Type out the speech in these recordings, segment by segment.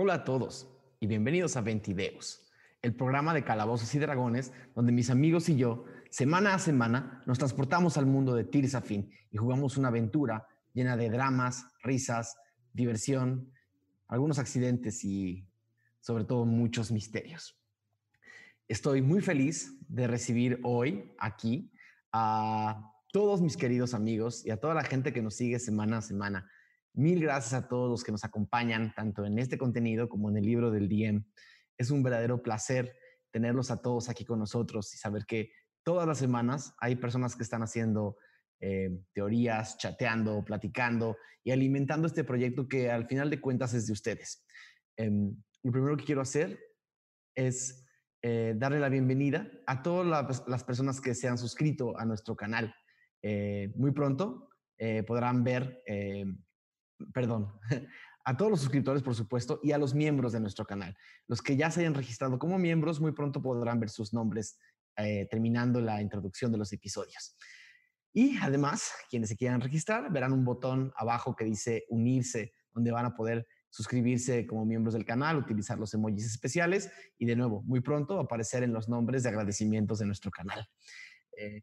Hola a todos y bienvenidos a Ventideus, el programa de calabozos y dragones donde mis amigos y yo, semana a semana, nos transportamos al mundo de Tirsafin y jugamos una aventura llena de dramas, risas, diversión, algunos accidentes y sobre todo muchos misterios. Estoy muy feliz de recibir hoy aquí a todos mis queridos amigos y a toda la gente que nos sigue semana a semana. Mil gracias a todos los que nos acompañan, tanto en este contenido como en el libro del DM. Es un verdadero placer tenerlos a todos aquí con nosotros y saber que todas las semanas hay personas que están haciendo eh, teorías, chateando, platicando y alimentando este proyecto que al final de cuentas es de ustedes. Em, lo primero que quiero hacer es eh, darle la bienvenida a todas las, personas que se han suscrito a nuestro canal. Eh, muy pronto podrán ver perdón, a todos los suscriptores, por supuesto, y a los miembros de nuestro canal. Los que ya se hayan registrado como miembros, muy pronto podrán ver sus nombres eh, terminando la introducción de los episodios. Y además, quienes se quieran registrar, verán un botón abajo que dice unirse, donde van a poder suscribirse como miembros del canal, utilizar los emojis especiales y de nuevo, muy pronto aparecer en los nombres de agradecimientos de nuestro canal. Eh,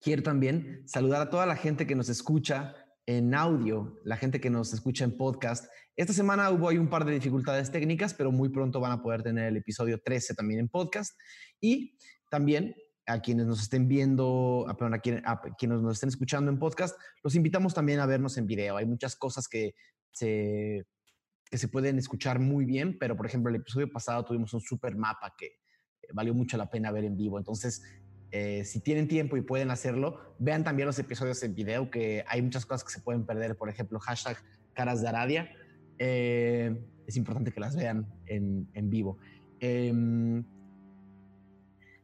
quiero también saludar a toda la gente que nos escucha en audio, la gente que nos escucha en podcast. Esta semana hubo ahí un par de dificultades técnicas, pero muy pronto van a poder tener el episodio 13 también en podcast. Y también a quienes nos estén viendo, a, a, quienes, nos estén escuchando en podcast, los invitamos también a vernos en video. Hay muchas cosas que se, que se pueden escuchar muy bien, pero por ejemplo, el episodio pasado tuvimos un super mapa que valió mucho la pena ver en vivo. Entonces, eh, si tienen tiempo y pueden hacerlo, vean también los episodios en video, que hay muchas cosas que se pueden perder. Por ejemplo, hashtag caras de Aradia. Eh, es importante que las vean en, en vivo. Em,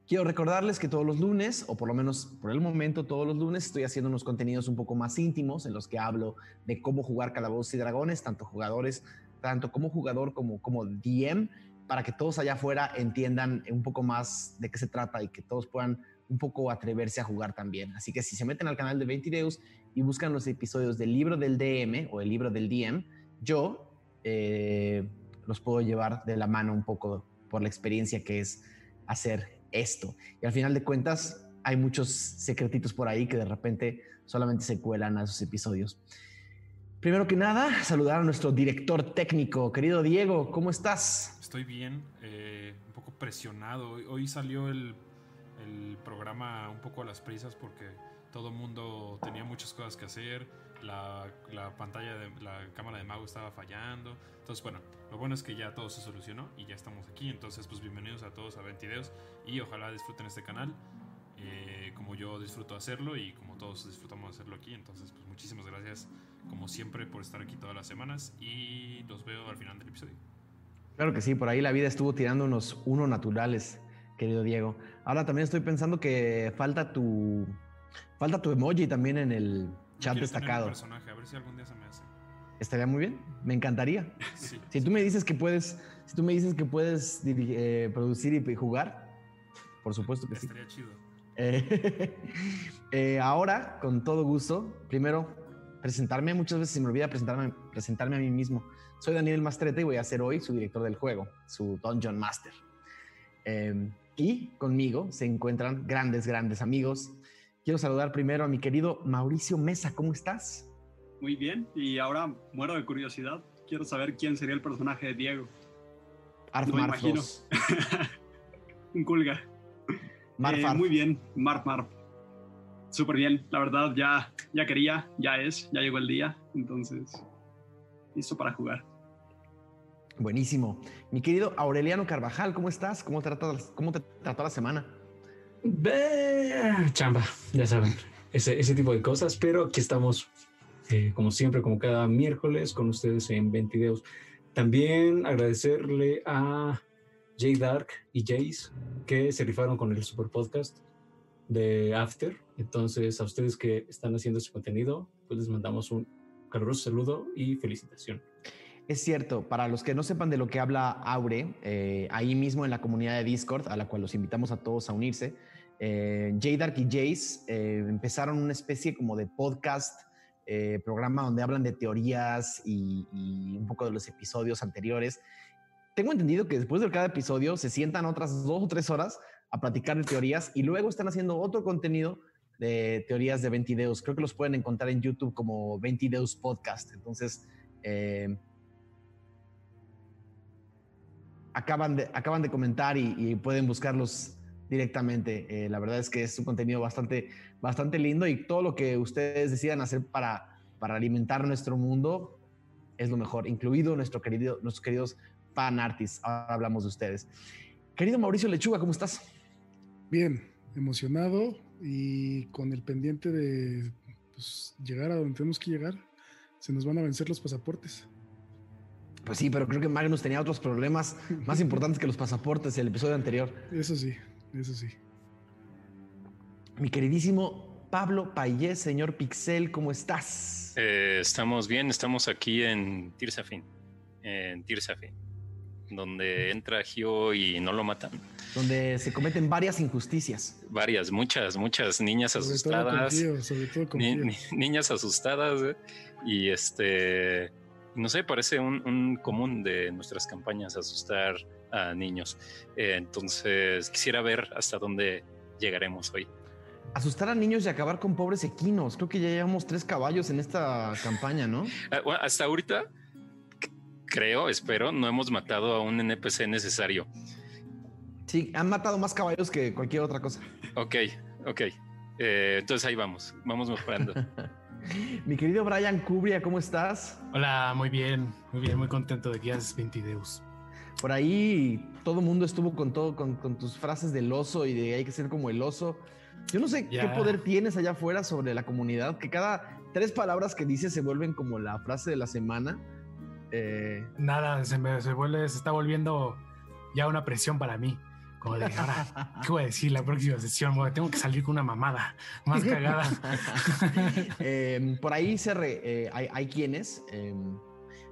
quiero recordarles que todos los lunes, o por lo menos por el momento todos los lunes, estoy haciendo unos contenidos un poco más íntimos en los que hablo de cómo jugar calabozos y dragones, tanto jugadores, tanto como jugador como como DM, para que todos allá afuera entiendan un poco más de qué se trata y que todos puedan un poco atreverse a jugar también. Así que si se meten al canal de 20 Deus y buscan los episodios del libro del DM o el libro del DM, yo eh, los puedo llevar de la mano un poco por la experiencia que es hacer esto. Y al final de cuentas, hay muchos secretitos por ahí que de repente solamente se cuelan a esos episodios. Primero que nada, saludar a nuestro director técnico, querido Diego, ¿cómo estás? Estoy bien, eh, un poco presionado. Hoy salió el el programa un poco a las prisas porque todo el mundo tenía muchas cosas que hacer, la, la, pantalla de la cámara de mago estaba fallando. Entonces, bueno, lo bueno es que ya todo se solucionó y ya estamos aquí. Entonros, pues bienvenidos a todos a Ventideos y ojalá disfruten este canal eh, como yo disfruto hacerlo y como todos disfrutamos hacerlo aquí. Entonces, pues muchísimas gracias como siempre por estar aquí todas las semanas y los veo al final del episodio. Claro que sí, por ahí la vida estuvo tirando unos uno naturales querido Diego. Ahora también estoy pensando que falta tu falta tu emoji también en el chat destacado. personaje, a ver si algún día se me hace. Estaría muy bien, me encantaría. si tú me dices que puedes, si tú me dices que puedes eh, producir y jugar, por supuesto que Estaría chido. Eh, eh, ahora, con todo gusto, primero presentarme, muchas veces se me olvida presentarme, presentarme a mí mismo. Soy Daniel Mastrete y voy a ser hoy su director del juego, su Dungeon Master. Eh, y conmigo se encuentran grandes, grandes amigos. Quiero saludar primero a mi querido Mauricio Mesa. ¿Cómo estás? Muy bien. Y ahora muero de curiosidad. Quiero saber quién sería el personaje de Diego. Arf no imagino. Un culga. Eh, muy bien, Marf Marf. Súper bien. La verdad, ya, ya quería, ya es, ya llegó el día. Entonces, listo para jugar. Buenísimo. Mi querido Aureliano Carvajal, ¿cómo estás? ¿Cómo te, cómo te trató la semana? chamba, ya saben, ese, ese, tipo de cosas, pero aquí estamos, eh, como siempre, como cada miércoles, con ustedes en 20 videos. También agradecerle a Jay Dark y Jace que se rifaron con el super podcast de After. Entonces, a ustedes que están haciendo ese contenido, pues les mandamos un caluroso saludo y felicitación. Es cierto, para los que no sepan de lo que habla Aure, eh, ahí mismo en la comunidad de Discord, a la cual los invitamos a todos a unirse, eh, J-Dark y Jace eh, empezaron una especie como de podcast eh, programa donde hablan de teorías y, un poco de los episodios anteriores. Tengo entendido que después de cada episodio se sientan otras dos o tres horas a platicar de teorías y luego están haciendo otro contenido de teorías de Ventideus. Creo que los pueden encontrar en YouTube como Ventideus Podcast. Entonces, eh, acaban, de, acaban de comentar y, pueden buscarlos directamente. Eh, la verdad es que es un contenido bastante, bastante lindo y todo lo que ustedes decidan hacer para, para alimentar nuestro mundo es lo mejor, incluido nuestro querido, nuestros queridos fan artists. Ahora hablamos de ustedes. Querido Mauricio Lechuga, ¿cómo estás? Bien, emocionado y con el pendiente de pues, llegar a donde tenemos que llegar. Se nos van a vencer los pasaportes. Pues sí, pero creo que Magnus tenía otros problemas más importantes que los pasaportes el episodio anterior. Eso sí, eso sí. Mi queridísimo Pablo Payés, señor Pixel, ¿cómo estás? Eh, estamos bien, estamos aquí en Tirsafin, en Tirsafin, donde entra Gio y no lo matan. Donde se cometen varias injusticias. Varias, muchas, muchas niñas asustadas. sobre todo con niñas asustadas ¿eh? y este no sé, parece un, común de nuestras campañas asustar a niños. Eh, entonces, quisiera ver hasta dónde llegaremos hoy. Asustar a niños y acabar con pobres equinos. Creo que ya llevamos tres caballos en esta campaña, ¿no? Ah, hasta ahorita, creo, espero, no hemos matado a un NPC necesario. Sí, han matado más caballos que cualquier otra cosa. Ok, ok. Eh, entonces ahí vamos, vamos mejorando. Mi querido Brian Cubria, ¿cómo estás? Hola, muy bien, muy bien, muy contento de que haces 20 Por ahí todo el mundo estuvo con todo, con, tus frases del oso y de hay que ser como el oso. Yo no sé qué poder tienes allá afuera sobre la comunidad, que cada tres palabras que dices se vuelven como la frase de la semana. Eh, Nada, se me se vuelve, se está volviendo ya una presión para mí. Como de ahora, ¿qué voy a decir la próxima sesión? tengo que salir con una mamada más cagada. Em, por ahí se eh, hay, quienes, em,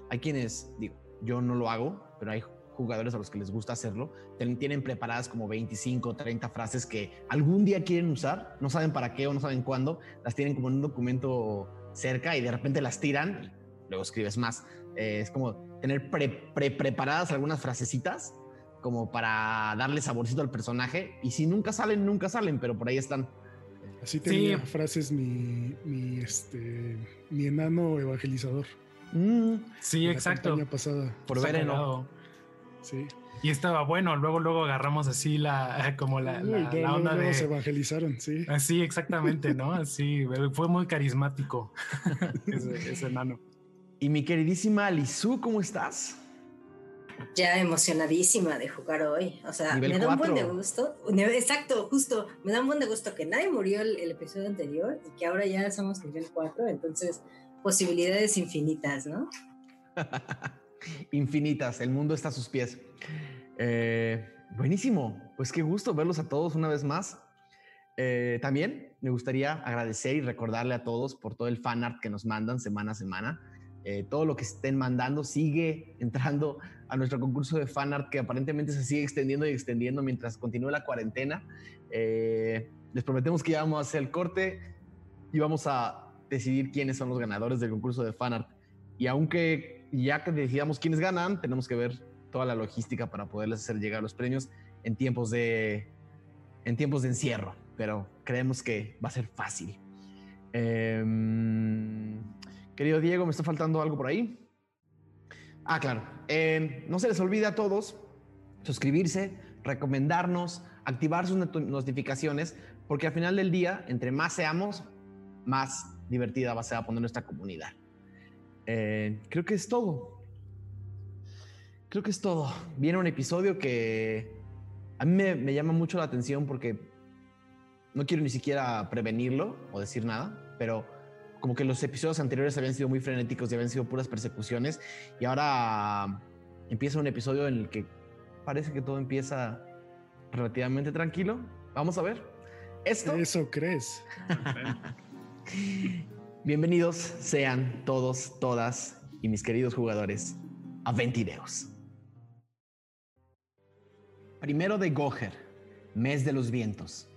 hay quienes, digo, yo no lo hago, pero hay jugadores a los que les gusta hacerlo. Tienen preparadas como 25, 30 frases que algún día quieren usar, no saben para qué o no saben cuándo, las tienen como en un documento cerca y de repente las tiran, luego escribes más. Eh, es como tener pre, preparadas algunas frasecitas como para darle saborcito al personaje. Y si nunca salen, nunca salen, pero por ahí están. Así tenía frases mi, mi, este, mi enano evangelizador. Mm. sí, exacto. pasada. Por ver Sí. Y estaba bueno, luego luego agarramos así la como la, la, onda de se evangelizaron, sí. Así exactamente, ¿no? Así fue muy carismático ese, ese enano. Y mi queridísima Lizu, ¿cómo estás? Ya emocionadísima de jugar hoy. O sea, me da un buen de gusto. Exacto, justo. Me da un buen de gusto que nadie murió el, episodio anterior y que ahora ya somos nivel 4. Entonces, posibilidades infinitas, ¿no? infinitas. El mundo está a sus pies. Eh, buenísimo. Pues qué gusto verlos a todos una vez más. Eh, también me gustaría agradecer y recordarle a todos por todo el fan art que nos mandan semana a semana. Eh, todo lo que estén mandando sigue entrando a nuestro concurso de fanart que aparentemente se sigue extendiendo y extendiendo mientras continúa la cuarentena. Eh, les prometemos que ya vamos a hacer el corte y vamos a decidir quiénes son los ganadores del concurso de fanart. Y aunque ya que decidamos quiénes ganan, tenemos que ver toda la logística para poderles hacer llegar los premios en tiempos de, en tiempos de encierro. Pero creemos que va a ser fácil. Em, querido Diego, ¿me está faltando algo por ahí? Ah, claro. No se les olvide a todos suscribirse, recomendarnos, activar sus notificaciones, porque al final del día, entre más seamos, más divertida va a ser a poner nuestra comunidad. Eh, creo que es todo. Creo que es todo. Viene un episodio que a mí me llama mucho la atención porque no quiero ni siquiera prevenirlo o decir nada, pero como que los episodios anteriores habían sido muy frenéticos y habían sido puras persecuciones y ahora empieza un episodio en el que parece que todo empieza relativamente tranquilo. Vamos a ver. Esto. Eso crees. Bienvenidos sean todos, todas y mis queridos jugadores a Ventideos. Primero de Goher, mes de los vientos,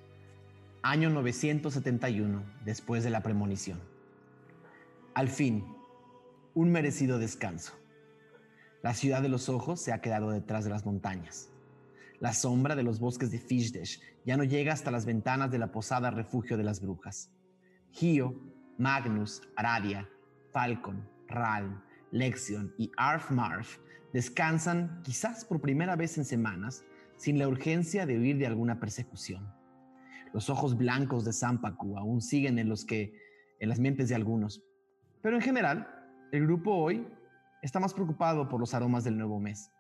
año 971 después de la premonición. Al fin, un merecido descanso. La ciudad de los ojos se ha quedado detrás de las montañas. La sombra de los bosques de Fishdesh ya no llega hasta las ventanas de la posada refugio de las brujas. Gio, Magnus, Aradia, Falcon, Ralm, Lexion y Arf Marf descansan, quizás por primera vez en semanas, sin la urgencia de huir de alguna persecución. Los ojos blancos de Sampaku aún siguen en los que en las mentes de algunos, pero en general, el grupo hoy está más preocupado por los aromas del nuevo mes,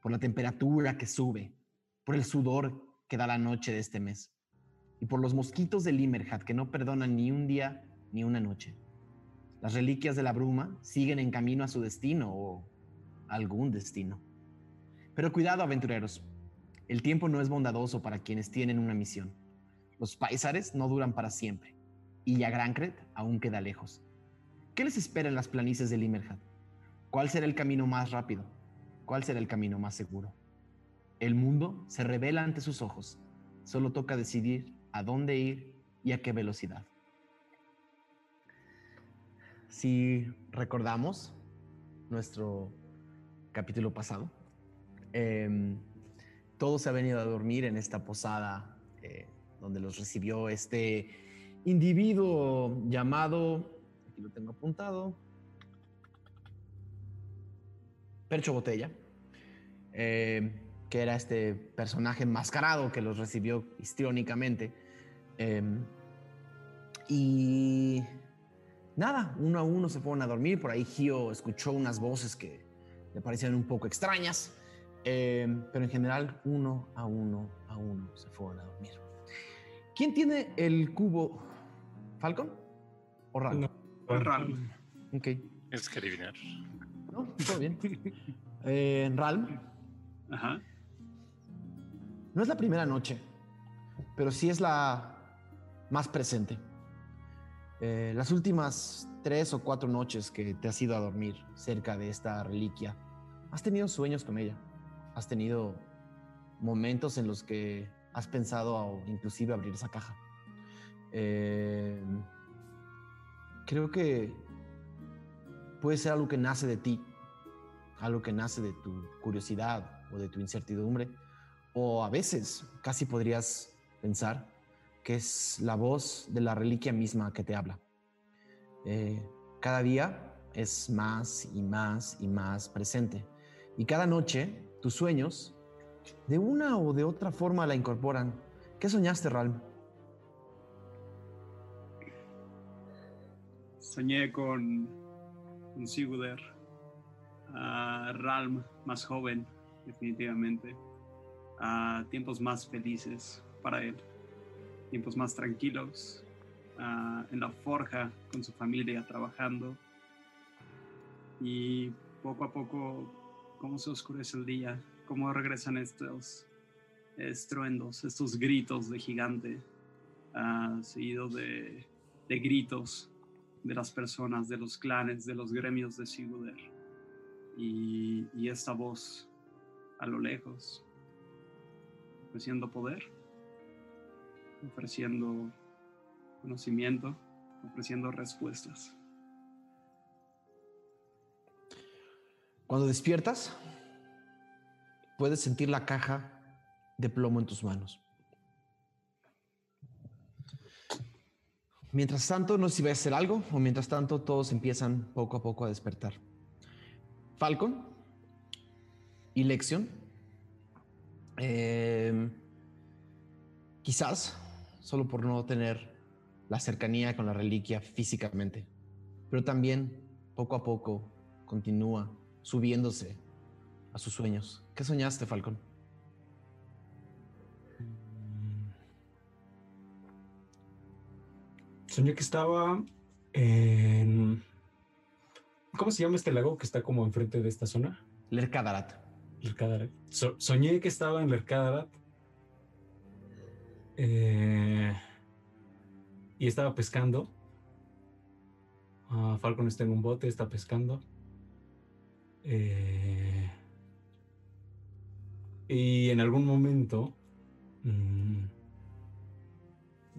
por la temperatura que sube, por el sudor que da la noche de este mes y por los mosquitos de Limerhat que no perdonan ni un día ni una noche. Las reliquias de la bruma siguen en camino a su destino o algún destino. Pero cuidado, aventureros. El tiempo no es bondadoso para quienes tienen una misión. Los paisares no duran para siempre y Yagrancret aún queda lejos. ¿Qué les espera en las planicies de Limerhat? ¿Cuál será el camino más rápido? ¿Cuál será el camino más seguro? El mundo se revela ante sus ojos. Solo toca decidir a dónde ir y a qué velocidad. Si recordamos nuestro capítulo pasado, em, todo se ha venido a dormir en esta posada eh, donde los recibió este individuo llamado, aquí lo tengo apuntado, Percho Botella, eh, que era este personaje enmascarado que los recibió histriónicamente. Em, y nada, uno a uno se fueron a dormir. Por ahí Gio escuchó unas voces que le parecían un poco extrañas, em, pero en general uno a uno a uno se fueron a dormir. ¿Quién tiene el cubo? ¿Falcon? ¿O Ral? No, Ok. Es que adivinar. No, todo bien. eh, Ralm. Ajá. No es la primera noche, pero sí es la más presente. Eh, las últimas tres o cuatro noches que te has ido a dormir cerca de esta reliquia, has tenido sueños con ella. Has tenido momentos en los que has pensado inclusive abrir esa caja. Eh, creo que puede ser algo que nace de ti, algo que nace de tu curiosidad o de tu incertidumbre, o a veces casi podrías pensar que es la voz de la reliquia misma que te habla. Eh, cada día es más y más y más presente. Y cada noche tus sueños, de una o de otra forma, la incorporan. ¿Qué soñaste, Ralm? Soñé con un Siguder, a Ralm más joven, definitivamente, a tiempos más felices para él, tiempos más tranquilos, en la forja con su familia trabajando. Y poco a poco cómo se oscurece el día, cómo regresan estos estruendos, estos gritos de gigante, uh, seguidos de, de gritos de las personas, de los clanes, de los gremios de Siguder. Y, y esta voz a lo lejos, ofreciendo poder, ofreciendo conocimiento, ofreciendo respuestas. Cuando despiertas, puedes sentir la caja de plomo en tus manos. Mientras tanto, no sé si voy a hacer algo o mientras tanto todos empiezan poco a poco a despertar. Falcon y Lexion. Em, quizás solo por no tener la cercanía con la reliquia físicamente, pero también poco a poco continúa subiéndose a sus sueños. ¿Qué soñaste, Falcon? Soñé que estaba en... ¿Cómo se llama este lago que está como enfrente de esta zona? Lercadarat. Lercadarat. soñé que estaba en Lercadarat. Eh, y estaba pescando. Ah, Falcon está en un bote, está pescando. Eh, y en algún momento, mm,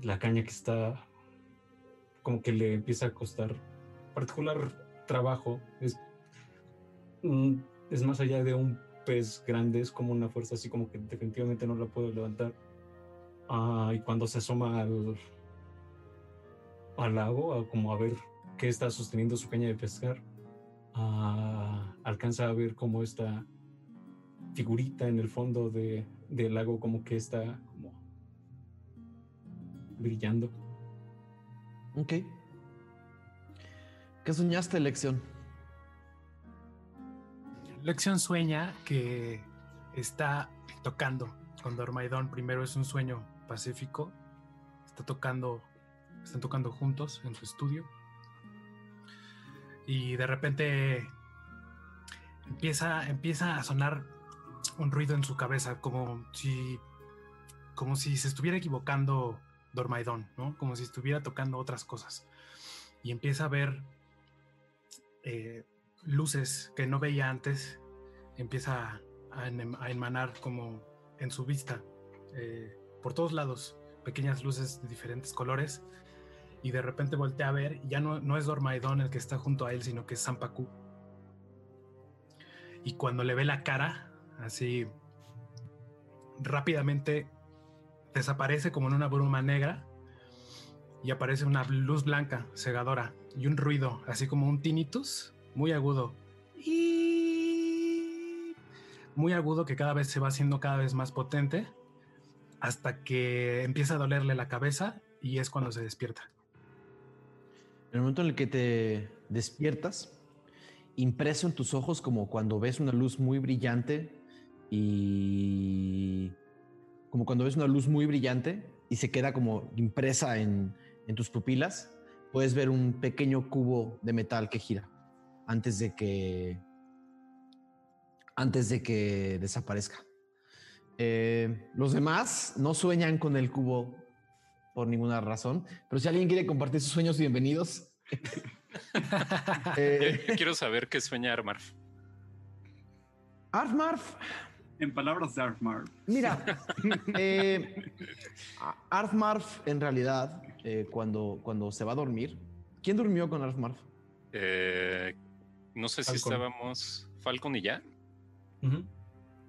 la caña que está como que le empieza a costar particular trabajo es, mm, es más allá de un pez grande, es como una fuerza así como que definitivamente no la puedo levantar. Ah, y cuando se asoma al, al lago, como a ver qué está sosteniendo su caña de pescar, ah, alcanza a ver cómo esta figurita en el fondo de, del lago como que está como brillando. Ok. ¿Qué soñaste, Lección? Lección sueña que está tocando con Dormaidón. Primero es un sueño pacífico. Está tocando, están tocando juntos en su estudio. Y de repente empieza, empieza a sonar un ruido en su cabeza, como si, como si se estuviera equivocando Dormaidón, ¿no? Como si estuviera tocando otras cosas. Y empieza a ver eh, luces que no veía antes, empieza a, emanar como en su vista, eh, por todos lados, pequeñas luces de diferentes colores. Y de repente voltea a ver, ya no, no es Dormaidón el que está junto a él, sino que es Sampaku. Y cuando le ve la cara, así rápidamente desaparece como en una bruma negra y aparece una luz blanca cegadora y un ruido, así como un tinnitus muy agudo. Y muy agudo que cada vez se va haciendo cada vez más potente hasta que empieza a dolerle la cabeza y es cuando se despierta. En el momento en el que te despiertas, impreso en tus ojos como cuando ves una luz muy brillante y como cuando ves una luz muy brillante y se queda como impresa en, tus pupilas, puedes ver un pequeño cubo de metal que gira antes de que antes de que desaparezca. Eh, los demás no sueñan con el cubo por ninguna razón, pero si alguien quiere compartir sus sueños, bienvenidos. Eh, quiero saber qué sueña Armarf. Armarf en palabras de Arthmarf. Mira, eh, Arthmarf en realidad, eh, cuando, cuando se va a dormir, ¿quién durmió con Arthmarf? Eh, no sé si estábamos Falcon y ya.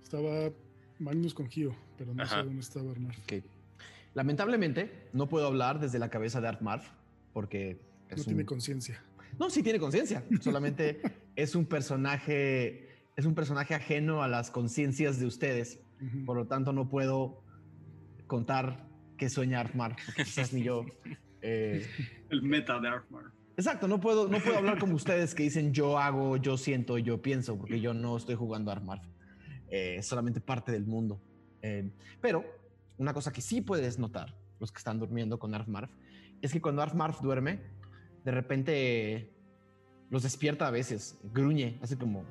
Estaba Magnus con Gio, pero no sé dónde estaba Arthmarf. Lamentablemente, no puedo hablar desde la cabeza de Arthmarf porque... no tiene conciencia. No, sí tiene conciencia. Solamente es un personaje es un personaje ajeno a las conciencias de ustedes. Por lo tanto, no puedo contar qué sueña Arfmar, quizás ni yo. Eh, el meta de Arfmar. Exacto, no puedo, no puedo hablar como ustedes que dicen yo hago, yo siento, yo pienso, porque yo no estoy jugando Arfmar. Eh, es solamente parte del mundo. Eh, pero una cosa que sí puedes notar, los que están durmiendo con Arfmarf, es que cuando Arfmarf duerme, de repente los despierta a veces, gruñe, hace como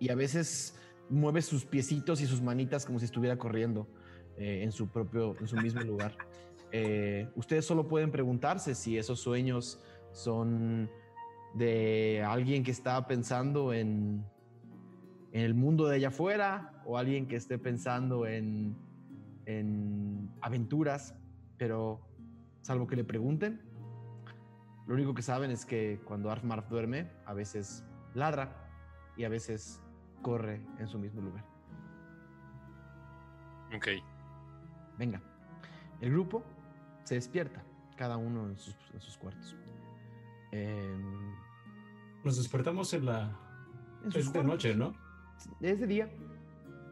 y a veces mueve sus piecitos y sus manitas como si estuviera corriendo eh, en su propio, en su mismo lugar. Eh, ustedes solo pueden preguntarse si esos sueños son de alguien que está pensando en, en el mundo de allá afuera o alguien que esté pensando en, en aventuras, pero salvo que le pregunten, lo único que saben es que cuando Arfmarf duerme, a veces ladra y a veces corre en su mismo lugar. Ok. Venga. El grupo se despierta, cada uno en sus, cuartos. Em, Nos despertamos en la. es de noche, ¿no? Es de día.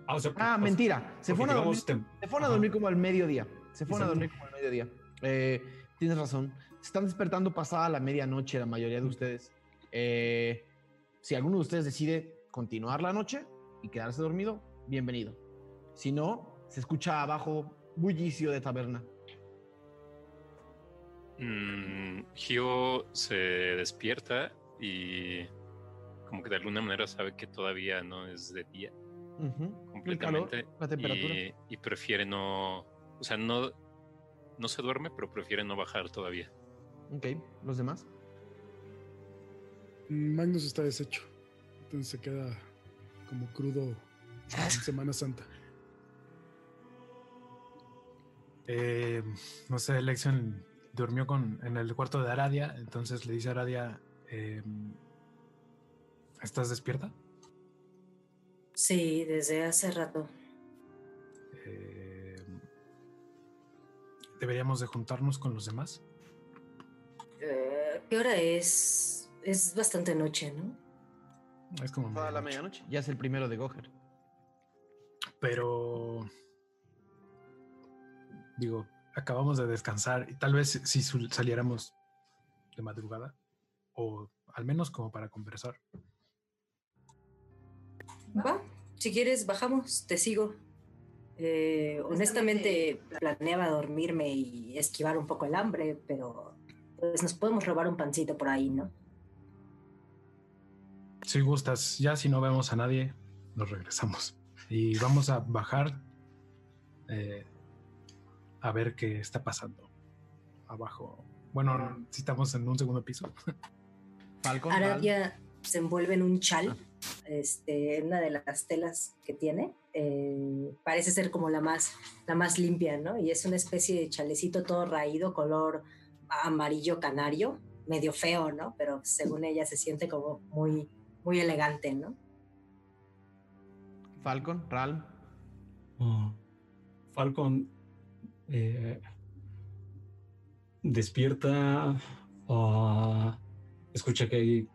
Ah, ah mentira. Se fueron, a dormir, se fueron a dormir como al mediodía. Se fueron a dormir como al mediodía. Eh, tienes razón. Se están despertando pasada la medianoche la mayoría de ustedes. Eh, si alguno de ustedes decide continuar la noche y quedarse dormido, bienvenido. Si no, se escucha abajo bullicio de taberna. Mm, Gio se despierta y como que de alguna manera sabe que todavía no es de día. completamente. la temperatura. Y, prefiere no, o sea, no, no se duerme, pero prefiere no bajar todavía. Ok, ¿los demás? Magnus está deshecho. Entonces se queda como crudo en Semana Santa. Eh, no sé, Elección durmió con, en el cuarto de Aradia, entonces le dice a Aradia, em, ¿estás despierta? Sí, desde hace rato. Em, ¿Deberíamos de juntarnos con los demás? Eh, ¿Qué hora es? Es bastante noche, ¿no? Es como toda la medianoche. Ya es el primero de Goher. Pero digo, acabamos de descansar y tal vez si saliéramos de madrugada o al menos como para conversar. Va, si quieres bajamos, te sigo. Eh, honestamente planeaba dormirme y esquivar un poco el hambre, pero pues nos podemos robar un pancito por ahí, ¿no? Si gustas, ya si no vemos a nadie, nos regresamos. Y vamos a bajar eh, a ver qué está pasando abajo. Bueno, si estamos en un segundo piso. Falcon. Aradia se envuelve en un chal, ah. este, una de las telas que tiene. Eh, parece ser como la más, la más limpia, ¿no? Y es una especie de chalecito todo raído, color amarillo canario, medio feo, ¿no? Pero según ella se siente como muy, muy elegante, ¿no? Falcon, Ral. Oh. Falcon eh, despierta, ah, escucha que hay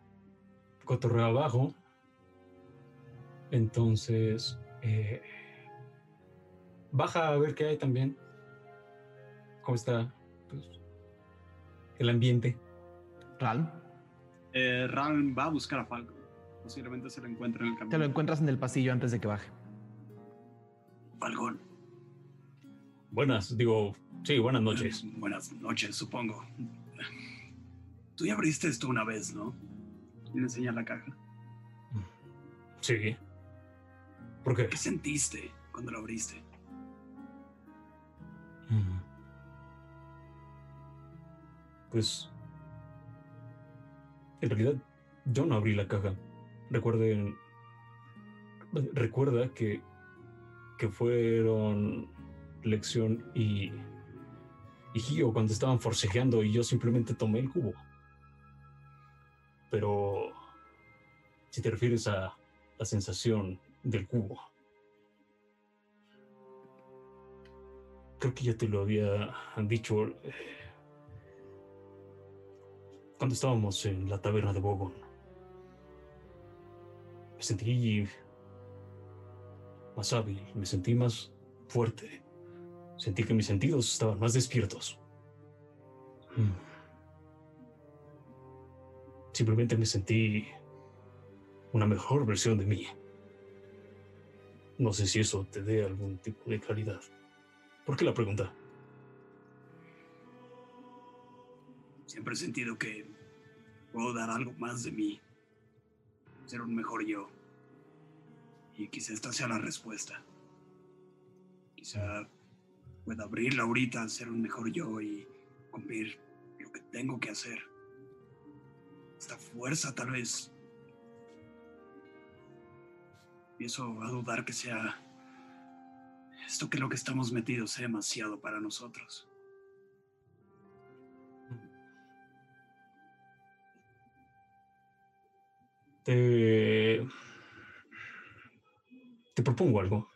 cotorreo abajo. Entonces, eh, baja a ver qué hay también. ¿Cómo está pues, el ambiente? Ral. Eh, Ral va a buscar a Falco. Posiblemente se lo encuentre en el camino. Te lo encuentras en el pasillo antes de que baje. Falcón. Buenas, digo, sí, buenas noches. Buenas noches, supongo. Tú ya abriste esto una vez, ¿no? Y le enseña la caja. Sí. ¿Por qué? ¿Qué sentiste cuando lo abriste? Mm. Pues. En realidad, yo no abrí la caja. Recuerden. Recuerda que. que fueron Lección y, y Gio cuando estaban forcejeando y yo simplemente tomé el cubo. Pero si te refieres a la sensación del cubo, creo que ya te lo había dicho eh, cuando estábamos en la taberna de Bogon. Me sentí más hábil, me sentí más fuerte. Sentí que mis sentidos estaban más despiertos. Hmm. Simplemente me sentí una mejor versión de mí. No sé si eso te dé algún tipo de claridad. ¿Por qué la pregunta? Siempre he sentido que puedo dar algo más de mí. Ser un mejor yo. Y quizá esta sea la respuesta. Quizá pueda abrirla ahorita, ser un mejor yo y cumplir lo que tengo que hacer. Esta fuerza tal vez empiezo a dudar que sea esto que lo que estamos metidos sea demasiado para nosotros. Te, te propongo algo.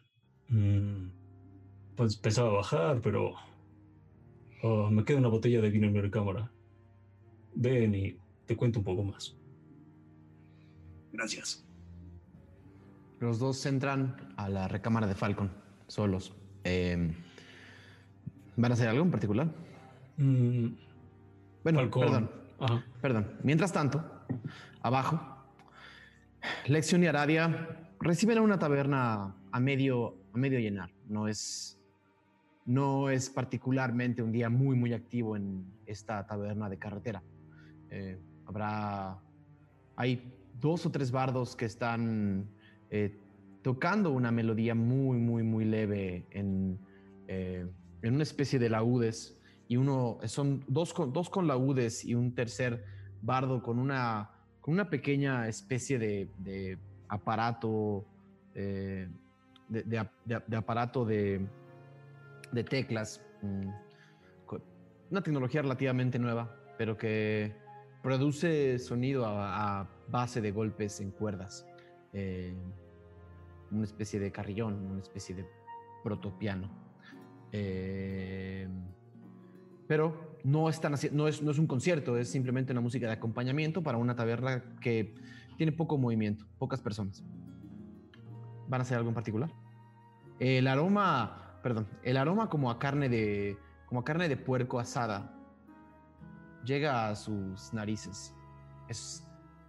Mm pues pensaba bajar, pero oh, me queda una botella de vino en mi recámara. Ven y te cuento un poco más. Gracias. Los dos entran a la recámara de Falcon, solos. Em, ¿Van a hacer algo en particular? Mm, bueno, perdón. Perdón. Mientras tanto, abajo, Lección y Aradia reciben a una taberna a medio, a medio llenar. No es no es particularmente un día muy, muy activo en esta taberna de carretera. Eh, habrá, hay dos o tres bardos que están eh, tocando una melodía muy, muy, muy leve en, eh, en una especie de laúdes y uno, son dos con, dos con laúdes y un tercer bardo con una, una pequeña especie de, aparato, de, aparato de de teclas, mm, una tecnología relativamente nueva, pero que produce sonido a, base de golpes en cuerdas. Eh, una especie de carrillón, una especie de protopiano. Eh, pero no, están no, es, no es un concierto, es simplemente una música de acompañamiento para una taberna que tiene poco movimiento, pocas personas. ¿Van a hacer algo en particular? El aroma, perdón, el aroma como a carne de, como a carne de puerco asada llega a sus narices. Es,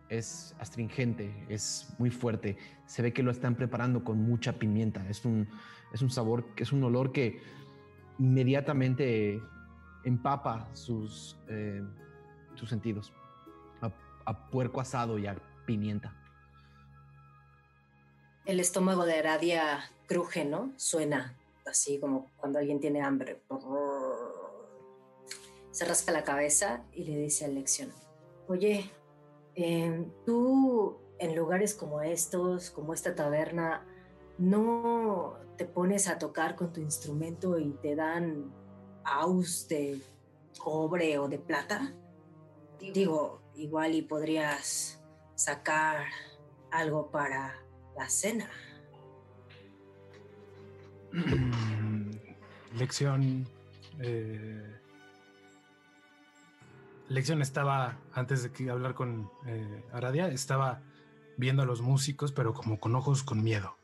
es astringente, es muy fuerte. Se ve que lo están preparando con mucha pimienta. Es un, es un sabor, es un olor que inmediatamente empapa sus, eh, sus sentidos. A, puerco asado y a pimienta. El estómago de Aradia cruje, ¿no? Suena así como cuando alguien tiene hambre. Se rasca la cabeza y le dice a Lección, oye, em, tú en lugares como estos, como esta taberna, no te pones a tocar con tu instrumento y te dan aus de cobre o de plata? Digo, igual y podrías sacar algo para la cena. Lección. Eh, Lección estaba, antes de que hablar con eh, Aradia, estaba viendo a los músicos, pero como con ojos con miedo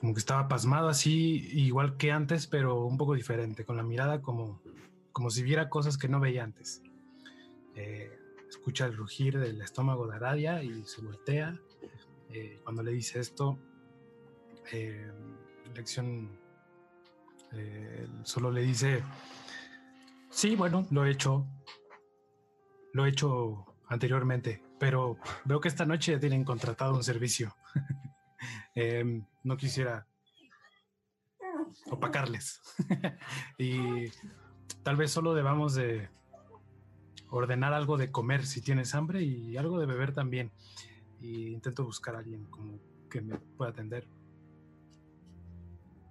como que estaba pasmado así, igual que antes, pero un poco diferente, con la mirada como, como si viera cosas que no veía antes. Eh, escucha el rugir del estómago de Aradia y se voltea. Eh, cuando le dice esto, eh, Lección solo le dice, sí, bueno, lo he hecho, lo he hecho anteriormente, pero veo que esta noche ya tienen contratado un servicio. Em, no quisiera opacarles. y tal vez solo debamos de ordenar algo de comer si tienes hambre y algo de beber también. Y intento buscar a alguien como que me pueda atender.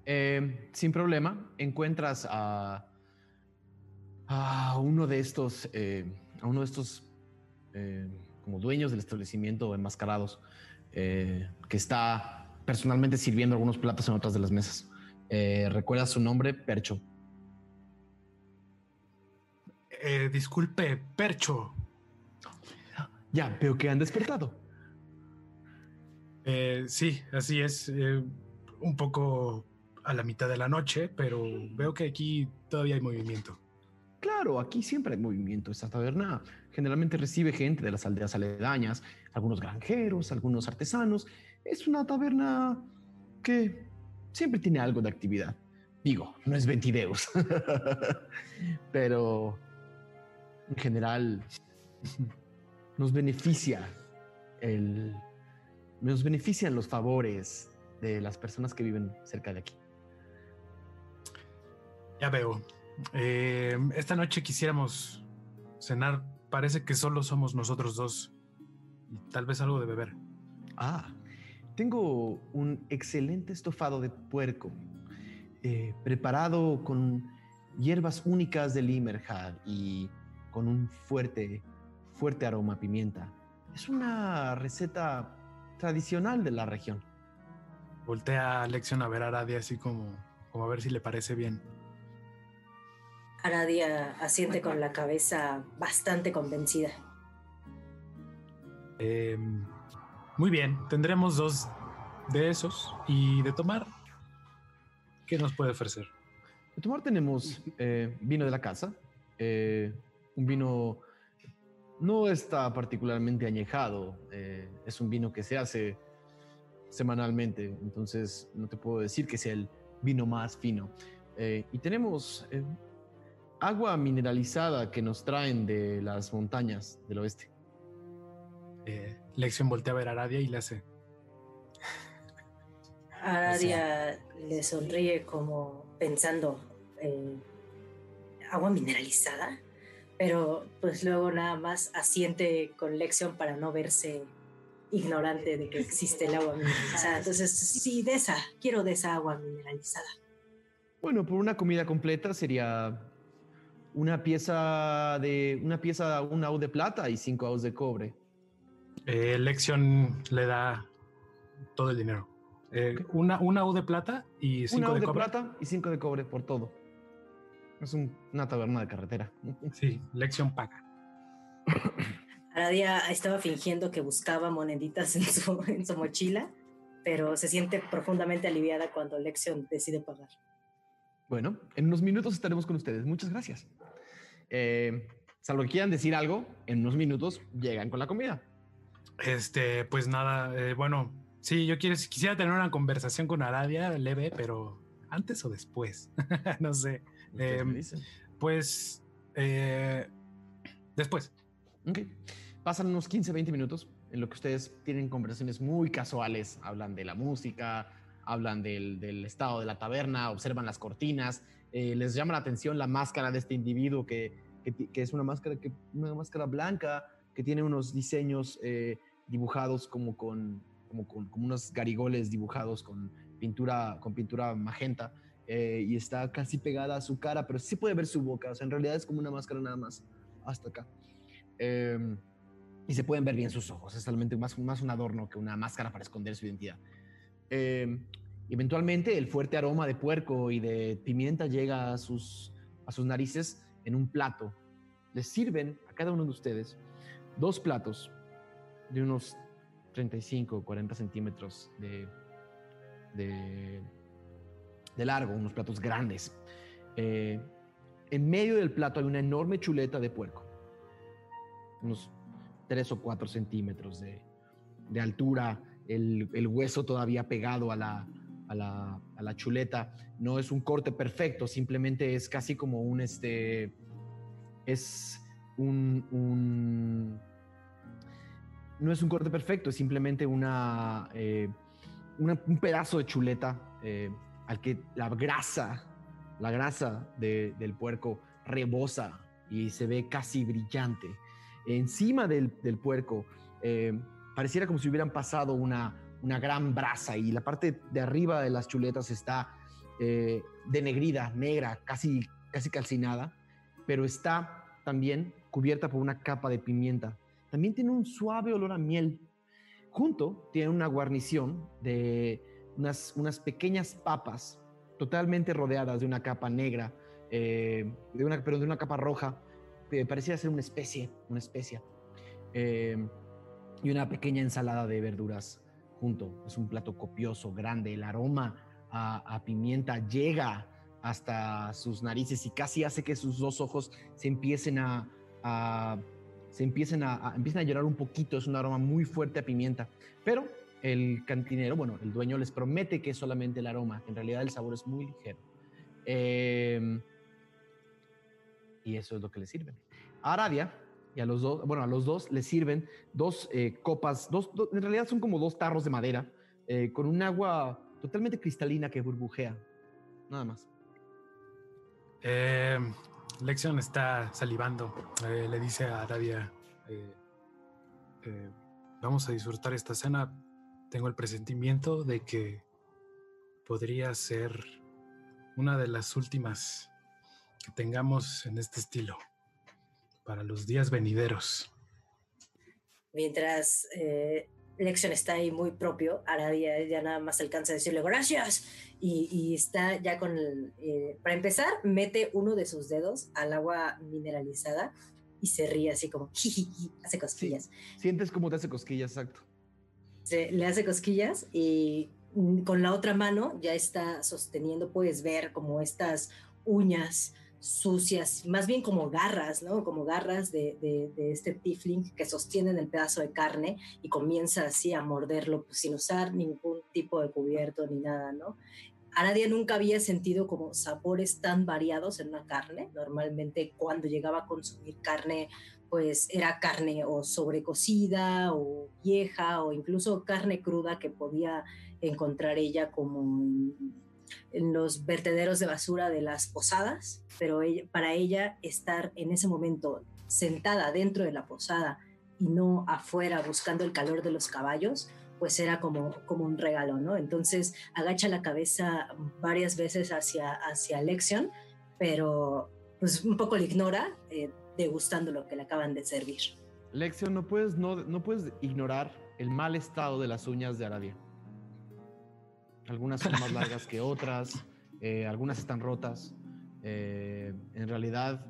Em, sin problema, encuentras a, a uno de estos, eh, a uno de estos como dueños del establecimiento enmascarados eh, que está personalmente sirviendo algunos platos en otras de las mesas. Eh, ¿Recuerda su nombre? Percho. Eh, disculpe, Percho. Ya, veo que han despertado. Eh, sí, así es. un poco a la mitad de la noche, pero veo que aquí todavía hay movimiento. Claro, aquí siempre hay movimiento. Esta taberna generalmente recibe gente de las aldeas aledañas, algunos granjeros, algunos artesanos es una taberna que siempre tiene algo de actividad. Digo, no es Ventideus, pero en general nos beneficia el, nos benefician los favores de las personas que viven cerca de aquí. Ya veo. Eh, esta noche quisiéramos cenar. Parece que solo somos nosotros dos. Tal vez algo de beber. Ah, tengo un excelente estofado de puerco, eh, preparado con hierbas únicas de Limerhad y con un fuerte, fuerte aroma a pimienta. Es una receta tradicional de la región. Voltea a Lección a ver a Aradia así como, como a ver si le parece bien. Aradia asiente con la cabeza bastante convencida. Eh, muy bien, tendremos dos de esos. Y de tomar, ¿qué nos puede ofrecer? De tomar tenemos eh, vino de la casa, eh, un vino no está particularmente añejado, eh, es un vino que se hace semanalmente, entonces no te puedo decir que sea el vino más fino. y tenemos agua mineralizada que nos traen de las montañas del oeste. Lección voltea a ver a Aradia y le hace. Aradia le sonríe como pensando, agua mineralizada, pero pues luego nada más asiente con lección para no verse ignorante de que existe el agua mineralizada. Entonces, sí, de esa, quiero de esa agua mineralizada. Bueno, por una comida completa sería una pieza de una pieza, un AU de plata y cinco AUs de cobre. Eh, Lexion le da todo el dinero. Eh, una, una U de plata y cinco una de, plata y cinco de cobre por todo. Es una taberna de carretera. Sí, Lexion paga. Aradia estaba fingiendo que buscaba moneditas en su, en su mochila, pero se siente profundamente aliviada cuando Lexion decide pagar. Bueno, en unos minutos estaremos con ustedes. Muchas gracias. Eh, salvo que quieran decir algo, en unos minutos llegan con la comida. Este, pues nada, eh, bueno, sí, yo quiero, quisiera tener una conversación con Aradia leve, pero antes o después, no sé. Em, pues eh, después. Ok. Pasan unos 15, 20 minutos en lo que ustedes tienen conversaciones muy casuales, hablan de la música, hablan del, del estado de la taberna, observan las cortinas, eh, les llama la atención la máscara de este individuo que, que, es una máscara, que, una máscara blanca que tiene unos diseños eh, dibujados como con, como con como unos garigoles dibujados con pintura, con pintura magenta eh, y está casi pegada a su cara, pero sí puede ver su boca, o sea, en realidad es como una máscara nada más hasta acá. Em, y se pueden ver bien sus ojos, es realmente más, más un adorno que una máscara para esconder su identidad. Eh, eventualmente el fuerte aroma de puerco y de pimienta llega a sus, a sus narices en un plato. Les sirven a cada uno de ustedes dos platos de unos 35 o 40 centímetros de, de, largo, unos platos grandes. Eh, en medio del plato hay una enorme chuleta de puerco, unos 3 o 4 centímetros de, de altura, el, el, hueso todavía pegado a la, a la, chuleta. No es un corte perfecto, simplemente es casi como un, este, es un, no es un corte perfecto, es simplemente una, eh, un pedazo de chuleta eh, al que la grasa, la grasa del puerco rebosa y se ve casi brillante. Encima del, puerco eh, pareciera como si hubieran pasado una, una gran brasa y la parte de arriba de las chuletas está denegrida, negra, casi, casi calcinada, pero está también cubierta por una capa de pimienta. También tiene un suave olor a miel. Junto tiene una guarnición de unas, unas pequeñas papas totalmente rodeadas de una capa negra, eh, de una, pero de una capa roja, que parecía ser una especie, una especia, eh, y una pequeña ensalada de verduras junto. Es un plato copioso, grande. El aroma a, pimienta llega hasta sus narices y casi hace que sus dos ojos se empiecen a, se empiecen a, empiecen a llorar un poquito. Es un aroma muy fuerte a pimienta. Pero el cantinero, bueno, el dueño les promete que es solamente el aroma. En realidad el sabor es muy ligero. Em, y eso es lo que le sirve. Arabia y a los dos, bueno, a los dos les sirven dos eh, copas, dos, en realidad son como dos tarros de madera eh, con un agua totalmente cristalina que burbujea, nada más. Eh, Lexion está salivando, eh, le dice a Arabia, vamos a disfrutar esta cena, tengo el presentimiento de que podría ser una de las últimas que tengamos en este estilo para los días venideros. Mientras eh, Lexion está ahí muy propio, Aradia ya nada más alcanza a decirle gracias y, está ya con el... Eh, para empezar, mete uno de sus dedos al agua mineralizada y se ríe así como, hace cosquillas. sientes como te hace cosquillas, exacto. Se, le hace cosquillas y con la otra mano ya está sosteniendo, puedes ver como estas uñas sucias, más bien como garras, ¿no? Como garras de, de, este tifling que sostienen el pedazo de carne y comienza así a morderlo pues, sin usar ningún tipo de cubierto ni nada, ¿no? Aradia nunca había sentido como sabores tan variados en una carne. Normalmente cuando llegaba a consumir carne, pues era carne o sobrecocida o vieja o incluso carne cruda que podía encontrar ella como en los vertederos de basura de las posadas, pero para ella estar en ese momento sentada dentro de la posada y no afuera buscando el calor de los caballos, pues era como, como un regalo, ¿no? Entonces agacha la cabeza varias veces hacia, hacia Lexion, pero pues un poco le ignora, eh, degustando lo que le acaban de servir. Lección, no puedes, no, no puedes ignorar el mal estado de las uñas de Aradia. Algunas son más largas que otras, eh, algunas están rotas. Eh, en realidad,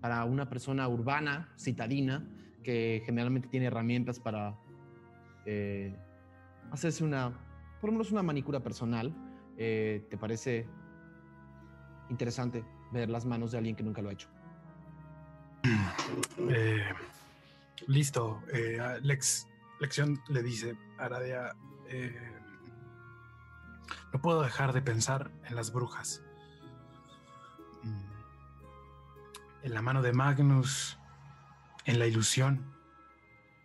para una persona urbana, citadina, que generalmente tiene herramientas para hacerse una, por lo menos una manicura personal, ¿te parece interesante ver las manos de alguien que nunca lo ha hecho. Eh, listo. Eh, Lex, Lección le dice Aradia, eh, no puedo dejar de pensar en las brujas. Mm. En la mano de Magnus, en la ilusión,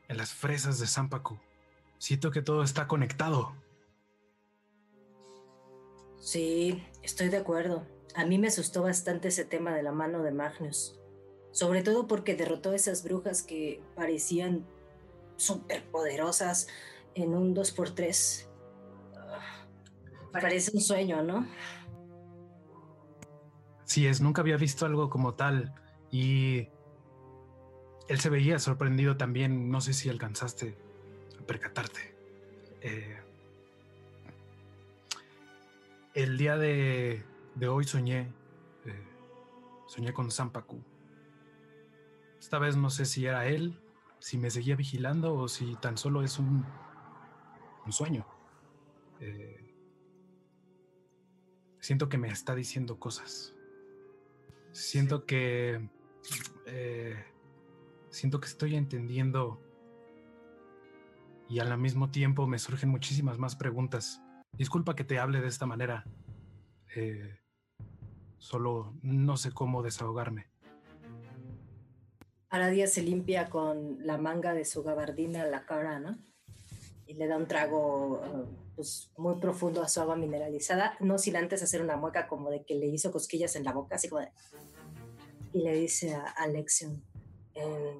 en las fresas de Zampacu. Siento que todo está conectado. Sí, estoy de acuerdo. A mí me asustó bastante ese tema de la mano de Magnus, sobre todo porque derrotó a esas brujas que parecían súper poderosas en un 2x3. Parece un sueño, ¿no? Sí, es, nunca había visto algo como tal y él se veía sorprendido también, no sé si alcanzaste a percatarte. Eh, el día de hoy soñé, eh, soñé con Zampacu. Esta vez no sé si era él, si me seguía vigilando o si tan solo es un, un sueño. Eh, siento que me está diciendo cosas. Siento que... Eh, siento que estoy entendiendo y al mismo tiempo me surgen muchísimas más preguntas. Disculpa que te hable de esta manera. Eh, Solo no sé cómo desahogarme. Aradia se limpia con la manga de su gabardina la cara, ¿no? Y le da un trago pues, muy profundo a su agua mineralizada, no sin antes hacer una mueca como de que le hizo cosquillas en la boca, así como de... Y le dice a Alexion, eh,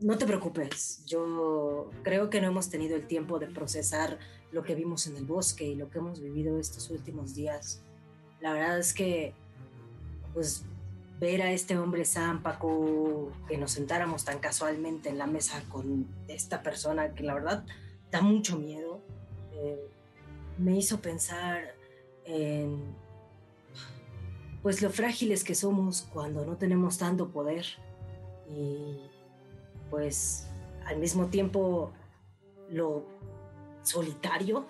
no te preocupes, yo creo que no hemos tenido el tiempo de procesar lo que vimos en el bosque y lo que hemos vivido estos últimos días. La verdad es que pues ver a este hombre Paco, que nos sentáramos tan casualmente en la mesa con esta persona que la verdad da mucho miedo, eh, me hizo pensar en pues lo frágiles que somos cuando no tenemos tanto poder y pues al mismo tiempo lo solitario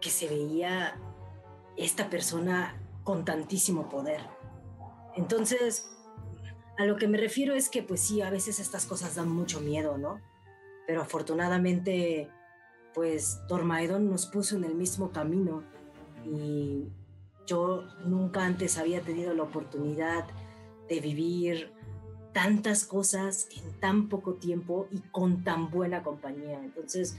que se veía esta persona con tantísimo poder. Entonces, a lo que me refiero es que pues sí, a veces estas cosas dan mucho miedo, ¿no? Pero afortunadamente, pues Dormaedon nos puso en el mismo camino y yo nunca antes había tenido la oportunidad de vivir tantas cosas en tan poco tiempo y con tan buena compañía. Entonces,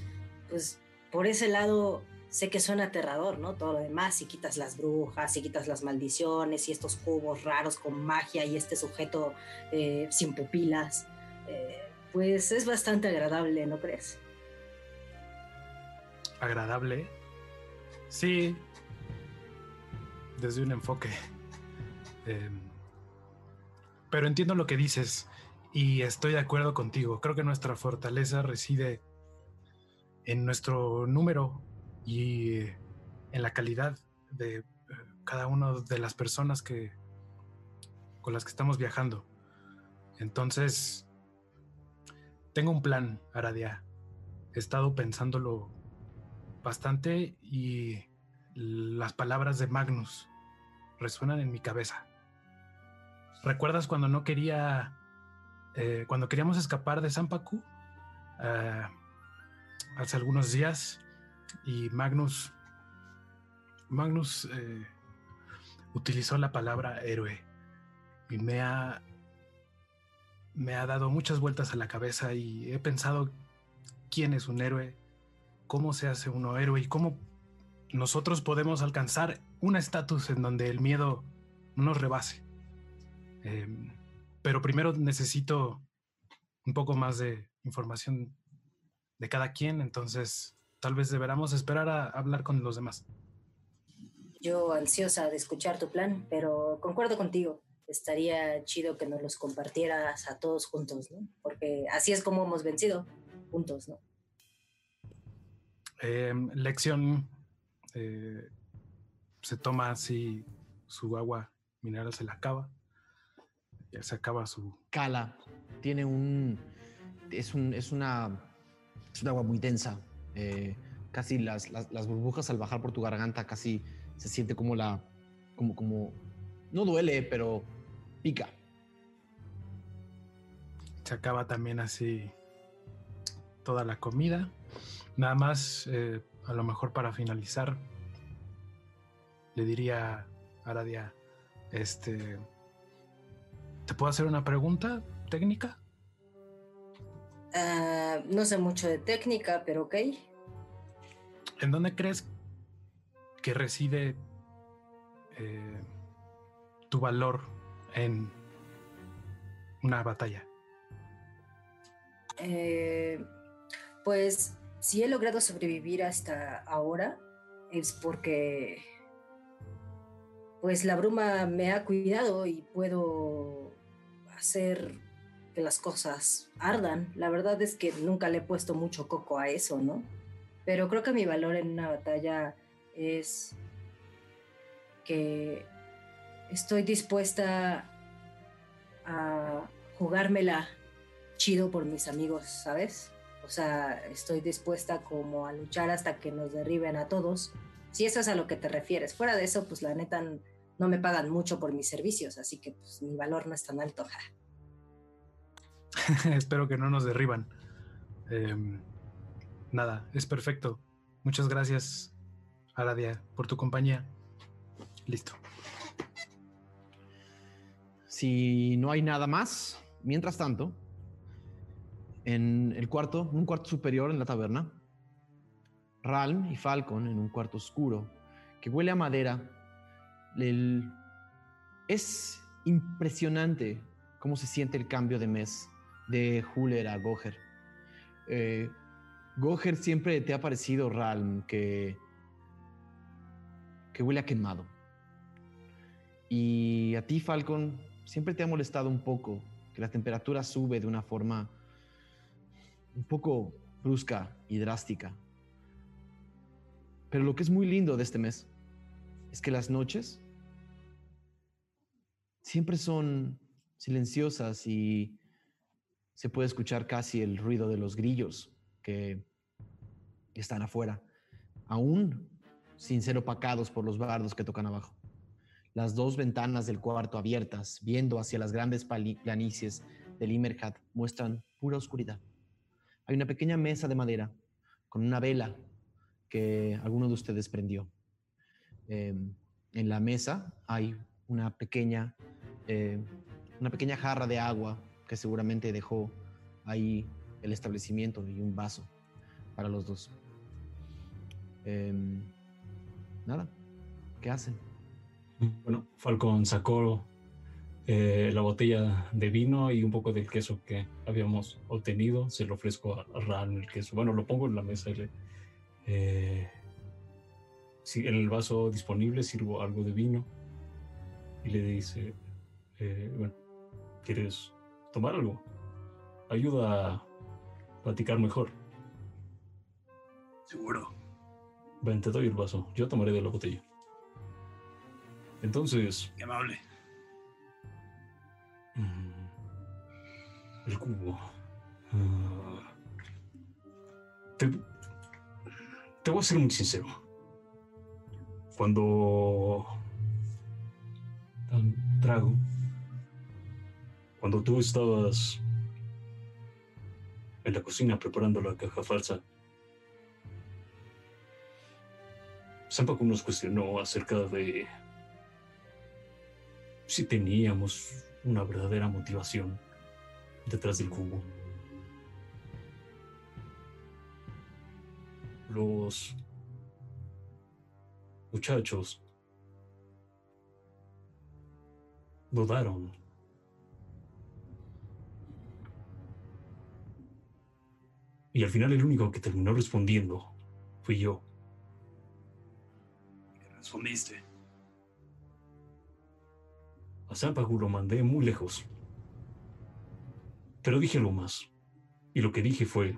pues por ese lado sé que suena aterrador, ¿no? Todo lo demás, si quitas las brujas, si quitas las maldiciones y estos cubos raros con magia y este sujeto eh, sin pupilas, eh, pues es bastante agradable, ¿no crees? Agradable. Sí, desde un enfoque. Em, pero entiendo lo que dices y estoy de acuerdo contigo. Creo que nuestra fortaleza reside en nuestro número y en la calidad de eh, cada una de las personas que con las que estamos viajando. Entonces, tengo un plan, Aradia. He estado pensándolo bastante y las palabras de Magnus resuenan en mi cabeza. ¿Recuerdas cuando no quería, eh, cuando queríamos escapar de Zampacu? Uh, hace algunos días y Magnus, Magnus eh, utilizó la palabra héroe y me ha, me ha dado muchas vueltas a la cabeza y he pensado quién es un héroe, cómo se hace uno héroe y cómo nosotros podemos alcanzar un estatus en donde el miedo no nos rebase. Em, pero primero necesito un poco más de información de cada quien, entonces tal vez deberamos esperar a hablar con los demás. Yo ansiosa de escuchar tu plan, pero concuerdo contigo. Estaría chido que nos los compartieras a todos juntos, ¿no? Porque así es como hemos vencido, juntos, ¿no? Em, lección, eh, se toma así su agua mineral, se la acaba, ya se acaba su... Cala, tiene un... Es, un, es, una, es un agua muy densa, eh, casi las, las, burbujas al bajar por tu garganta casi se siente como la... como, como no duele, pero pica. Se acaba también así toda la comida. Nada más, eh, a lo mejor para finalizar, le diría a Aradia, este, ¿te puedo hacer una pregunta técnica? Ah, no sé mucho de técnica, pero ok. ¿En dónde crees que reside eh, tu valor en una batalla? Eh, pues si he logrado sobrevivir hasta ahora es porque pues la bruma me ha cuidado y puedo hacer que las cosas ardan. La verdad es que nunca le he puesto mucho coco a eso, ¿no? Pero creo que mi valor en una batalla es que estoy dispuesta a jugármela chido por mis amigos, ¿sabes? O sea, estoy dispuesta como a luchar hasta que nos derriben a todos. Si eso es a lo que te refieres. Fuera de eso, pues la neta no me pagan mucho por mis servicios, así que pues mi valor no es tan alto. Espero que no nos derriban. Em, nada, es perfecto. Muchas gracias, Aradia, por tu compañía. Listo. Si no hay nada más, mientras tanto, en el cuarto, en un cuarto superior en la taberna, Ralm y Falcon en un cuarto oscuro que huele a madera. Es impresionante cómo se siente el cambio de mes de Huller a Goher. Eh, Goher siempre te ha parecido, Ralm, que, que huele a quemado. Y a ti, Falcon, siempre te ha molestado un poco que la temperatura sube de una forma un poco brusca y drástica. Pero lo que es muy lindo de este mes es que las noches siempre son silenciosas y se puede escuchar casi el ruido de los grillos que están afuera, aún sin ser opacados por los bardos que tocan abajo las dos ventanas del cuarto abiertas, viendo hacia las grandes planicies del Imerhat, muestran pura oscuridad. Hay una pequeña mesa de madera con una vela que alguno de ustedes prendió. Em, en la mesa hay una pequeña, eh, una pequeña jarra de agua que seguramente dejó ahí el establecimiento y un vaso para los dos. Em, nada, ¿qué hacen? Bueno, Falcon sacó eh, la botella de vino y un poco del queso que habíamos obtenido. Se lo ofrezco a Ran el queso. Bueno, lo pongo en la mesa y le, eh, en el vaso disponible sirvo algo de vino y le dice, eh, bueno, ¿quieres tomar algo? Ayuda a platicar mejor. Seguro. Ven, te doy el vaso. Yo tomaré de la botella. Entonces. Qué amable. Mm, el cubo. Ah, te, te voy a ser muy sincero. Cuando. Trago. Cuando tú estabas en la cocina preparando la caja falsa, Sampaku nos cuestionó acerca de si teníamos una verdadera motivación detrás del cubo. Los muchachos dudaron. Y al final el único que terminó respondiendo fui yo. ¿Qué respondiste? A Zampagu lo mandé muy lejos. Pero dije lo más. Y lo que dije fue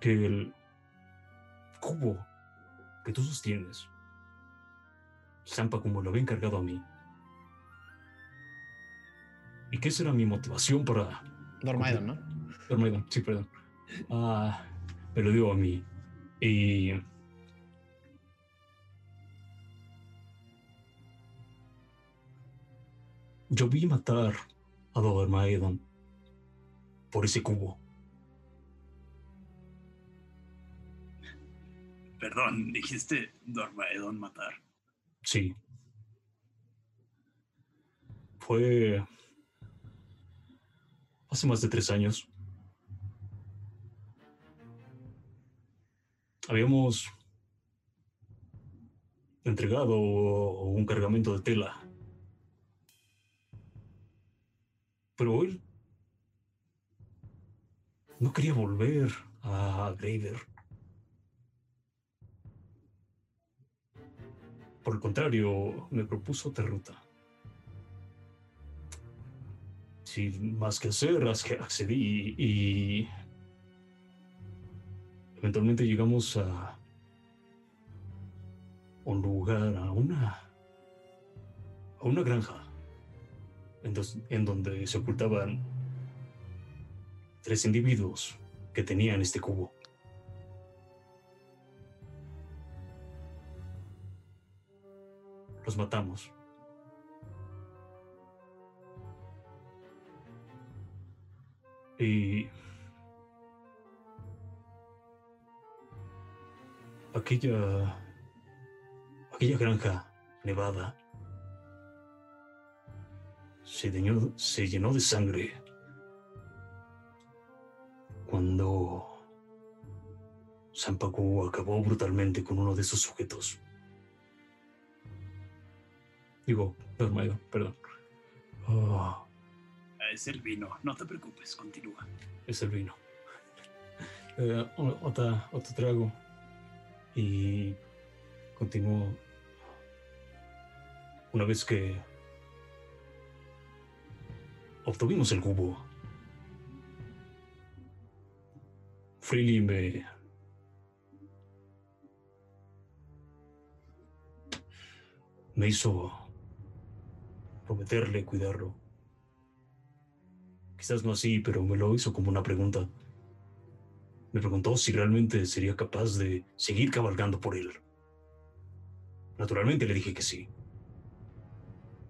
que el cubo que tú sostienes, Zampa como lo había encargado a mí. Y que esa era mi motivación para... Dormaidon, ¿no? Dormaidon, sí, perdón. Ah, me lo dio a mí. Y... Yo vi matar a Dormaidon por ese cubo. Perdón, dijiste Dormaedon matar. Sí. Fue hace más de tres años. Habíamos entregado un cargamento de tela. Pero él no quería volver a Graver. Por el contrario, me propuso otra ruta. Sin más que hacer, accedí y eventualmente llegamos a un lugar, a una, a una granja, en, en donde se ocultaban tres individuos que tenían este cubo. los matamos. Y aquella aquella granja nevada se llenó, se llenó de sangre cuando Sampaku acabó brutalmente con uno de esos sujetos. Digo, Dormido, perdón. Oh. Es el vino, no te preocupes, continúa. Es el vino. Eh, otra, otro trago. Y continúo. Una vez que obtuvimos el cubo, Freely me me hizo prometerle cuidarlo. Quizás no así, pero me lo hizo como una pregunta. Me preguntó si realmente sería capaz de seguir cabalgando por él. Naturalmente le dije que sí.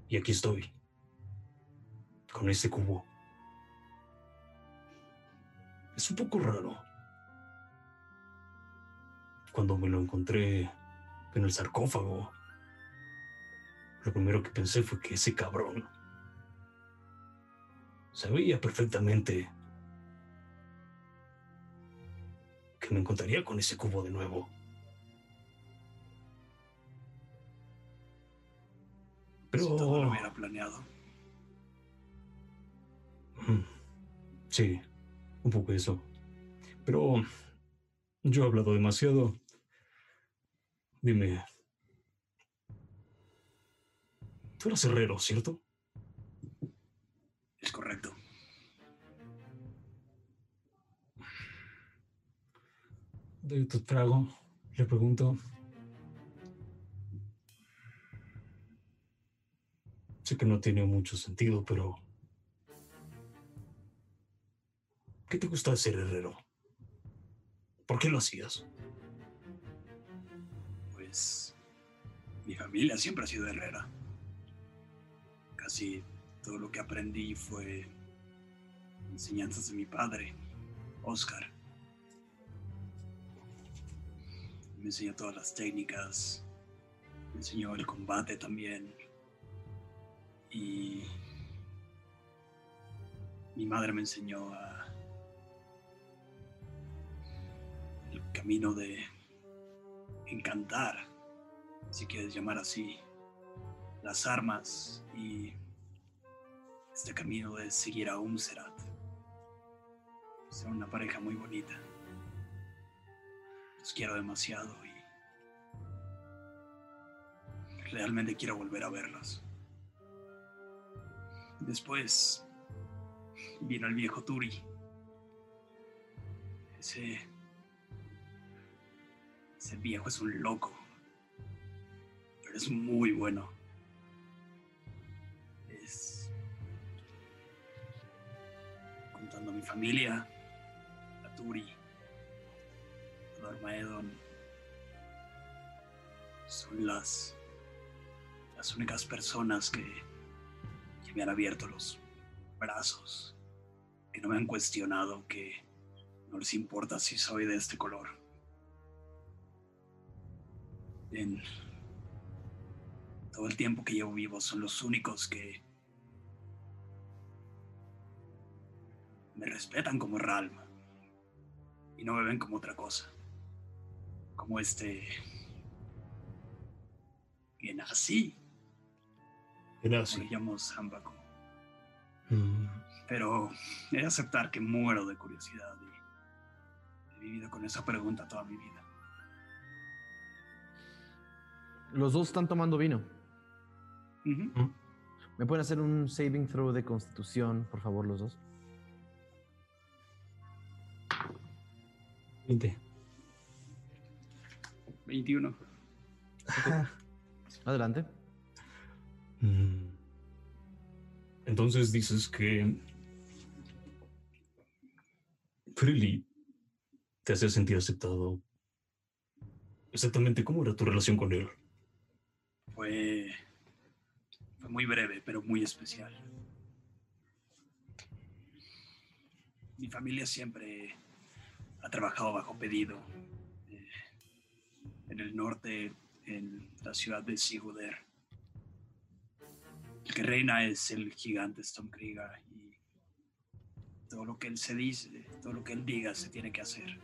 Y aquí estoy, con este cubo. Es un poco raro. Cuando me lo encontré en el sarcófago, lo primero que pensé fue que ese cabrón sabía perfectamente que me encontraría con ese cubo de nuevo. Pero... todo lo hubiera planeado. Sí, un poco eso. Pero yo he hablado demasiado. Dime, Tú eras herrero, ¿cierto? Es correcto. De tu trago, le pregunto. Sé que no tiene mucho sentido, pero... ¿Qué te gusta de ser herrero? ¿Por qué lo hacías? Pues mi familia siempre ha sido herrera. Casi todo lo que aprendí fue enseñanzas de mi padre, Oscar. Me enseñó todas las técnicas, me enseñó el combate también. Y mi madre me enseñó a el camino de encantar, si quieres llamar así, las armas y este camino de seguir a Umserat. Son una pareja muy bonita. Los quiero demasiado y realmente quiero volver a verlos. Después vino el viejo Turi. Ese. Ese viejo es un loco. Pero es muy bueno. Es. Contando a mi familia, a Turi, a Dormaedon. Son las. las únicas personas que. que me han abierto los brazos. Que no me han cuestionado que no les importa si soy de este color. En todo el tiempo que llevo vivo son los únicos que me respetan como Ralm y no me ven como otra cosa. Como este Genasi. Genasi. Le llamo Zambaco. Mm. Pero he de aceptar que muero de curiosidad He vivido con esa pregunta toda mi vida. Los dos están tomando vino. ¿Me pueden hacer un saving throw de constitución, por favor, los dos? 20. 21. Adelante. Mm. Entonces dices que Freely te hacía sentir aceptado. Exactamente cómo era tu relación con él. Fue, muy breve, pero muy especial. Mi familia siempre ha trabajado bajo pedido. Eh, en el norte, en la ciudad de Siguder. El que reina es el gigante Stormkrieger todo lo que él se dice, todo lo que él diga se tiene que hacer.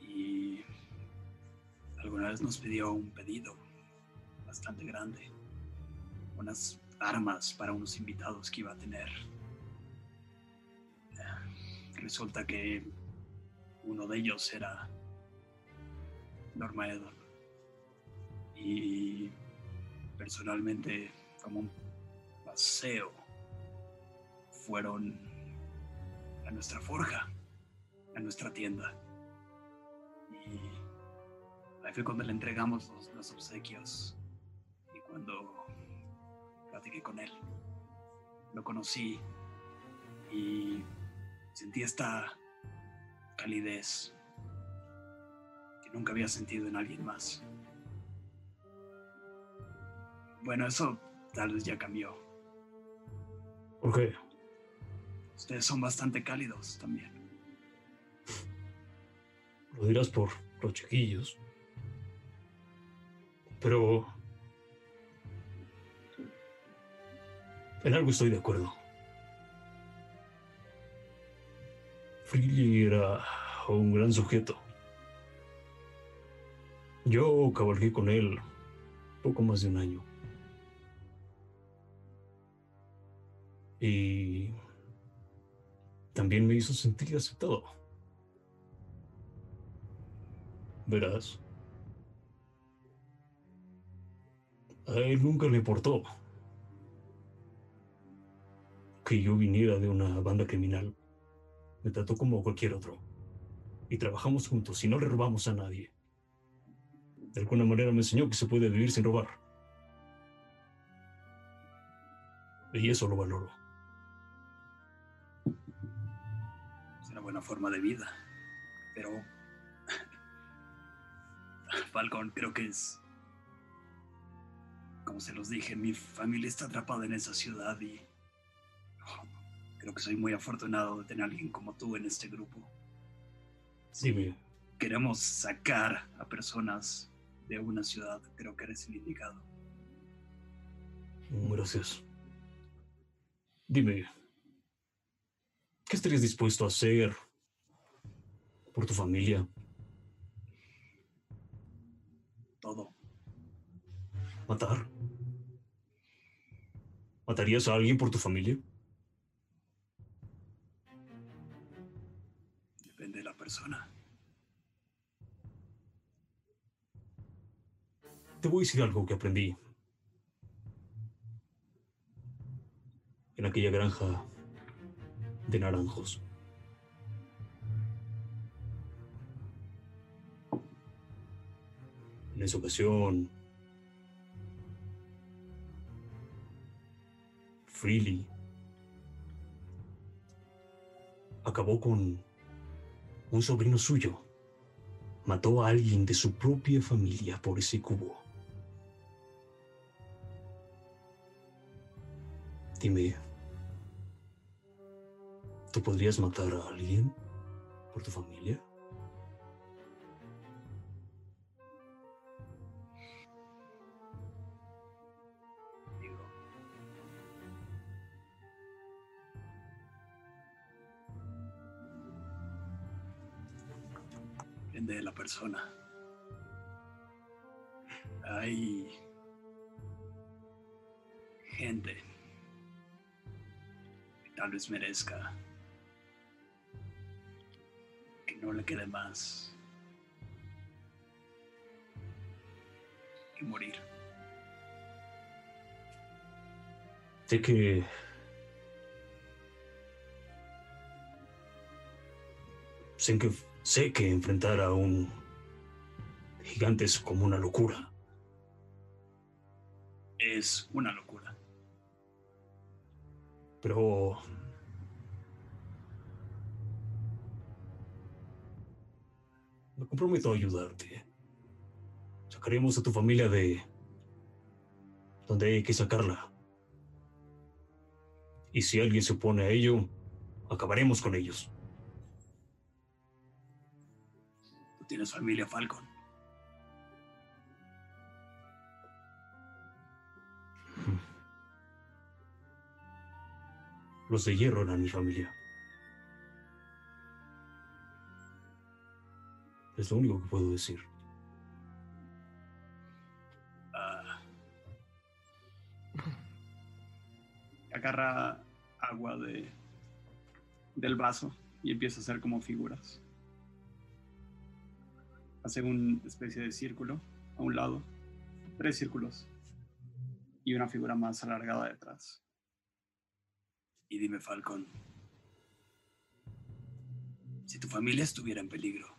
Y alguna vez nos pidió un pedido bastante grande, unas armas para unos invitados que iba a tener. Resulta que uno de ellos era Normaedon. Y personalmente, como un paseo, fueron a nuestra forja, a nuestra tienda. Y ahí fue cuando le entregamos los, obsequios cuando platiqué con él. Lo conocí y sentí esta calidez que nunca había sentido en alguien más. Bueno, eso tal vez ya cambió. ¿Por qué? Ustedes son bastante cálidos también. Lo dirás por los chiquillos. Pero... En algo estoy de acuerdo. Freely era un gran sujeto. Yo cabalgué con él poco más de un año. Y también me hizo sentir aceptado. Verás, a él nunca le importó que yo viniera de una banda criminal. Me trató como cualquier otro. Y trabajamos juntos y no le robamos a nadie. De alguna manera me enseñó que se puede vivir sin robar. Y eso lo valoro. una forma de vida. Pero Falcon creo que es, como se los dije, mi familia está atrapada en esa ciudad y creo que soy muy afortunado de tener a alguien como tú en este grupo. Si queremos sacar a personas de una ciudad, creo que eres el indicado. Gracias. Dime, ¿Qué estarías dispuesto a hacer por tu familia? Todo. ¿Matar? ¿Matarías a alguien por tu familia? Te voy a decir algo que aprendí. En aquella granja de naranjos. En esa ocasión, Freely acabó con un sobrino suyo. Mató a alguien de su propia familia por ese cubo. Dime, ¿tú podrías matar a alguien por tu familia? De la persona. Hay gente que tal vez merezca que no le quede más que morir. Sé que sé que Sé que enfrentar a un gigante es como una locura. Es una locura. Pero... Me comprometo a ayudarte. Sacaremos a tu familia de... donde hay que sacarla. Y si alguien se opone a ello, acabaremos con ellos. Tienes familia Falcon. Los de hierro eran mi familia. Es lo único que puedo decir. Ah. agarra agua de, del vaso y empieza a hacer como figuras hace una especie de círculo a un lado, tres círculos y una figura más alargada detrás. Y dime, Falcon, si tu familia estuviera en peligro,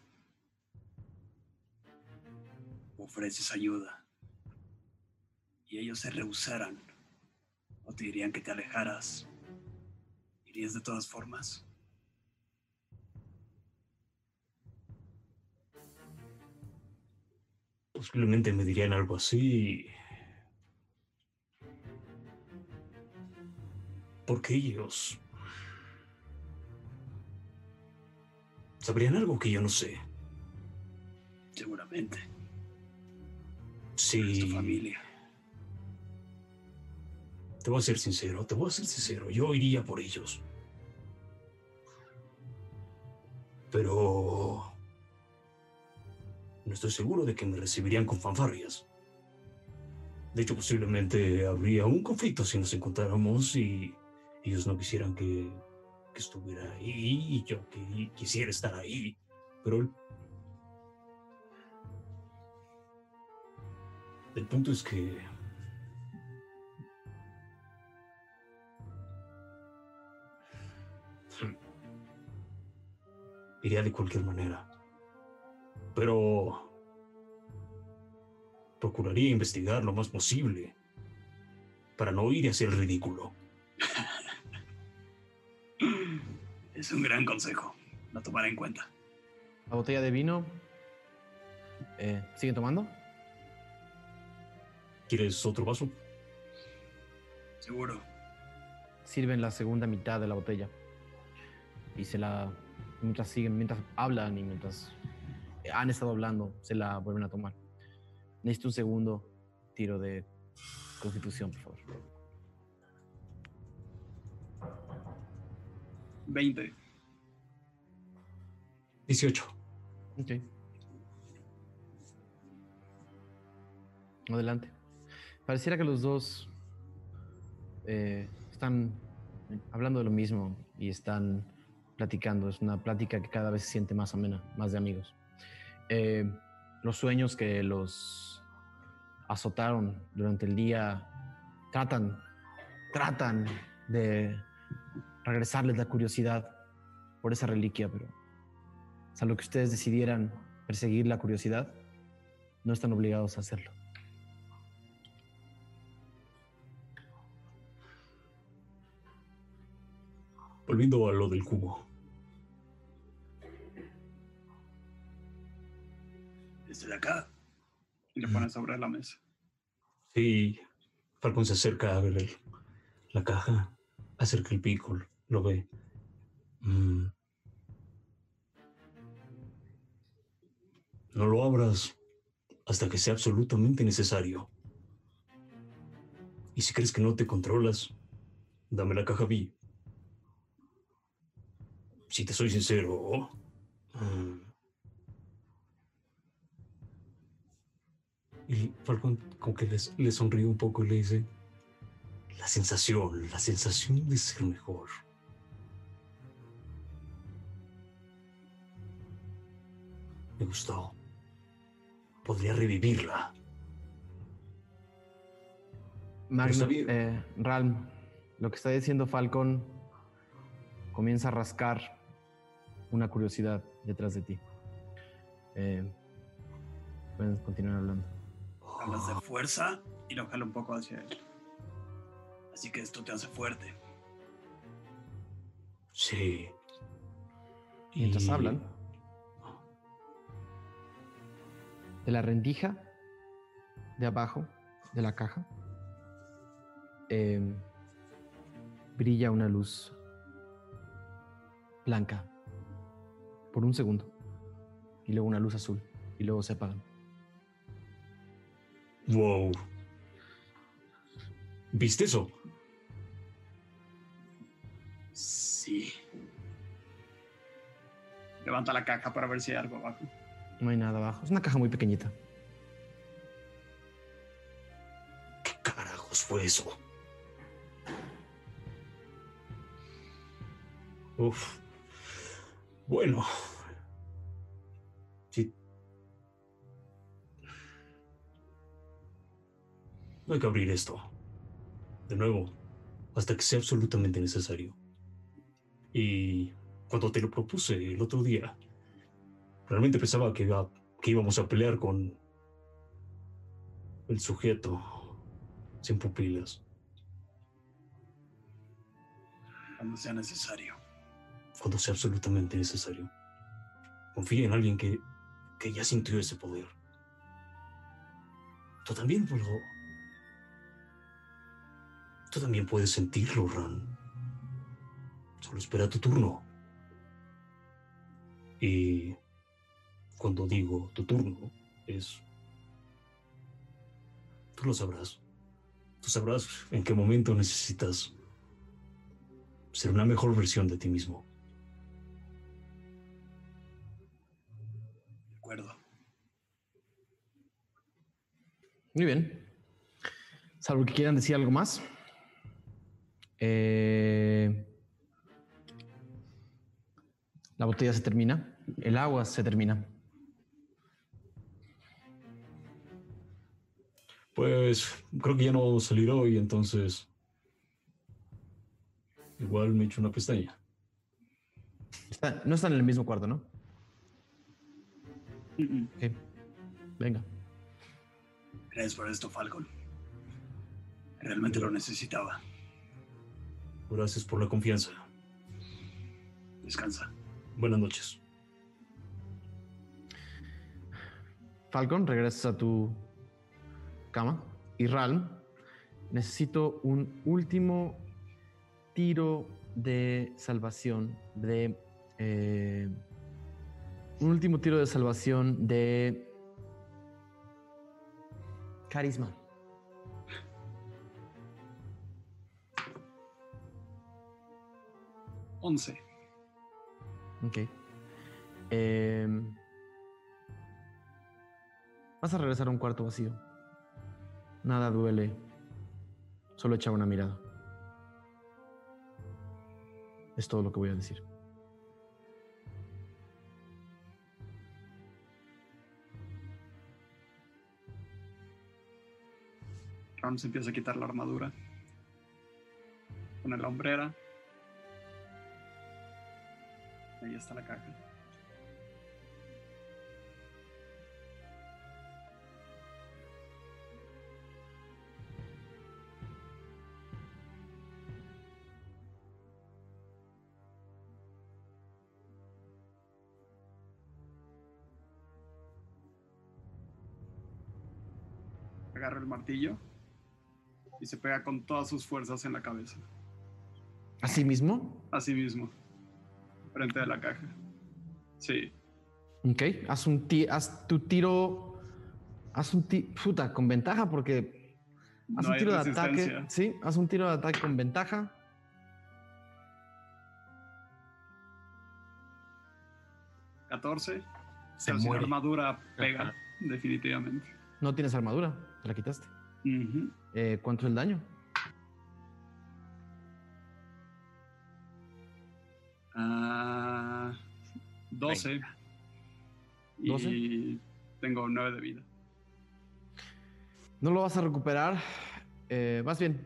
ofreces ayuda y ellos se rehusaran o te dirían que te alejaras, ¿irías de todas formas? Posiblemente me dirían algo así. Porque ellos sabrían algo que yo no sé. Seguramente. Sí. tu familia. Te voy a ser sincero, te voy a ser sincero. Yo iría por ellos. Pero no estoy seguro de que me recibirían con fanfarrias. De hecho, posiblemente habría un conflicto si nos encontráramos y ellos no quisieran que, que estuviera ahí y yo que quisiera estar ahí. Pero el, el punto es que iría de cualquier manera pero procuraría investigar lo más posible para no ir hacia el ridículo. Es un gran consejo. Lo tomaré en cuenta. La botella de vino. Eh, ¿Siguen tomando? ¿Quieres otro vaso? Seguro. Sirven la segunda mitad de la botella. Y se la. Mientras siguen, mientras hablan y mientras han estado hablando, se la vuelven a tomar. Necesito un segundo tiro de constitución, por favor. 20. 18. Ok. Adelante. Pareciera que los dos eh, están hablando de lo mismo y están platicando. Es una plática que cada vez se siente más amena, más de amigos. Eh, los sueños que los azotaron durante el día tratan, tratan de regresarles la curiosidad por esa reliquia, pero salvo que ustedes decidieran perseguir la curiosidad, no están obligados a hacerlo. Volviendo a lo del cubo. De acá. Y le pones sobre la mesa. Sí. Falcon se acerca a ver la caja. Acerca el pico. Lo ve. Mm. No lo abras hasta que sea absolutamente necesario. Y si crees que no te controlas, dame la caja B. Si te soy sincero, mm, y Falcon como que le sonríe un poco y le dice, la sensación, la sensación de ser mejor. Me gustó. Podría revivirla. eh, Ralm, lo que está diciendo Falcon comienza a rascar una curiosidad detrás de ti. Eh, pueden continuar hablando. Hablas de fuerza y lo jala un poco hacia él. Así que esto te hace fuerte. Sí. Mientras hablan, de la rendija de abajo de la caja em, brilla una luz blanca por un segundo y luego una luz azul y luego se apagan. Wow. ¿Viste eso? Sí. Levanta la caja para ver si hay algo abajo. No hay nada abajo. Es una caja muy pequeñita. ¿Qué carajos fue eso? Uf. Bueno. No hay que abrir esto. De nuevo, hasta que sea absolutamente necesario. Y cuando te lo propuse el otro día, Realmente pensaba que, que íbamos a pelear con el sujeto sin pupilas. Cuando sea necesario. Cuando sea absolutamente necesario. Confía en alguien que, que ya sintió ese poder. Tú también, puedo. Tú también puedes sentirlo, Ran. Solo espera tu turno. Y cuando digo tu turno, es... Tú lo sabrás. Tú sabrás en qué momento necesitas ser una mejor versión de ti mismo. De acuerdo. Muy bien. Salvo que quieran decir algo más. Eh, la botella se termina. El agua se termina. Pues creo que ya no vamos a salir hoy, entonces. Igual me echo una pestaña. no están en el mismo cuarto, ¿no? Venga. Gracias por esto, Falcon. Realmente lo necesitaba. Gracias por la confianza. Descansa. Buenas noches. Falcon, regresas a tu cama. Y Ralm, necesito un último tiro de salvación de... Eh, un último tiro de salvación de... Carisma. Once. Ok. Em, vas a regresar a un cuarto vacío. Nada duele. Solo echa una mirada. Es todo lo que voy a decir. Ram se empieza a quitar la armadura. Pone la hombrera. Ahí está la caja. agarra el martillo y se pega con todas sus fuerzas en la cabeza. ¿Así mismo? Así mismo. Frente de la caja. Sí. Ok, haz, un haz tu tiro. Haz un tiro. Puta, con ventaja porque. Haz un tiro de ataque. Sí, haz un tiro de ataque con ventaja. ¿14? Se muere. armadura pega, definitivamente. No tienes armadura. Te la quitaste. Eh, ¿Cuánto es el daño? Uh, 12. Y tengo 9 de vida. No lo vas a recuperar. Eh, más bien,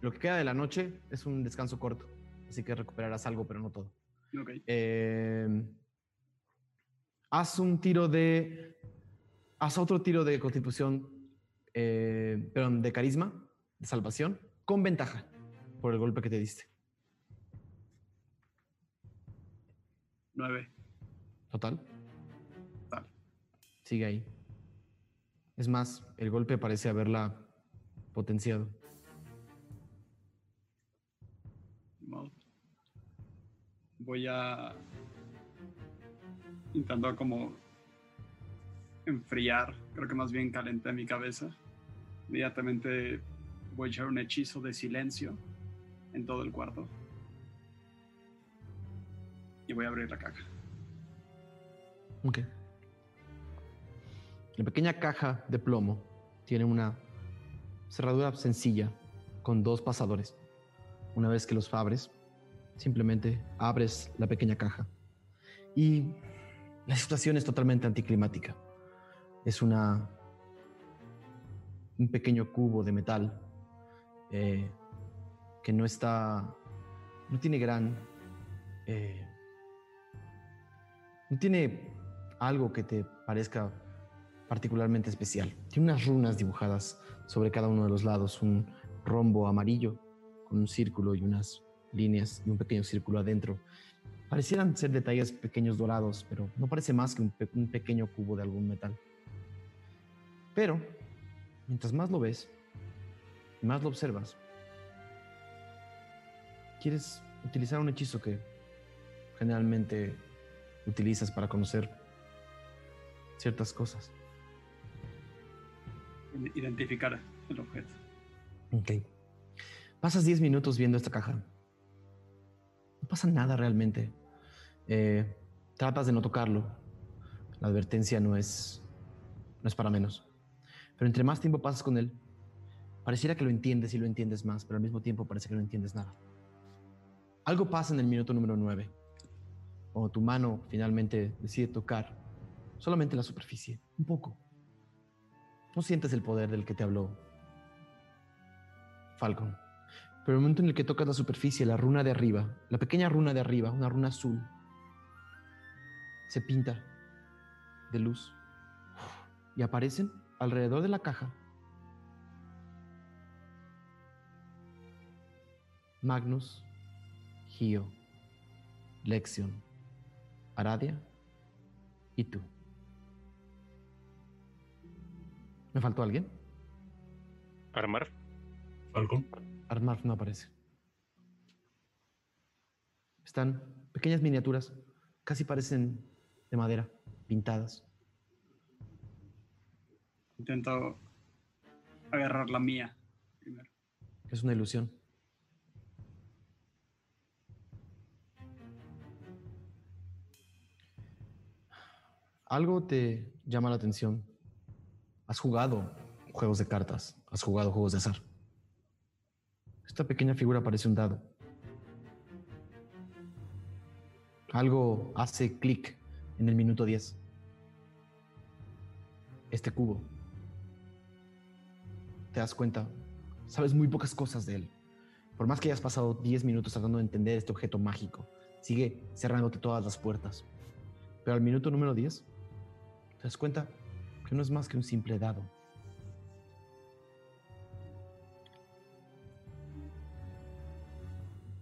lo que queda de la noche es un descanso corto. Así que recuperarás algo, pero no todo. Eh, haz un tiro de. Haz otro tiro de constitución eh, perdón, de carisma, de salvación, con ventaja por el golpe que te diste. Nueve. ¿Total? Total. Sigue ahí. Es más, el golpe parece haberla potenciado. Voy a intentando como enfriar, creo que más bien calenté mi cabeza Inmediatamente voy a echar un hechizo de silencio en todo el cuarto. Voy a abrir la caja. Ok. La pequeña caja de plomo tiene una cerradura sencilla con dos pasadores. Una vez que los abres, simplemente abres la pequeña caja. Y la situación es totalmente anticlimática. Es una un pequeño cubo de metal eh, que no está, no tiene gran, eh, no tiene algo que te parezca particularmente especial. Tiene unas runas dibujadas sobre cada uno de los lados, un rombo amarillo con un círculo y unas líneas y un pequeño círculo adentro. Parecieran ser detalles pequeños dorados, pero no parece más que un, un pequeño cubo de algún metal. Pero Mientras más lo ves, más lo observas, quieres utilizar un hechizo que generalmente utilizas para conocer ciertas cosas. Identificar el objeto. Ok. Pasas 10 minutos viendo esta caja. No pasa nada realmente. Eh, tratas de no tocarlo. La advertencia no es, no es para menos. Pero entre más tiempo pasas con él, pareciera que lo entiendes y lo entiendes más, pero al mismo tiempo parece que no entiendes nada. Algo pasa en el minuto número 9, cuando tu mano finalmente decide tocar solamente la superficie, un poco. No sientes el poder del que te habló Falcon. Pero el momento en el que tocas la superficie, la runa de arriba, la pequeña runa de arriba, una runa azul, se pinta de luz y aparecen alrededor de la caja, Magnus, Gio, Lexion, Aradia y tú. ¿Me faltó alguien? Armar. Falcon. Armar no aparece. Están pequeñas miniaturas, casi parecen de madera, pintadas. Intento agarrar la mía primero. Es una ilusión. Algo te llama la atención. Has jugado juegos de cartas, has jugado juegos de azar. Esta pequeña figura parece un dado. Algo hace clic en el minuto 10. Este cubo te das cuenta, sabes muy pocas cosas de él. Por más que hayas pasado 10 minutos tratando de entender este objeto mágico, sigue cerrándote todas las puertas. Pero al minuto número 10, te das cuenta que no es más que un simple dado.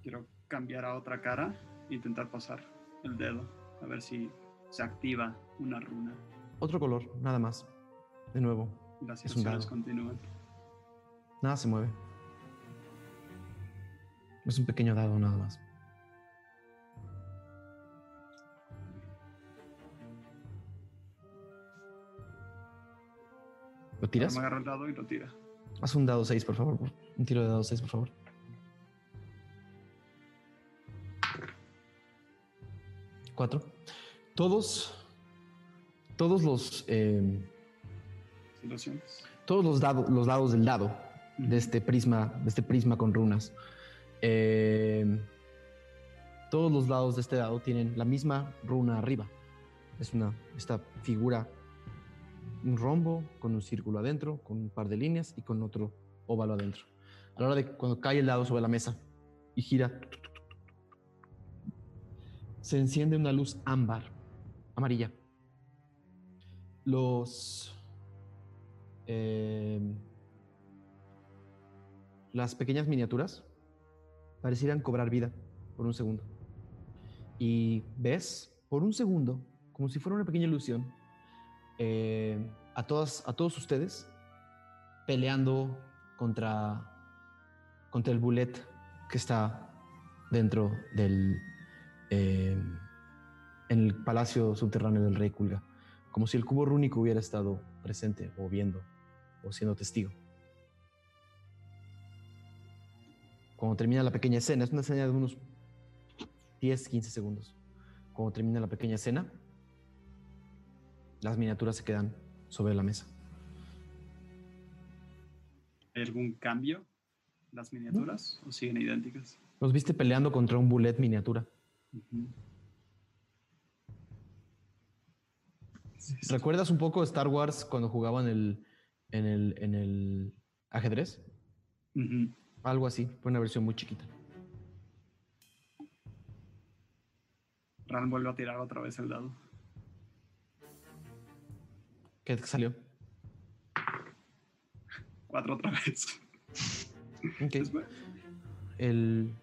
Quiero cambiar a otra cara e intentar pasar el dedo, a ver si se activa una runa. Otro color, nada más. De nuevo. Las es un dado. continúan. Nada se mueve. Es un pequeño dado nada más. ¿Lo tiras? me agarra el dado y lo tira. Haz un dado 6, por favor. Un tiro de dado 6, por favor. 4. Todos. Todos los. Eh, todos los, dados, los dados del dado de este prisma, de este prisma con runas. Eh, todos los lados de este dado tienen la misma runa arriba. Es una esta figura un rombo con un círculo adentro, con un par de líneas y con otro óvalo adentro. A la hora de cuando cae el dado sobre la mesa y gira, se enciende una luz ámbar, amarilla. Los eh, las pequeñas miniaturas parecieran cobrar vida por un segundo. Y ves, por un segundo, como si fuera una pequeña ilusión, eh, a, todas, a todos ustedes peleando contra, contra el bullet que está dentro del eh, en el palacio subterráneo del rey Kulga, como si el cubo rúnico hubiera estado presente o viendo o siendo testigo. Cuando termina la pequeña escena, es una escena de unos 10, 15 segundos. Cuando termina la pequeña escena, las miniaturas se quedan sobre la mesa. ¿Hay algún cambio las miniaturas o siguen idénticas? Los viste peleando contra un bullet miniatura. ¿Recuerdas un poco Star Wars cuando jugaban el, en, el, en el ajedrez? Algo así, fue una versión muy chiquita. Ran vuelve a tirar otra vez el dado. ¿Qué salió? Cuatro otra vez. El,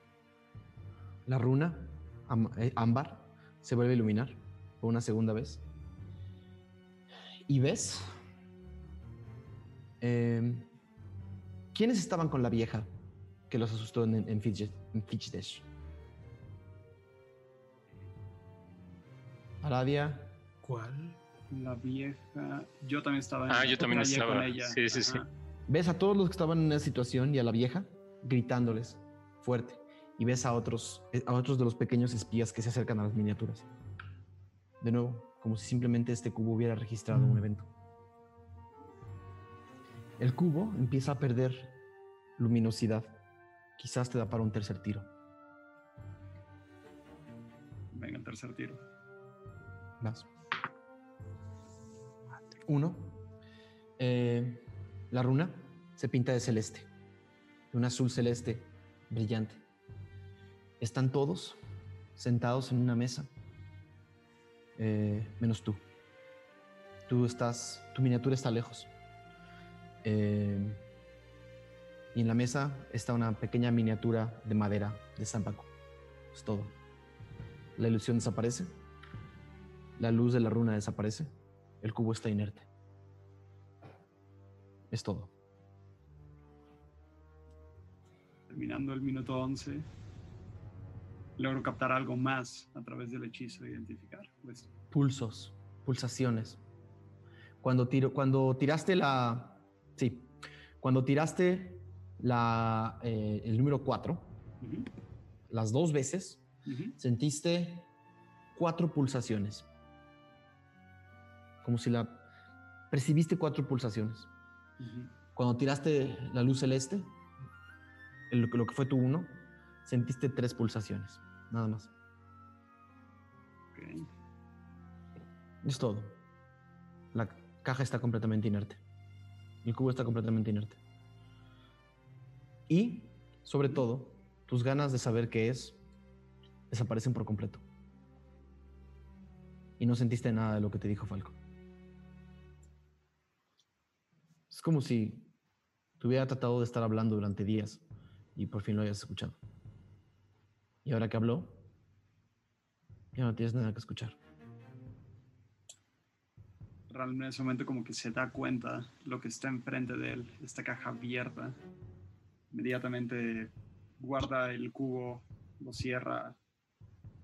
la runa eh, ámbar se vuelve a iluminar por una segunda vez. Y ves. Em, ¿Quiénes estaban con la vieja que los asustó en, en, Fitchdesh? Aradia. ¿Cuál? La vieja. Yo también estaba en Ah, yo también estaba. Con ella. Sí, sí, sí. Ves a todos los que estaban en esa situación y a la vieja gritándoles fuerte. Y ves a otros, eh, a otros de los pequeños espías que se acercan a las miniaturas. De nuevo, como si simplemente este cubo hubiera registrado un evento. El cubo empieza a perder luminosidad. Quizás te da para un tercer tiro. Venga, el tercer tiro. Vas. Uno. Eh, la runa se pinta de celeste, de un azul celeste brillante. Están todos sentados en una mesa, eh, menos tú. Tú estás, tu miniatura está lejos. Eh, y en la mesa está una pequeña miniatura de madera de Zampaco. Es todo. La ilusión desaparece. La luz de la runa desaparece. El cubo está inerte. Es todo. Terminando el minuto 11, logro captar algo más a través del hechizo de identificar. Pues. Pulsos, pulsaciones. Cuando, tiro, cuando tiraste la... Sí, cuando tiraste la, eh, el número 4, las dos veces, sentiste cuatro pulsaciones como si la percibiste cuatro pulsaciones. Cuando tiraste la luz celeste, lo, lo que fue tu uno, sentiste tres pulsaciones, nada más. Es todo. La caja está completamente inerte. El cubo está completamente inerte. Y, sobre todo, tus ganas de saber qué es desaparecen por completo. Y no sentiste nada de lo que te dijo Falco. Es como si te hubiera tratado de estar hablando durante días y por fin lo hayas escuchado. Y ahora que habló, ya no tienes nada que escuchar. Realmente en ese momento como que se da cuenta lo que está enfrente de él, esta caja abierta. Inmediatamente guarda el cubo, lo cierra,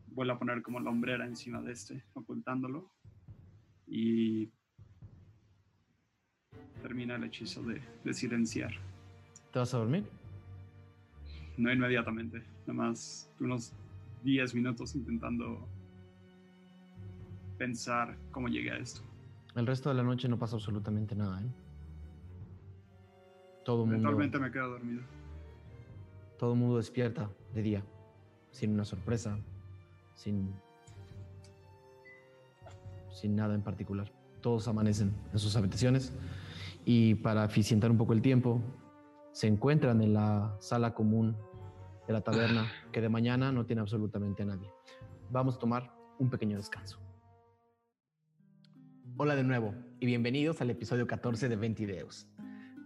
vuelve a poner como la hombrera encima de este, ocultándolo. Y termina el hechizo de, de silenciar. ¿Te vas a dormir? No inmediatamente, nada más unos 10 minutos intentando pensar cómo llegué a esto. El resto de la noche no pasa absolutamente nada, ¿eh? Todo mundo. me quedo dormido. Todo el mundo despierta de día, sin una sorpresa, sin. sin nada en particular. Todos amanecen en sus habitaciones y para eficientar un poco el tiempo, se encuentran en la sala común de la taberna que de mañana no tiene absolutamente nadie. Vamos a tomar un pequeño descanso. Hola de nuevo y bienvenidos al episodio 14 de Ventideos.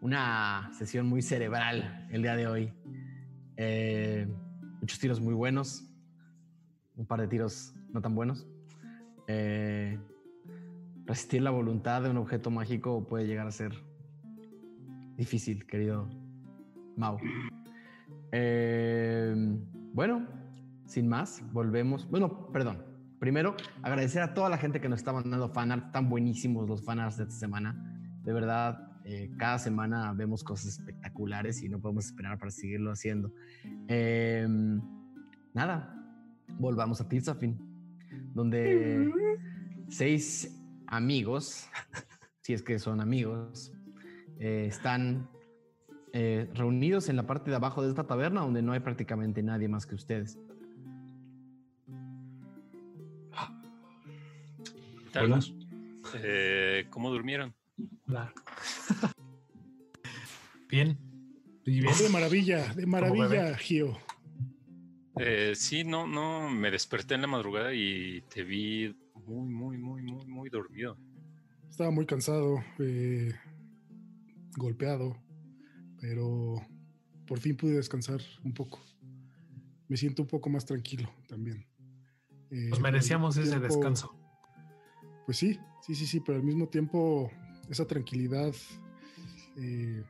Una sesión muy cerebral el día de hoy. Eh, muchos tiros muy buenos, un par de tiros no tan buenos. Eh, resistir la voluntad de un objeto mágico puede llegar a ser difícil, querido Mau. Eh, bueno, sin más, volvemos. Bueno, perdón. Primero, agradecer a toda la gente que nos está mandando fanarts, tan buenísimos los fanarts de esta semana. De verdad, eh, cada semana vemos cosas espectaculares y no podemos esperar para seguirlo haciendo. Em, nada, volvamos a Tirzafin, donde seis amigos, si es que son amigos, eh, están eh, reunidos en la parte de abajo de esta taberna donde no hay prácticamente nadie más que ustedes. Eh, ¿Cómo durmieron? bien. De maravilla, de maravilla, Gio. sí, no, no, me desperté en la madrugada y te vi muy, muy, muy, muy, muy dormido. Estaba muy cansado. Eh, golpeado, pero por fin pude descansar un poco. Me siento un poco más tranquilo también. Eh, Nos merecíamos ese descanso. Pues sí, sí, sí, sí, pero al mismo tiempo esa tranquilidad, eh,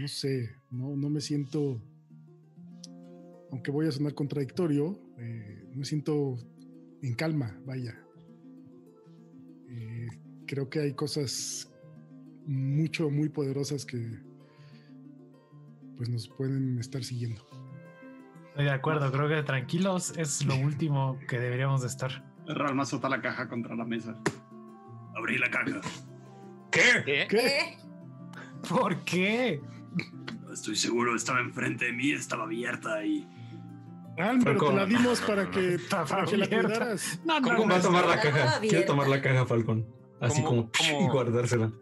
no sé, no, no me siento, aunque voy a sonar contradictorio, eh, me siento en calma, vaya. creo que hay cosas mucho, muy poderosas que pues nos pueden estar siguiendo. Estoy de acuerdo, creo que tranquilos es lo último que deberíamos de estar. Ralma azota la caja contra la mesa. Abrí la caja. ¿Qué? ¿Qué? ¿Por qué? estoy seguro, estaba enfrente de mí, estaba abierta y... Ah, pero te la dimos para que, para que la cuidaras. No, no, ¿Cómo va a tomar la caja? Quiero tomar la caja, Falcón. Así como y guardársela.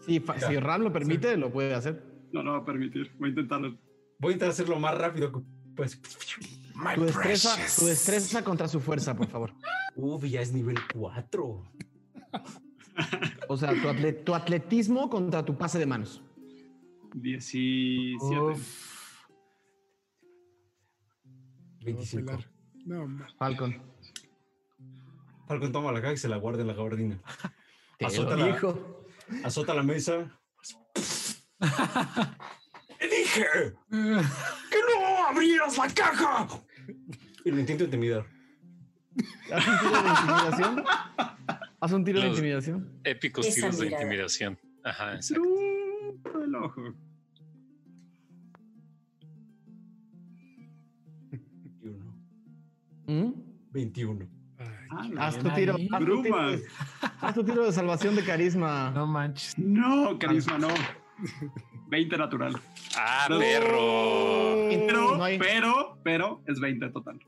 Si, si Ram lo permite, lo puede hacer. No, no va a permitir. Voy a intentarlo. Voy a intentar hacerlo más rápido. Pues. Tu destreza, tu destreza contra su fuerza, por favor. Uf, ya es nivel 4. O sea, tu, atletismo contra tu pase de manos. 17. 25. No, Falcon. Falcon toma la caja y se la guarda en la gabardina. azota, la, azota la mesa. ¡Te dije! ¡Que no abrieras la caja! Y lo intento intimidar. ¿Haz un tiro de intimidación? ¿Haz un tiro de intimidación? Épicos tiros de intimidación. Ajá, exacto. el ojo. 21. ¿Mm? 21. Haz, tu tiro, haz, tu tiro, haz tu tiro de salvación de carisma. No manches. No, carisma no. 20 natural. Ah, perro. Pero, pero, pero es 20 total.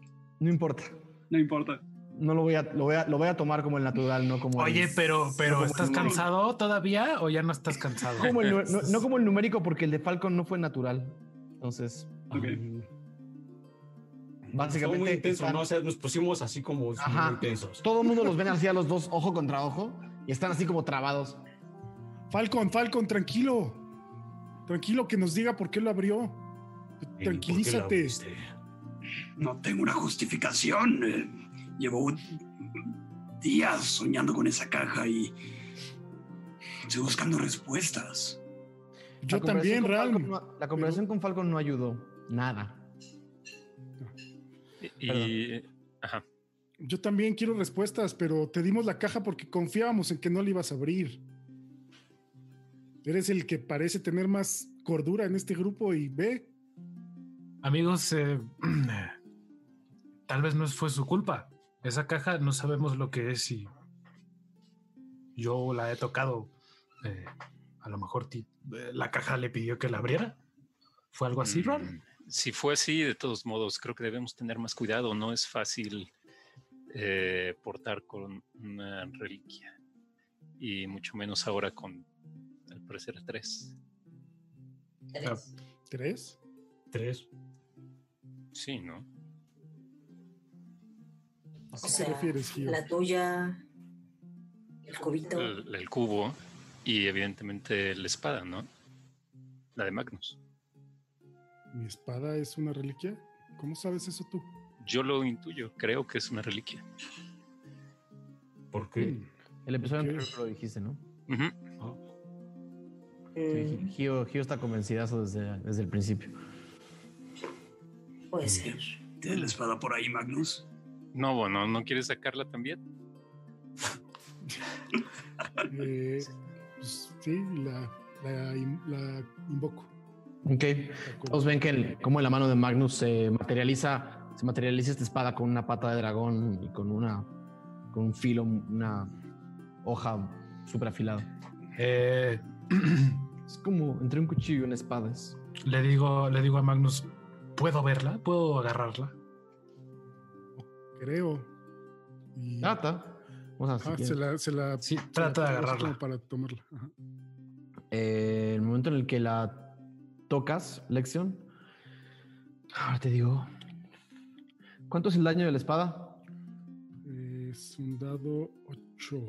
No importa. No importa. No lo voy a, lo voy a, lo voy a tomar como el natural, no como Oye, pero, pero ¿estás cansado todavía o ya no estás cansado? no, como el numérico, porque el de Falcon no fue natural. Entonces. Básicamente. Muy intenso, ¿no? O sea, nos pusimos así como muy tensos. Todo el mundo los ven así a los dos, ojo contra ojo, y están así como trabados. Falcon, Falcon, tranquilo. Tranquilo, que nos diga por qué lo abrió. Tranquilízate. No tengo una justificación. Eh, llevo días soñando con esa caja y estoy buscando respuestas. Yo también, Ram. la conversación con Falcon no ayudó. Nada. Y, ajá. Yo también quiero respuestas, pero te dimos la caja porque confiábamos en que no la ibas a abrir. Eres el que parece tener más cordura en este grupo y ve. Amigos, eh, tal vez no fue su culpa. Esa caja no sabemos lo que es y yo la he tocado. Eh, a lo mejor eh, la caja le pidió que la abriera. ¿Fue algo así? Mm, si fue así, de todos modos, creo que debemos tener más cuidado. No es fácil portar con una reliquia. Y mucho menos ahora con parecer tres. ¿Tres? ¿Tres? Tres. Sí, ¿no? ¿A qué te refieres, Gio? La tuya, el cubito. El, cubo y evidentemente la espada, ¿no? La de Magnus. ¿Mi espada es una reliquia? ¿Cómo sabes eso tú? Yo lo intuyo, creo que es una reliquia. ¿Por qué? El episodio anterior lo dijiste, ¿no? Mm. Gio, está convencida desde, desde el principio. Puede ser. ¿Tienes la espada por ahí, Magnus? No, bueno, ¿no quieres sacarla también? eh, pues, sí, la, la, invoco. Ok. Todos ven que como en la mano de Magnus se materializa, se materializa esta espada con una pata de dragón y con una con un filo, una hoja súper afilada. Eh, Es como entre un cuchillo y una espada. Le digo, le digo a Magnus, ¿puedo verla? ¿Puedo agarrarla? Creo. Trata. se la, se la, sí, trata de agarrarla. Para tomarla. Eh, el momento en el que la tocas, lección. Ahora te digo. ¿Cuánto es el daño de la espada? Es un dado 8.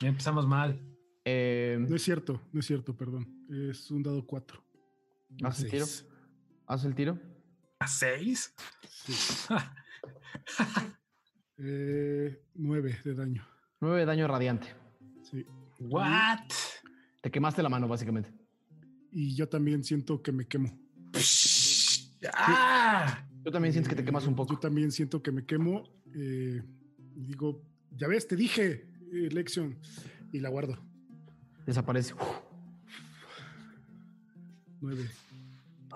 Ya empezamos mal. Eh, no es cierto, no es cierto, perdón. Es un dado 4. ¿Haz el tiro? ¿Haz el tiro? ¿A 6? Sí. eh, 9 de daño. 9 de daño radiante. Sí. ¿What? Te quemaste la mano, básicamente. Y yo también siento que me quemo. ¡Ah! Yo también siento que te quemas un poco. Yo también siento que me quemo. Eh, digo, ya ves, te dije, Lexion. Y la guardo desaparece. Nueve.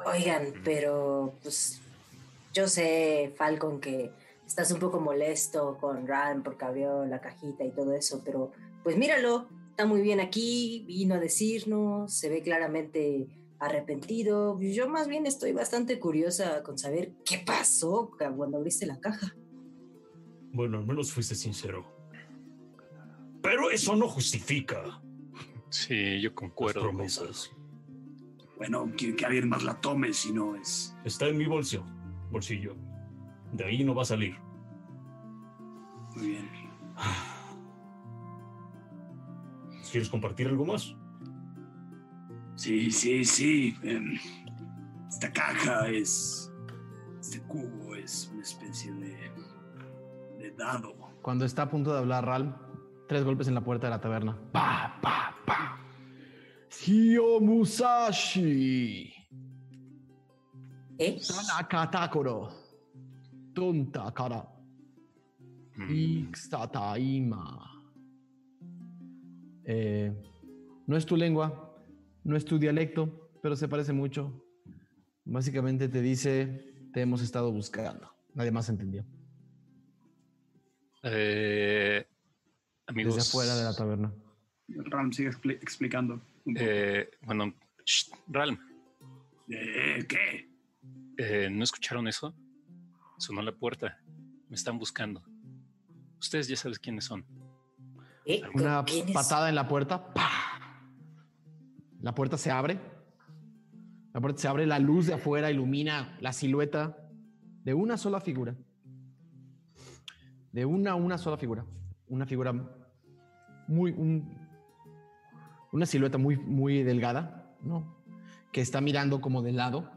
Oigan, pero pues yo sé, Falcon, que estás un poco molesto con Ran porque abrió la cajita y todo eso, pero pues míralo, está muy bien aquí, vino a decirnos, se ve claramente arrepentido. Yo más bien estoy bastante curiosa con saber qué pasó cuando abriste la caja. Bueno, al menos fuiste sincero. Pero eso no justifica Sí, yo concuerdo. promesas. Bueno, quiere que alguien más la tome si no es. Está en mi bolsillo. Bolsillo. De ahí no va a salir. Muy bien. ¿Quieres compartir algo más? Sí, sí, sí. Em, esta caja es. Este cubo es una especie de. de dado. Cuando está a punto de hablar Ral, tres golpes en la puerta de la taberna. Pa, pa, pa. Hio Musashi. ¿Eh? Sanakatakoro. Tonta kara. Mm. Eh, no es tu lengua, no es tu dialecto, pero se parece mucho. Básicamente te dice, te hemos estado buscando. Nadie más entendió. Eh, amigos. Desde afuera de la taberna. Ralm sigue explicando. Eh, bueno, Ralm. Eh, ¿Qué? Eh, ¿No escucharon eso? Sonó la puerta. Me están buscando. Ustedes ya saben quiénes son. Una patada en la puerta. La puerta se abre. La puerta se abre, la luz de afuera ilumina la silueta de una sola figura. De una, una sola figura. Una figura muy, una silueta muy, muy delgada, ¿no? Que está mirando como de lado,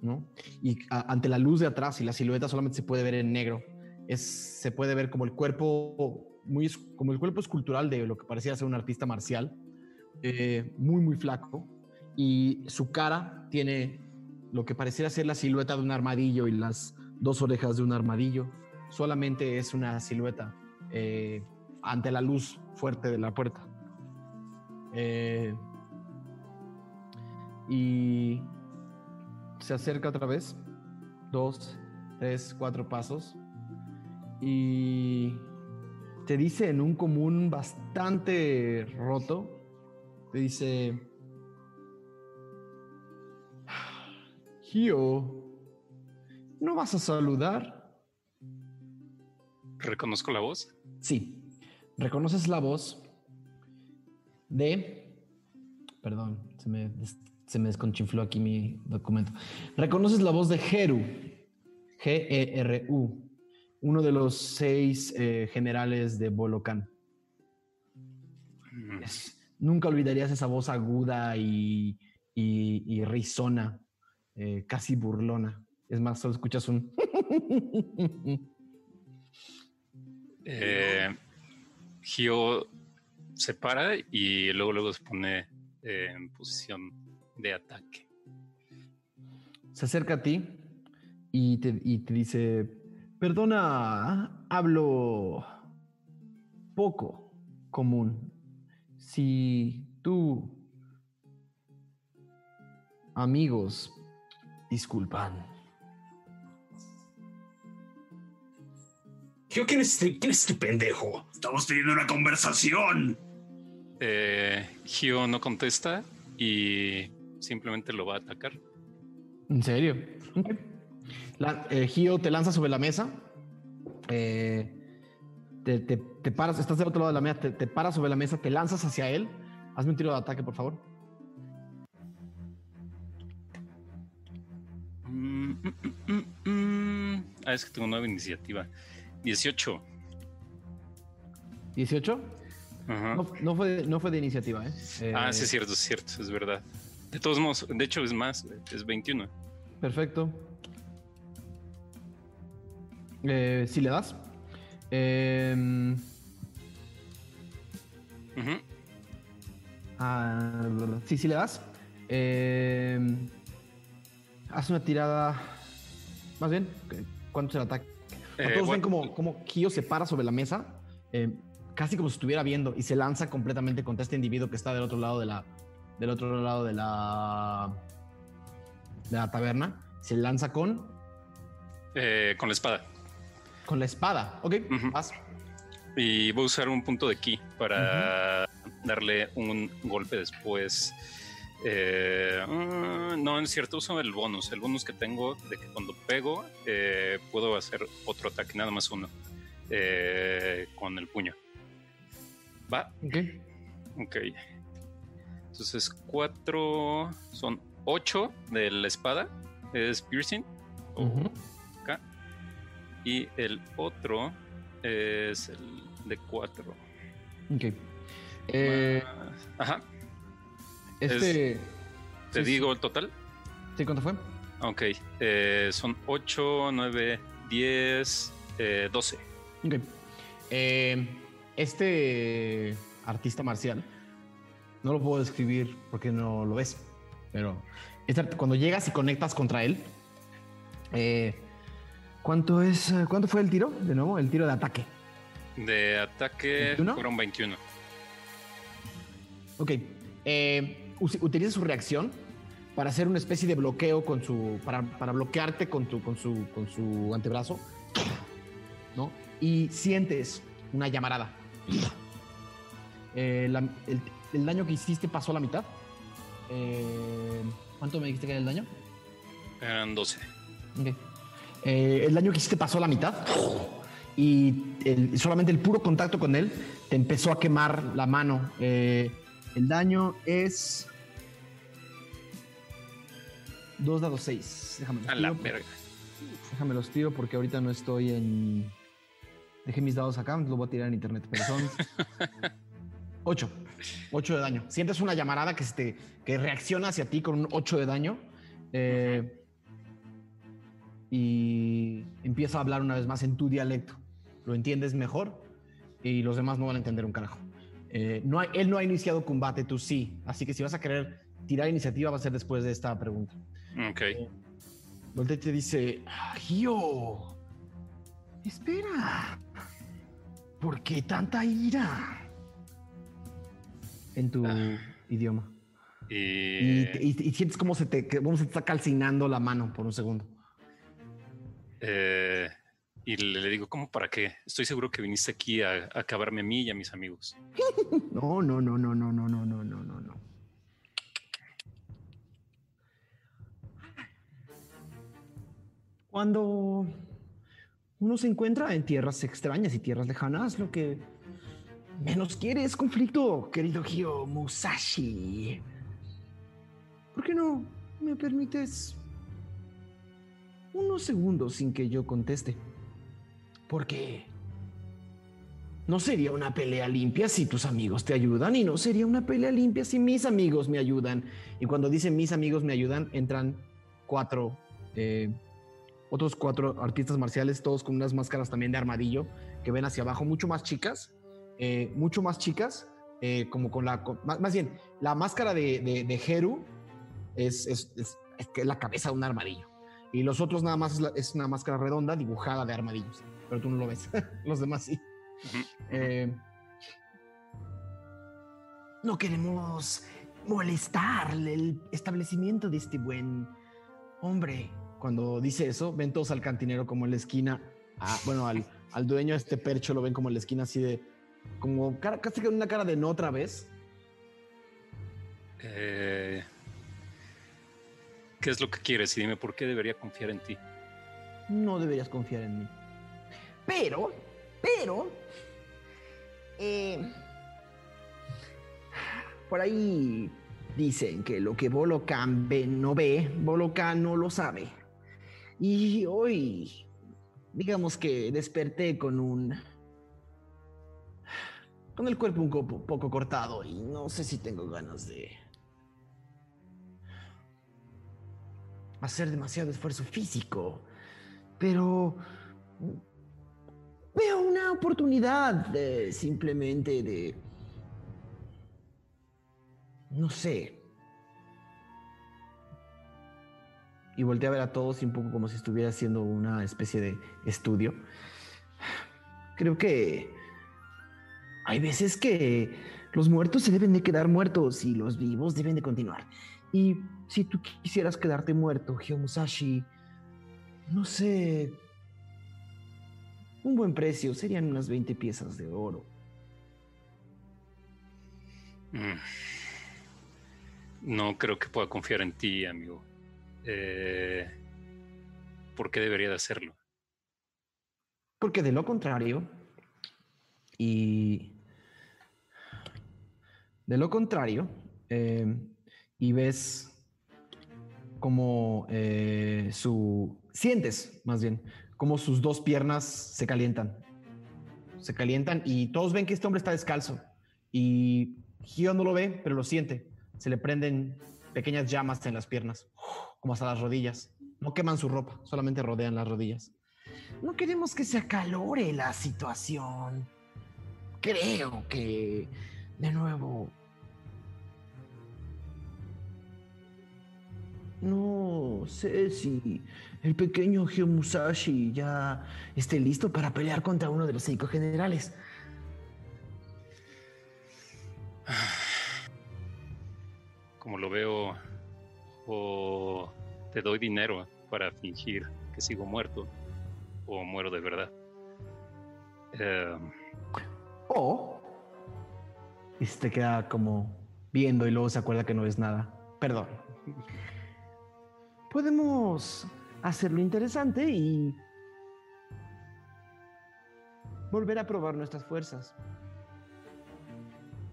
¿no? Y ante la luz de atrás y la silueta solamente se puede ver en negro. Es, se puede ver como el cuerpo, muy, como el cuerpo escultural de lo que parecía ser un artista marcial, eh, muy, muy flaco. Y su cara tiene lo que pareciera ser la silueta de un armadillo y las dos orejas de un armadillo. Solamente es una silueta eh, ante la luz fuerte de la puerta. Eh, y se acerca otra vez, dos, tres, cuatro pasos, y te dice en un común bastante roto, te dice, Gio, ¿no vas a saludar? ¿Reconozco la voz? Sí, reconoces la voz de... Perdón, se me, se me desconchinfló aquí mi documento. Reconoces la voz de Geru, G-E-R-U, uno de los seis eh, generales de Bolocan. Mm. nunca olvidarías esa voz aguda y, y, risona, eh, casi burlona. Es más, solo escuchas un... eh, Gio se para y luego, luego se pone en posición de ataque. Se acerca a ti y te, dice, perdona, hablo poco común. Si tú, amigos, disculpan. ¿quién es, este, ¿quién es este pendejo? Estamos teniendo una conversación. Eh, Gio no contesta y simplemente lo va a atacar. ¿En serio? Eh, Gio te lanza sobre la mesa. Eh, te, paras, estás del otro lado de la mesa, te, paras sobre la mesa, te lanzas hacia él. Hazme un tiro de ataque, por favor. Mm, mm, mm, ah, es que tengo nueva iniciativa. 18. ¿18? No, fue, no fue de iniciativa, ¿eh? Ah, sí, es cierto, es cierto, es verdad. De todos modos, de hecho es más, es 21. Perfecto. Eh, si le das. Eh, sí, sí le das. Eh, haz una tirada. Más bien, ¿cuánto es el ataque? Eh, todos ven como, como Kyo se para sobre la mesa, eh, casi como si estuviera viendo, y se lanza completamente contra este individuo que está del otro lado de la, del otro lado de la, de la taberna. Se lanza con... Eh, con la espada. Con la espada, ok, Y voy a usar un punto de ki para darle un golpe después eh, mm, no, es cierto, uso el bonus. El bonus que tengo de que cuando pego eh, puedo hacer otro ataque, nada más uno, eh, con el puño. ¿Va? Ok. Ok. Entonces, cuatro, son ocho de la espada, es piercing. Acá. Y el otro es el de cuatro. Ok. Ajá. Este. ¿Te digo el total? Sí, ¿cuánto fue? Ok. Eh, son 8, 9, 10, 12. Ok. Eh, este artista marcial, no lo puedo describir porque no lo ves, pero cuando llegas y conectas contra él, eh, ¿cuánto es? ¿Cuánto fue el tiro? De nuevo, el tiro de ataque. De ataque fueron 21. Ok. Eh, utiliza su reacción para hacer una especie de bloqueo con su. para, bloquearte con, tu, con, su, con su antebrazo. ¿No? Y sientes una llamarada. Eh, el, daño que hiciste pasó a la mitad. Eh, ¿Cuánto me dijiste que era el daño? Eran 12. Eh, el daño que hiciste pasó a la mitad. Y solamente el puro contacto con él te empezó a quemar la mano. el daño es 2 dados 6. Déjame. A la verga. Déjame los tiro porque ahorita no estoy en. Dejé mis dados acá, lo voy a tirar en internet, pero son 8. 8 de daño. Sientes una llamarada que, se que reacciona hacia ti con un 8 de daño. Eh, y empieza a hablar una vez más en tu dialecto. Lo entiendes mejor y los demás no van a entender un carajo. Eh, no él no ha iniciado combate, tú sí. Así que si vas a querer tirar iniciativa, va a ser después de esta pregunta. Ok. Eh, te dice: Gio, espera. ¿Por qué tanta ira? En tu ah. idioma. Y... sientes como se te, como se te está calcinando la mano por un segundo. Eh, y le, digo, ¿cómo para qué? Estoy seguro que viniste aquí a, acabarme a mí y a mis amigos. no, no, no, no, no, no, no, no, no, no. Cuando uno se encuentra en tierras extrañas y tierras lejanas, lo que menos quiere es conflicto, querido Hyo Musashi. ¿Por qué no me permites unos segundos sin que yo conteste? Porque no sería una pelea limpia si tus amigos te ayudan y no sería una pelea limpia si mis amigos me ayudan. Y cuando dicen mis amigos me ayudan, entran cuatro, eh, otros cuatro artistas marciales, todos con unas máscaras también de armadillo, que ven hacia abajo, mucho más chicas, eh, mucho más chicas, eh, como con la, más, bien, la máscara de, de, Heru es, es, es, es, la cabeza de un armadillo. Y los otros nada más es una máscara redonda dibujada de armadillos pero tú no lo ves. Los demás sí. Eh, no queremos molestar el establecimiento de este buen hombre. Cuando dice eso, ven todos al cantinero como en la esquina. Ah, bueno, al, al dueño de este percho lo ven como en la esquina así de... Como casi con una cara de no otra vez. Eh, ¿Qué es lo que quieres? Y dime por qué debería confiar en ti. No deberías confiar en mí. Pero, pero, eh, por ahí dicen que lo que Bolocan ve, no ve, Bolocan no lo sabe. Y hoy, digamos que desperté con un... con el cuerpo un poco, poco cortado y no sé si tengo ganas de... hacer demasiado esfuerzo físico. Pero veo una oportunidad de, simplemente de, no sé. Y volteé a ver a todos un poco como si estuviera haciendo una especie de estudio. Creo que hay veces que los muertos se deben de quedar muertos y los vivos deben de continuar. Y si tú quisieras quedarte muerto, Musashi, no sé, un buen precio, serían unas 20 piezas de oro. Mm. No creo que pueda confiar en ti, amigo. Eh, ¿Por qué debería de hacerlo? Porque de lo contrario, y de lo contrario, eh, y ves como eh, su, sientes más bien, como sus dos piernas se calientan. Se calientan y todos ven que este hombre está descalzo. Y Gio no lo ve, pero lo siente. Se le prenden pequeñas llamas en las piernas, como hasta las rodillas. No queman su ropa, solamente rodean las rodillas. No queremos que se acalore la situación. Creo que, de nuevo, no sé si el pequeño Musashi ya esté listo para pelear contra uno de los cinco generales. Como lo veo, o te doy dinero para fingir que sigo muerto, o muero de verdad. Em, o y se te queda como viendo y luego se acuerda que no es nada. Perdón. Podemos hacerlo interesante y volver a probar nuestras fuerzas.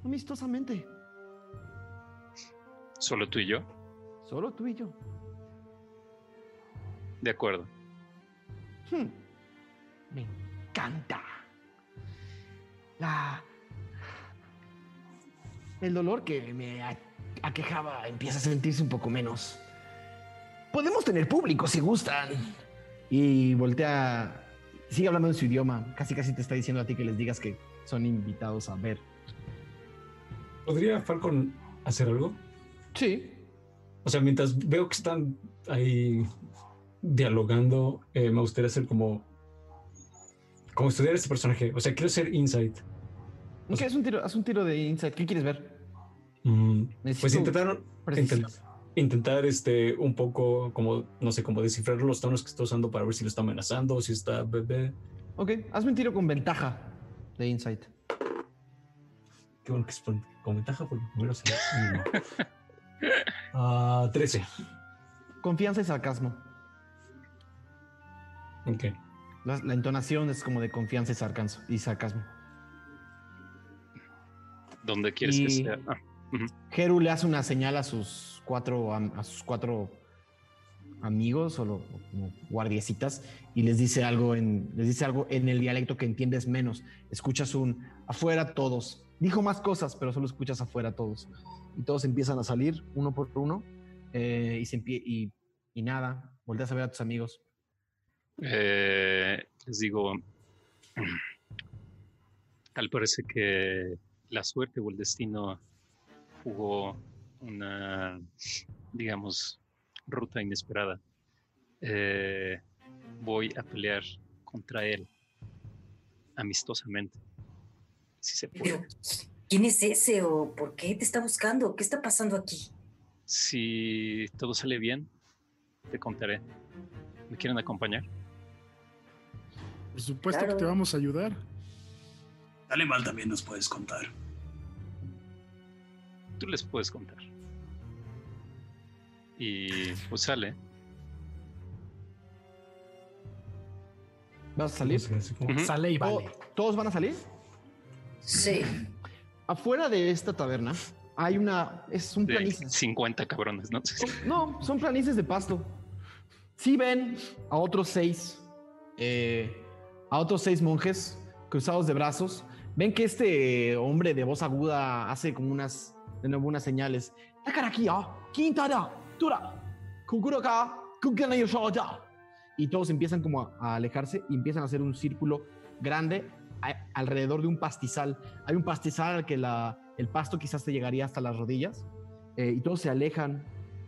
Amistosamente. ¿Solo tú y yo? Solo tú y yo. De acuerdo. Hmm. Me encanta. La... El dolor que me aquejaba empieza a sentirse un poco menos. Podemos tener público si gustan. Y voltea, sigue hablando en su idioma. Casi casi te está diciendo a ti que les digas que son invitados a ver. ¿Podría Falcon hacer algo? Sí. O sea, mientras veo que están ahí dialogando, eh, me gustaría hacer como. Como estudiar este personaje. O sea, quiero ser insight. Ok, haz un tiro, haz un tiro de insight. ¿Qué quieres ver? Mm, pues intentar, intentar este, un poco, como, no sé, como descifrar los tonos que está usando para ver si lo está amenazando o si está bebé. Ok, hazme un tiro con ventaja de insight. Qué bueno que es con ventaja porque primero se. Ah, 13. Confianza y sarcasmo. Ok. La, entonación es como de confianza y sarcasmo. ¿Dónde quieres que sea? Ah, Geru le hace una señal a sus cuatro, a, sus cuatro amigos o, como guardiecitas y les dice algo en les dice algo en el dialecto que entiendes menos. Escuchas un afuera todos. Dijo más cosas, pero solo escuchas afuera todos. Y todos empiezan a salir uno por uno eh, y, se y, y nada, volteas a ver a tus amigos. Eh, les digo, tal parece que la suerte o el destino jugó una, digamos, ruta inesperada. Eh, voy a pelear contra él amistosamente. Si se puede. ¿quién es ese o por qué te está buscando? ¿Qué está pasando aquí? Si todo sale bien, te contaré. ¿Me quieren acompañar? Por supuesto que te vamos a ayudar. Dale mal también nos puedes contar tú les puedes contar. Y pues sale. ¿Vas a salir? Sale y vale. ¿Todos van a salir? Sí. Afuera de esta taberna hay una. Es un planicie. 50 cabrones, ¿no? No, son planicies de pasto. Sí ven a otros seis. Eh, a otros seis monjes cruzados de brazos. Ven que este hombre de voz aguda hace como unas de nuevo unas señales. Y todos empiezan como a alejarse y empiezan a hacer un círculo grande alrededor de un pastizal. Hay un pastizal al que la, el pasto quizás te llegaría hasta las rodillas eh, y todos se alejan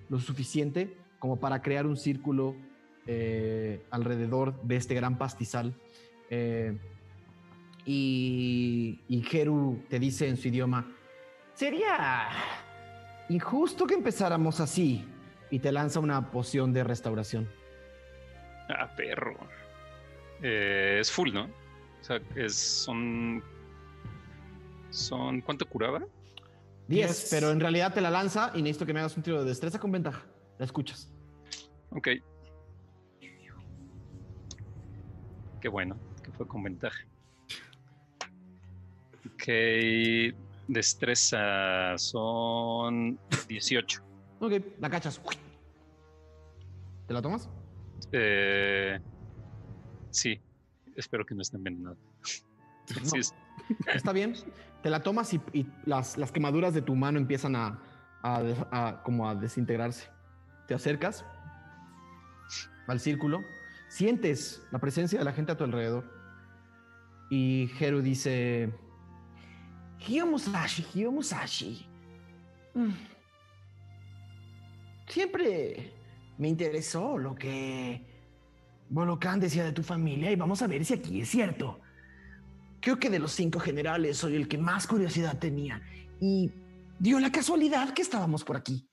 lo suficiente como para crear un círculo eh, alrededor de este gran pastizal. Eh, y, y te dice en su idioma, Sería injusto que empezáramos así. Y te lanza una poción de restauración. Ah, perro. Eh, es full, ¿no? O sea, es, son. Son. ¿Cuánto curaba? 10, pero en realidad te la lanza y necesito que me hagas un tiro de destreza con ventaja. La escuchas. Ok. Qué bueno, que fue con ventaja. Ok. Destreza son 18. Ok, la cachas. ¿Te la tomas? Eh, sí, espero que no estén envenenado. Está bien. Te la tomas y, las, las, quemaduras de tu mano empiezan a, a, como a desintegrarse. Te acercas al círculo, sientes la presencia de la gente a tu alrededor. Y Heru dice, Hiyomusashi, Hiyomusashi. Mm. Siempre me interesó lo que Bolokan decía de tu familia y vamos a ver si aquí es cierto. Creo que de los cinco generales soy el que más curiosidad tenía y dio la casualidad que estábamos por aquí.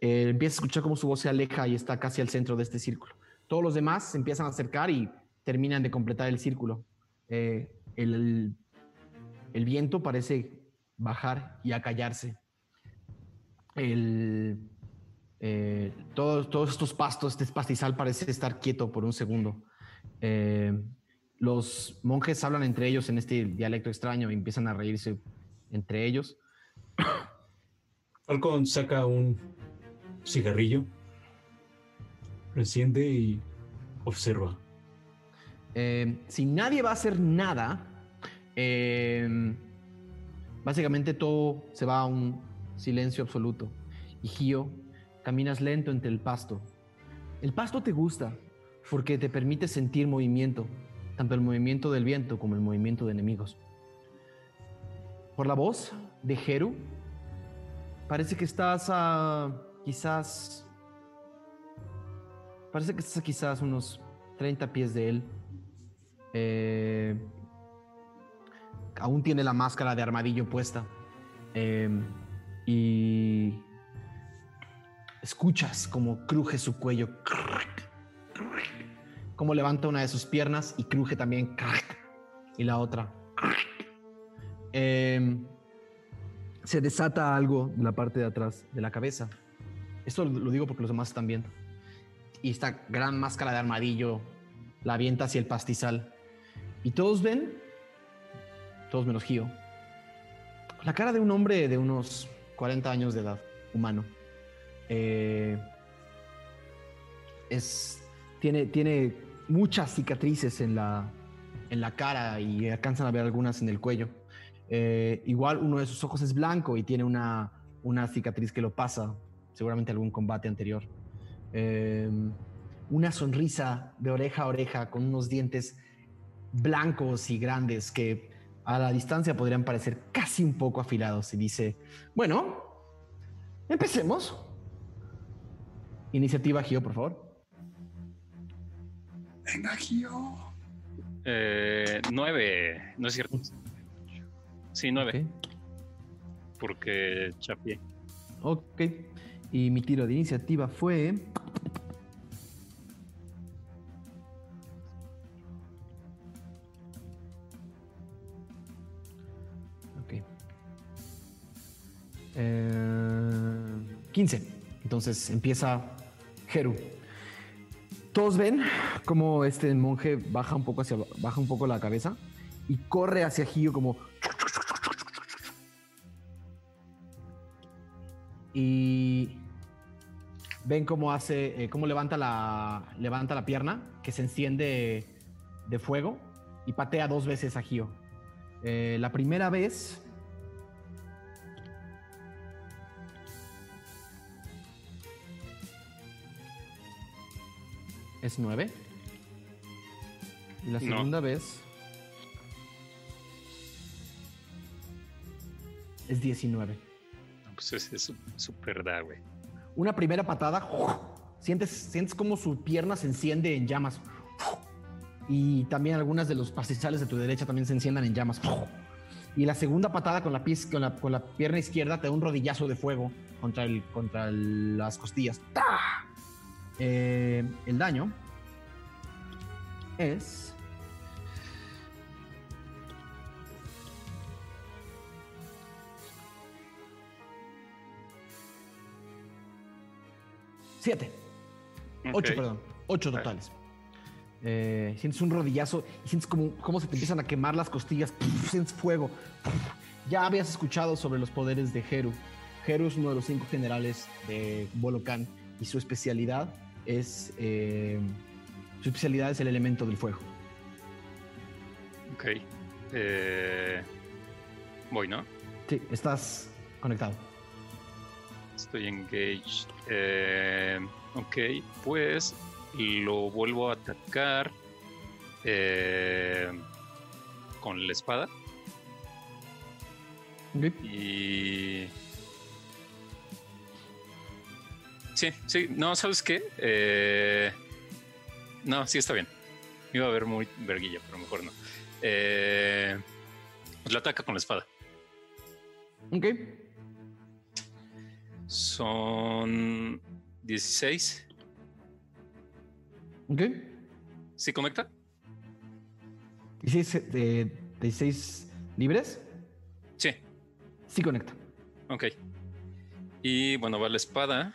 Eh, empieza a escuchar cómo su voz se aleja y está casi al centro de este círculo. Todos los demás se empiezan a acercar y terminan de completar el círculo. Eh, el viento parece bajar y acallarse. El, eh, todos, todos estos pastos, este pastizal parece estar quieto por un segundo. Eh, los monjes hablan entre ellos en este dialecto extraño y empiezan a reírse entre ellos. Falcon saca un cigarrillo, lo enciende y observa Eh, si nadie va a hacer nada, eh, básicamente todo se va a un silencio absoluto. Y Gio, caminas lento entre el pasto. El pasto te gusta porque te permite sentir movimiento, tanto el movimiento del viento como el movimiento de enemigos. Por la voz de Jeru, parece que estás a quizás. Parece que estás a quizás unos 30 pies de él. Eh, aún tiene la máscara de armadillo puesta. Em, y escuchas como cruje su cuello. Como levanta una de sus piernas y cruje también. Y la otra. Em, se desata algo de la parte de atrás de la cabeza. Esto lo digo porque los demás están viendo. Y esta gran máscara de armadillo la avienta hacia el pastizal. Y todos ven, todos menos Gio, la cara de un hombre de unos 40 años de edad, humano. Eh, es, tiene, tiene muchas cicatrices en la, en la cara y alcanzan a ver algunas en el cuello. Eh, igual uno de sus ojos es blanco y tiene una, una cicatriz que lo pasa, seguramente algún combate anterior. Eh, una sonrisa de oreja a oreja con unos dientes blancos y grandes que a la distancia podrían parecer casi un poco afilados y dice, bueno, empecemos. Iniciativa Gio, por favor. Venga, Gio. Eh, nueve, no es cierto. Sí, nueve. Porque chapié. Ok. Y mi tiro de iniciativa fue Eh, 15. Entonces empieza Jeru. Todos ven como este monje baja un poco hacia baja un poco la cabeza y corre hacia Gio como y ven cómo hace eh, cómo levanta la levanta la pierna que se enciende de fuego y patea dos veces a Gio. Eh, la primera vez es 9. Y la segunda vez es 19. pues es súper da, güey. Una primera patada, sientes, sientes como su pierna se enciende en llamas. Y también algunas de los pastizales de tu derecha también se enciendan en llamas. Y la segunda patada con la, con la, con la pierna izquierda te da un rodillazo de fuego contra, el, contra las costillas. Eh, el daño es... Siete. Ocho, perdón. Ocho totales. Eh, sientes un rodillazo y sientes como, como se te empiezan a quemar las costillas. sientes fuego. Ya habías escuchado sobre los poderes de Heru. Heru es uno de los cinco generales de Bolokan y su especialidad es eh, su especialidad es el elemento del fuego. Ok. Eh, voy, ¿no? Sí, estás conectado. Estoy engaged. Eh, ok, pues lo vuelvo a atacar con la espada. Y Sí, sí, no, ¿sabes qué? Eh, no, sí está bien. Iba a ver muy verguilla, pero mejor no. Eh, pues lo ataca con la espada. Ok. Son 16. Ok. ¿Sí conecta? ¿16, de 16 libres? Sí. Sí conecta. Ok. Y bueno, va la espada.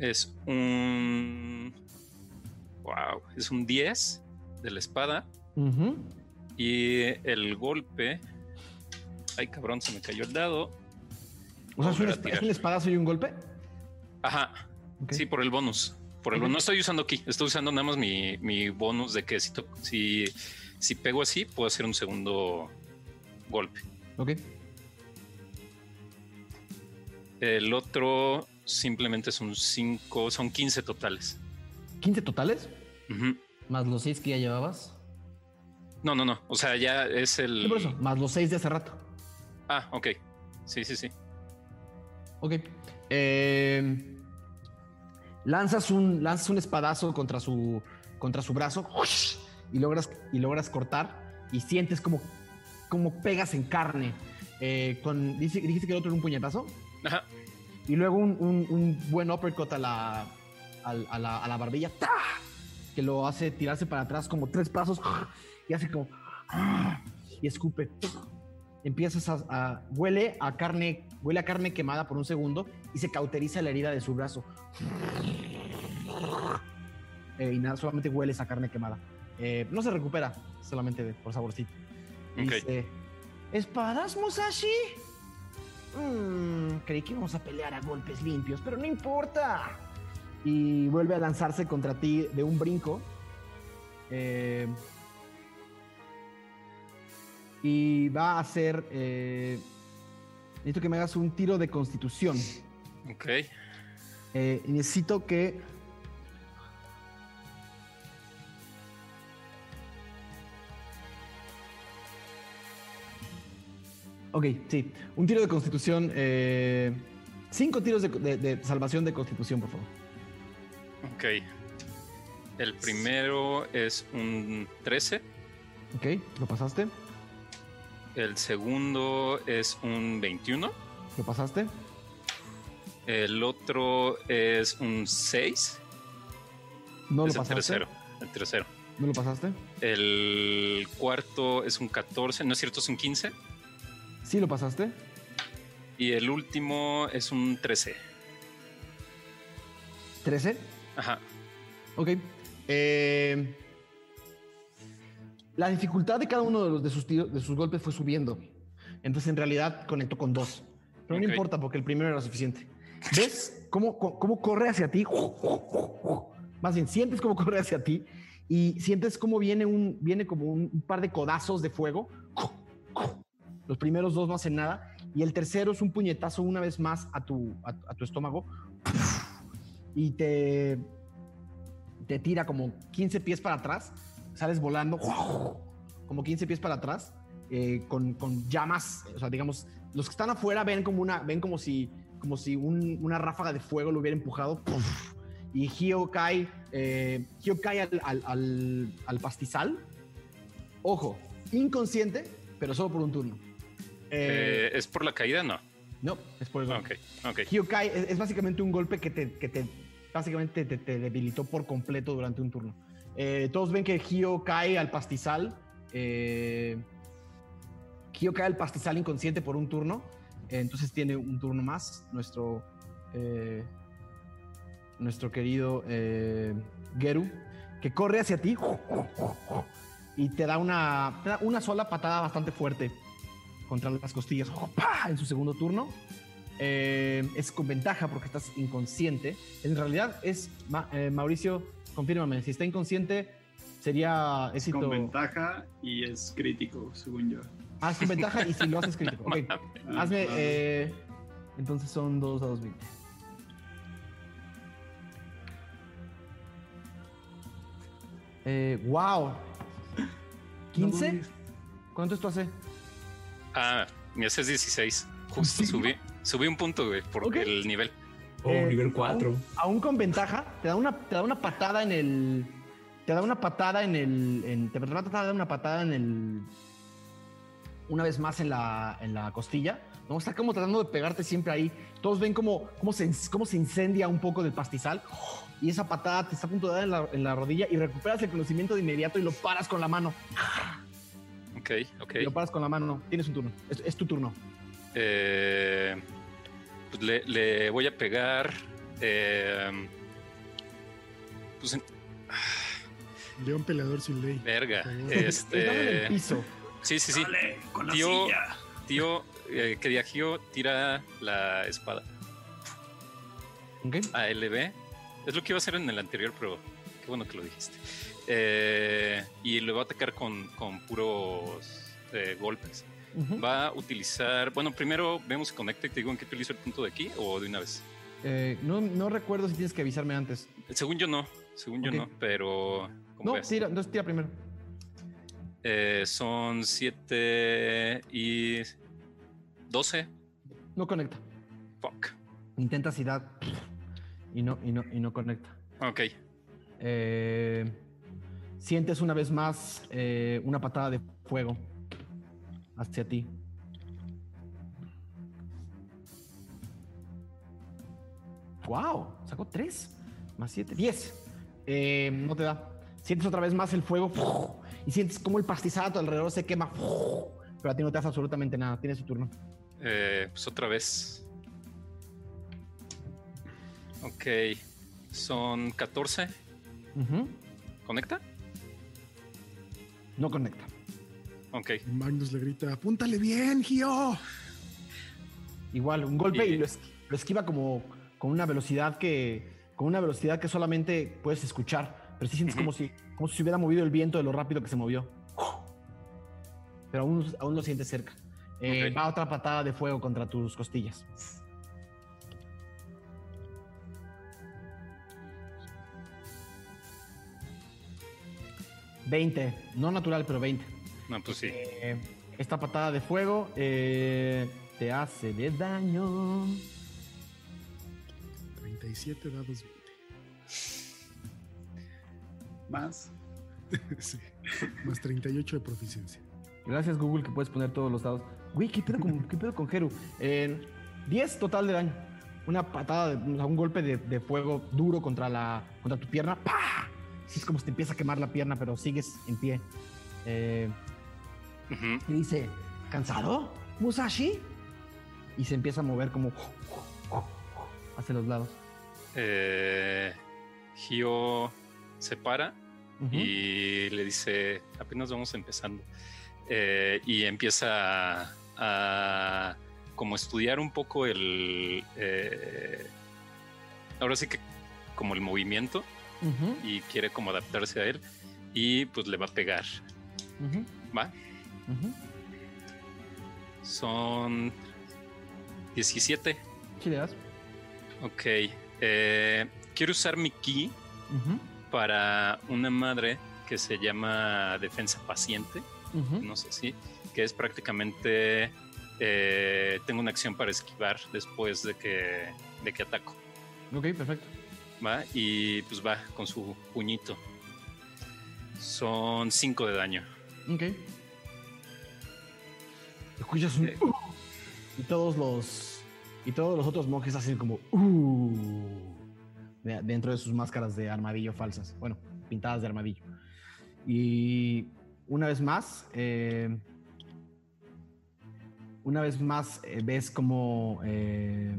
Es un. Wow. Es un 10 de la espada. Y el golpe. Ay, cabrón, se me cayó el dado. O sea, ¿es un, espadazo y un golpe? Ajá. Sí, por el bonus. Por el no estoy usando aquí, estoy usando nada más mi, mi bonus de que si, si, si pego así, puedo hacer un segundo golpe. Ok. El otro simplemente son 5, son 15 totales. ¿15 totales? Más los 6 que ya llevabas. No, no, no. O sea, ya es el. por eso? Más los 6 de hace rato. Ah, ok. Sí, sí, sí. Ok. Eh, lanzas, un, lanzas un espadazo contra su, contra su brazo y logras, y logras cortar y sientes como, como pegas en carne. Eh, con, dijiste que el otro era un puñetazo. Ajá. Y luego un, un, buen uppercut a la, a, la, a la barbilla. Que lo hace tirarse para atrás como tres pasos y hace como. Y escupe. Empiezas a, huele a carne, huele a carne quemada por un segundo y se cauteriza la herida de su brazo. Eh, y nada, solamente huele esa carne quemada. Eh, no se recupera, solamente por saborcito. Dice, ¿Espadas, Musashi? Mm, creí que íbamos a pelear a golpes limpios, pero no importa. Y vuelve a lanzarse contra ti de un brinco. Eh, y va a hacer. Eh, necesito que me hagas un tiro de constitución. Ok. Eh, necesito que. Ok, sí. Un tiro de constitución. Eh, cinco tiros de, salvación de constitución, por favor. Ok. El primero es un 13. Ok, ¿lo pasaste? El segundo es un 21. ¿Lo pasaste? El otro es un 6. ¿No lo pasaste? El tercero. El tercero. ¿No lo pasaste? El cuarto es un 14. ¿No es cierto? Es un 15. Sí, lo pasaste. Y el último es un 13. ¿13? Ajá. Ok. Eh, la dificultad de cada uno de, los, de, sus, de sus golpes fue subiendo. Entonces, en realidad, conectó con dos. Pero no importa porque el primero era suficiente. ¿Ves cómo, cómo corre hacia ti? Más bien, sientes cómo corre hacia ti y sientes cómo viene, un, viene como un, par de codazos de fuego. Los primeros dos no hacen nada y el tercero es un puñetazo una vez más a tu, a, tu estómago y te, te tira como 15 pies para atrás, sales volando como 15 pies para atrás eh, con, con, llamas, o sea, digamos, los que están afuera ven como una, ven como si como si una ráfaga de fuego lo hubiera empujado. Y Gio cae, eh, cae al, pastizal. Ojo, inconsciente, pero solo por un turno. Eh, ¿Es por la caída? No. No, es por el golpe. Okay, Gio cae, es, básicamente un golpe que te, que te básicamente te, debilitó por completo durante un turno. Eh, todos ven que Gio cae al pastizal. Eh, Gio cae al pastizal inconsciente por un turno entonces tiene un turno más nuestro, eh, nuestro querido eh, Geru, que corre hacia ti y te da una, una sola patada bastante fuerte contra las costillas en su segundo turno. Eh, es con ventaja porque estás inconsciente. En realidad es, Mauricio, confírmame, si está inconsciente sería éxito. Con ventaja y es crítico, según yo. Haz tu ventaja y si lo haces crítico. Ok. Hazme. Eh, entonces son 2 a 2, 20. Eh, wow. ¿15? ¿Cuánto esto hace? Ah, mi hace es 16. Justo subí, subí un punto, güey, por el nivel. Oh, eh, nivel 4. Aún, con ventaja, te da una, te da una patada en el. Te da una patada en el. En, te va a tratar de dar una patada en el una vez más en la, en la costilla. ¿no? Está como tratando de pegarte siempre ahí. Todos ven cómo, cómo, se, cómo se incendia un poco del pastizal y esa patada te está a punto de dar en la, en la rodilla y recuperas el conocimiento de inmediato y lo paras con la mano. Ok, ok. lo paras con la mano. Tienes un turno. Es, tu turno. Eh, pues le, le, voy a pegar. Eh, pues León peleador sin ley. Verga. Este. en el piso. Sí, sí, sí. tío, tío, eh, que tira la espada. Okay. ALB. Es lo que iba a hacer en el anterior, pero qué bueno que lo dijiste. Eh, y le va a atacar con, con puros eh, golpes. Va a utilizar. Bueno, primero vemos si conecta y te digo en qué utilizo el punto de aquí o de una vez. Eh, no, no recuerdo si tienes que avisarme antes. Según yo no, según yo no, pero. No, tira, entonces tira primero. son 7 y 12. No conecta. Fuck. Intenta ciudad y no, y no, y no conecta. Ok. Eh, sientes una vez más eh, una patada de fuego hacia ti. ¡Wow! Sacó tres más siete, diez. Eh, no te da. Sientes otra vez más el fuego y sientes como el pastizado a tu alrededor se quema. Pero a ti no te hace absolutamente nada. Tienes su turno. pues otra vez. Ok. Son 14. ¿Conecta? No conecta. Ok. Magnus le grita, apúntale bien, Gio. Igual, un golpe y, lo, esquiva como con una velocidad que. con una velocidad que solamente puedes escuchar. Pero sí sientes como si. como si se hubiera movido el viento de lo rápido que se movió. Pero aún, aún lo sientes cerca. Eh, va otra patada de fuego contra tus costillas. 20. No natural, pero 20. No, pues sí. Eh, esta patada de fuego eh, te hace de daño. 37 dados 20. Más. sí. Más 38 de proficiencia. Gracias, Google, que puedes poner todos los dados. Güey, ¿qué pedo con, ¿qué pedo con Heru? 10 total de daño. Una patada, un golpe de, de, fuego duro contra, la, contra tu pierna. ¡Pah! Es como si te empieza a quemar la pierna, pero sigues en pie. Eh, y dice, ¿cansado? Musashi. Y se empieza a mover como hacia los lados. Eh, Hio se para y le dice, apenas vamos empezando. Eh, y empieza a, como estudiar un poco el... Eh, ahora sí que como el movimiento y quiere como adaptarse a él y pues le va a pegar. ¿Va? Son 17. Sí, Ok. Eh, quiero usar mi ki para una madre que se llama defensa paciente. No sé si, que es prácticamente eh, tengo una acción para esquivar después de que, de que ataco. Ok, perfecto. ¿Va? Y pues va con su puñito. Son 5 de daño. Ok. Escuchas un... Uh, y todos los... Y todos los otros monjes hacen como... Uh, dentro de sus máscaras de armadillo falsas. Bueno, pintadas de armadillo. Y una vez más... Eh, una vez más eh, ves como... Eh,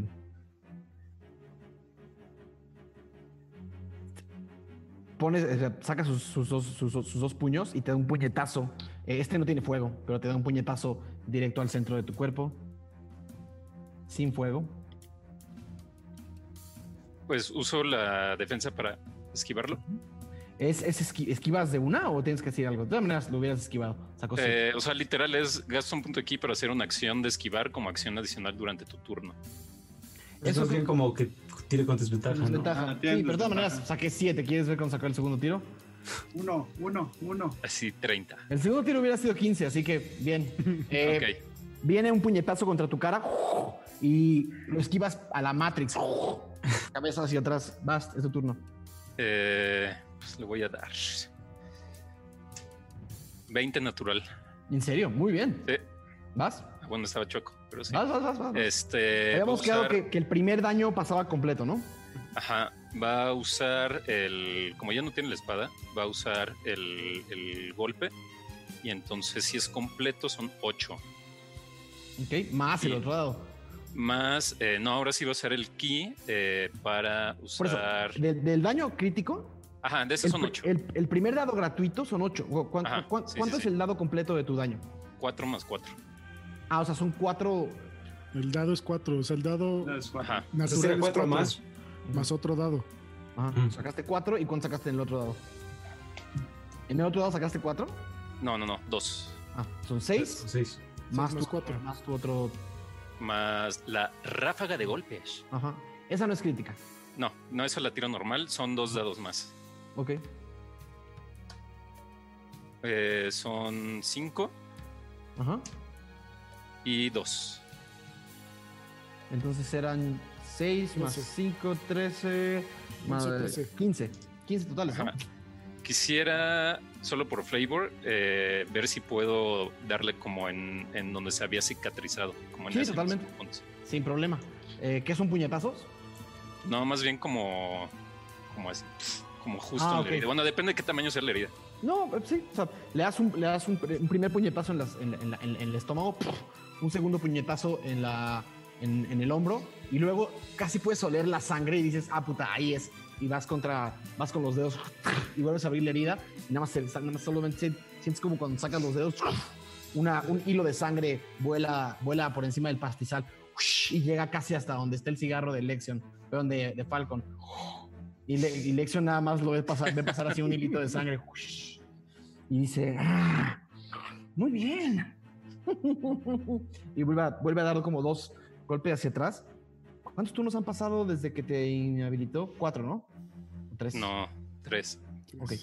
pones, saca sus, sus, dos puños y te da un puñetazo. Eh, este no tiene fuego, pero te da un puñetazo directo al centro de tu cuerpo. Sin fuego. Pues uso la defensa para esquivarlo. ¿Es, esquivas de una o tienes que decir algo? De todas maneras, lo hubieras esquivado. Eh, o sea, literal es gasto un punto aquí para hacer una acción de esquivar como acción adicional durante tu turno. Eso, es como que tire con desventaja. desventaja. sí, pero de todas maneras saqué 7. ¿Quieres ver cómo sacó el segundo tiro? Uno, uno, uno. Así, 30. El segundo tiro hubiera sido 15, así que bien. Eh, Viene un puñetazo contra tu cara y lo esquivas a la Matrix. Cabeza hacia atrás. Vas, es tu turno. Eh, pues le voy a dar 20 natural. ¿En serio? Muy bien. Sí. ¿Vas? Bueno, estaba choco. Vas, vas, vas, Este. Habíamos quedado que, el primer daño pasaba completo, ¿no? Ajá. Va a usar el. Como ya no tiene la espada, va a usar el, golpe. Y entonces, si es completo, son 8. Ok, más el otro dado. Más, eh, no, ahora sí va a usar el ki eh, para usar. del, daño crítico. Ajá, de ese son 8. El, primer dado gratuito son 8. ¿Cuánto, es el dado completo de tu daño? 4 más 4. Ah, o sea, son cuatro. El dado es cuatro, o sea, el dado es cuatro. natural es cuatro, más. Más otro dado. Ajá. Sacaste cuatro y ¿cuánto sacaste en el otro dado? ¿En el otro dado sacaste cuatro? No, no, no, dos. Ah, son seis. Seis. Más, tu, cuatro. Más tu otro. Más la ráfaga de golpes. Ajá. Esa no es crítica. No, no, esa la tiro normal. Son dos dados más. Ok. Eh, son cinco. Ajá. Y dos. Entonces eran seis más cinco, trece, más 15. 15 totales, ¿no? Quisiera, solo por flavor, eh, ver si puedo darle como en, en, donde se había cicatrizado. Como en sí, totalmente. Sin problema. Eh, ¿Qué son puñetazos? No, más bien como, como, así, como justo ah, en la herida. Bueno, depende de qué tamaño sea la herida. No, eh, sí, o sea, le das un, le das un, primer puñetazo en, las, en, en, el estómago, un segundo puñetazo en, la, en, el hombro, y luego casi puedes oler la sangre y dices, ah, puta, ahí es. Y vas contra, vas con los dedos y vuelves a abrir la herida, y nada más, nada más solamente sientes como cuando sacas los dedos, una, un hilo de sangre vuela, vuela por encima del pastizal y llega casi hasta donde está el cigarro de Lexion, perdón, de, de Falcon. Y, Lexion nada más lo ve pasar, ve pasar así un hilito de sangre. Y dice, ah, muy bien. y vuelve a, vuelve a dar como dos golpes hacia atrás. ¿Cuántos turnos han pasado desde que te inhabilitó? Cuatro, ¿no? tres? No, tres. Ok,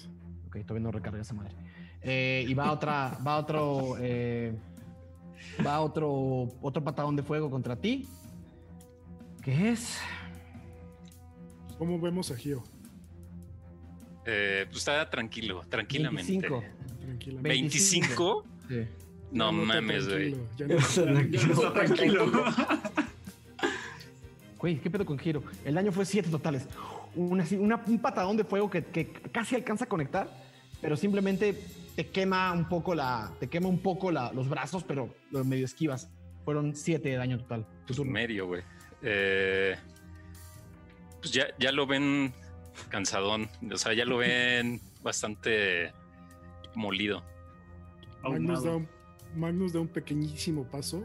ok, todavía no recarga esa madre. Eh, y va otra, va otro, eh, va otro, otro patadón de fuego contra ti. ¿Qué es? ¿Cómo vemos a Gio? Eh, pues está tranquilo, tranquilamente. 25. 25. Sí. No, mames, güey. Ya no está tranquilo. Güey, ¿qué pedo con Giro? El daño fue 7 totales. un patadón de fuego que, casi alcanza a conectar, pero simplemente te quema un poco la, te quema un poco los brazos, pero lo medio esquivas. Fueron 7 de daño total. Pues medio, güey. Eh, pues ya, ya lo ven cansadón. O sea, ya lo ven bastante molido. Magnus da, un, Magnus da un pequeñísimo paso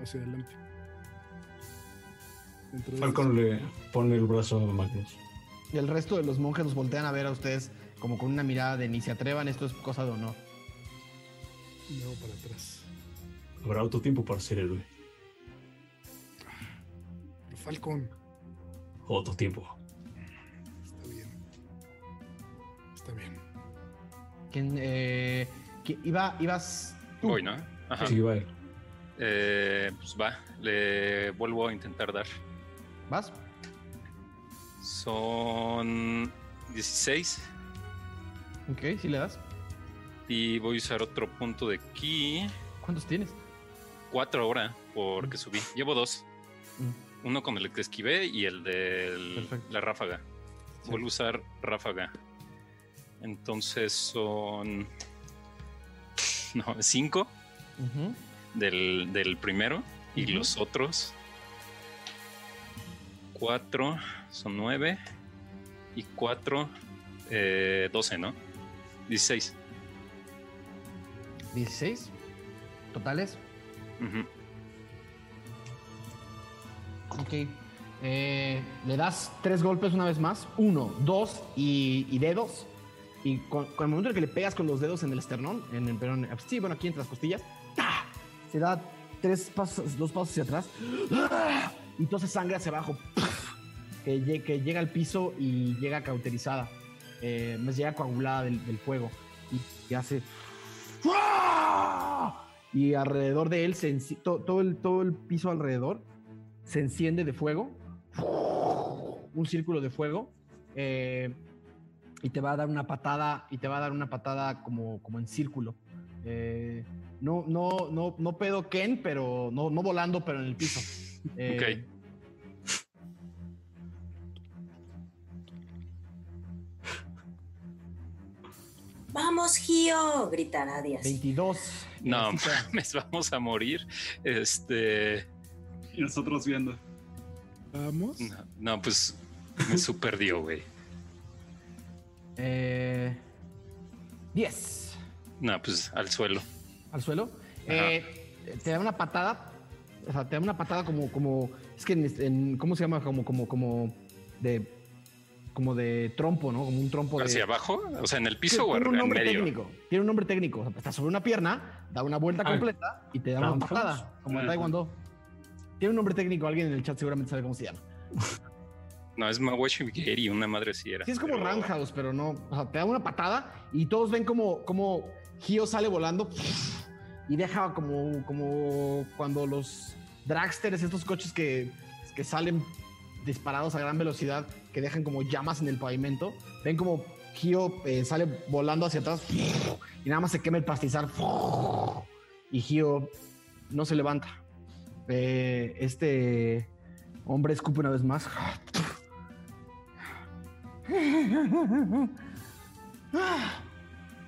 hacia adelante. Falcon le pone el brazo a Magnus. Y el resto de los monjes los voltean a ver a ustedes como con una mirada de ni se atrevan, esto es cosa de honor. No, para atrás. Habrá otro tiempo para ser héroe. Falcon. Otro tiempo. Está bien. Está bien. ¿Quién, eh, iba, ibas tú? Voy, ¿no? Ajá. Sí, va. Eh, pues va, le vuelvo a intentar dar. ¿Vas? Son 16. Ok, sí le das. Y voy a usar otro punto de aquí. ¿Cuántos tienes? Cuatro ahora, porque mm. subí. Llevo dos. Mm. Uno con el que esquivé y el de la ráfaga. Vuelvo a usar ráfaga. Entonces son. No, cinco del, del, primero. Y los otros. Cuatro son nueve. Y cuatro, eh, doce, ¿no? Dieciséis. ¿16? ¿Totales? Ok. Eh, le das tres golpes una vez más. Uno, dos y, dedos. Y con, el momento en que le pegas con los dedos en el esternón, en el perón, sí, bueno, aquí entre las costillas, se da tres pasos, dos pasos hacia atrás. Y toda esa sangre hacia abajo. Que, llega al piso y llega cauterizada. Eh, más llega coagulada del, fuego. y hace y alrededor de él, se todo, el, todo el piso alrededor se enciende de fuego, un círculo de fuego, eh, y te va a dar una patada, y te va a dar una patada como, como en círculo. Eh, no, no, no, no pedo Ken, pero no, no volando, pero en el piso. Eh, Vamos, Gio, gritará Díaz. 22. No, mames, vamos a morir. Este. Y nosotros viendo. Vamos. No, pues me super dio, güey. Eh, 10. No, pues al suelo. ¿Al suelo? Eh, te da una patada. O sea, te da una patada como. como es que en, ¿Cómo se llama? Como, como, como. De como de trompo, ¿no? Como un trompo ¿Hacia abajo? O sea, en el piso o en nombre medio? técnico. Tiene un nombre técnico. está sobre una pierna, da una vuelta ah. completa y te da una patada, como el Taekwondo. Tiene un nombre técnico, alguien en el chat seguramente sabe cómo se llama. No, es Mawashi Geri, una madre si era. Sí, es como pero... Roundhouse, pero no. O sea, te da una patada y todos ven como, como Hio sale volando y deja como, como cuando los dragsters, estos coches que, que salen disparados a gran velocidad, que dejan como llamas en el pavimento, ven como Hio eh, sale volando hacia atrás y nada más se quema el pastizal y Hio no se levanta. Eh, este hombre escupe una vez más.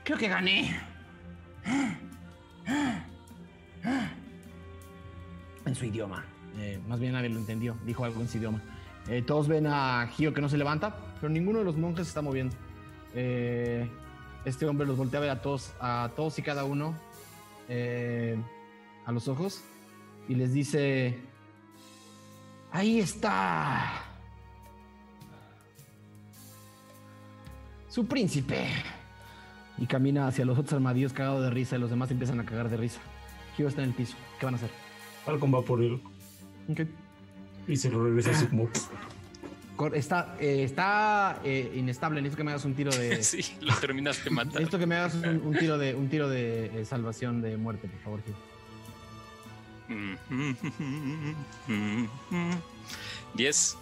Creo que gané. En su idioma. Eh, más bien nadie lo entendió. Dijo algo en su idioma. Eh, todos ven a Gio que no se levanta, pero ninguno de los monjes se está moviendo. Eh, este hombre los voltea a ver a todos, a todos y cada uno a los ojos y les dice: Ahí está. Su príncipe y camina hacia los otros armadillos cagado de risa y los demás empiezan a cagar de risa. Hugh está en el piso. ¿Qué van a hacer? Falcon va por él. Ok. Y se lo regresa así como... Está, eh, está eh, inestable. Necesito que me hagas un tiro de. sí, lo terminaste matando. Necesito que me hagas un, tiro de un tiro de eh, salvación de muerte, por favor. Diez.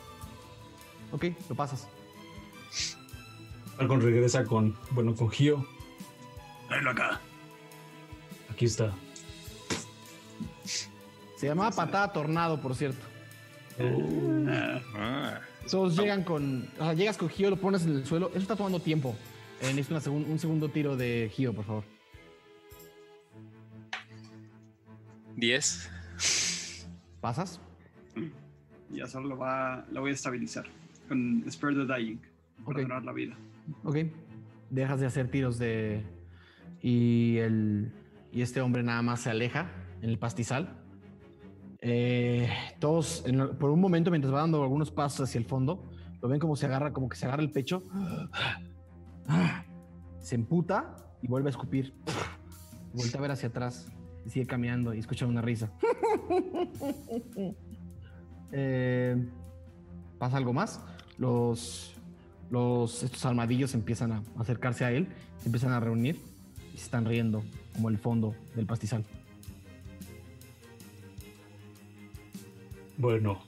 Ok, lo pasas. Falcon regresa con, bueno, con Gio Venlo acá. Aquí está. Se llamaba patada tornado, por cierto. Ah. Todos llegan con. O sea, llegas con Gio, lo pones en el suelo. Eso está tomando tiempo. Eh, necesito un segundo tiro de Gio, por favor. 10. ¿Pasas? Ya solo lo, va, lo voy a estabilizar con Spare the Dying para okay. la vida. Ok. Dejas de hacer tiros de. Y el. Y este hombre nada más se aleja en el pastizal. Eh, todos, por un momento, mientras va dando algunos pasos hacia el fondo, lo ven como se agarra, como que se agarra el pecho. Se emputa y vuelve a escupir. Vuelve a ver hacia atrás y sigue caminando y escucha una risa. Eh, ¿Pasa algo más? Los los, estos armadillos empiezan a acercarse a él, se empiezan a reunir y se están riendo como el fondo del pastizal. Bueno.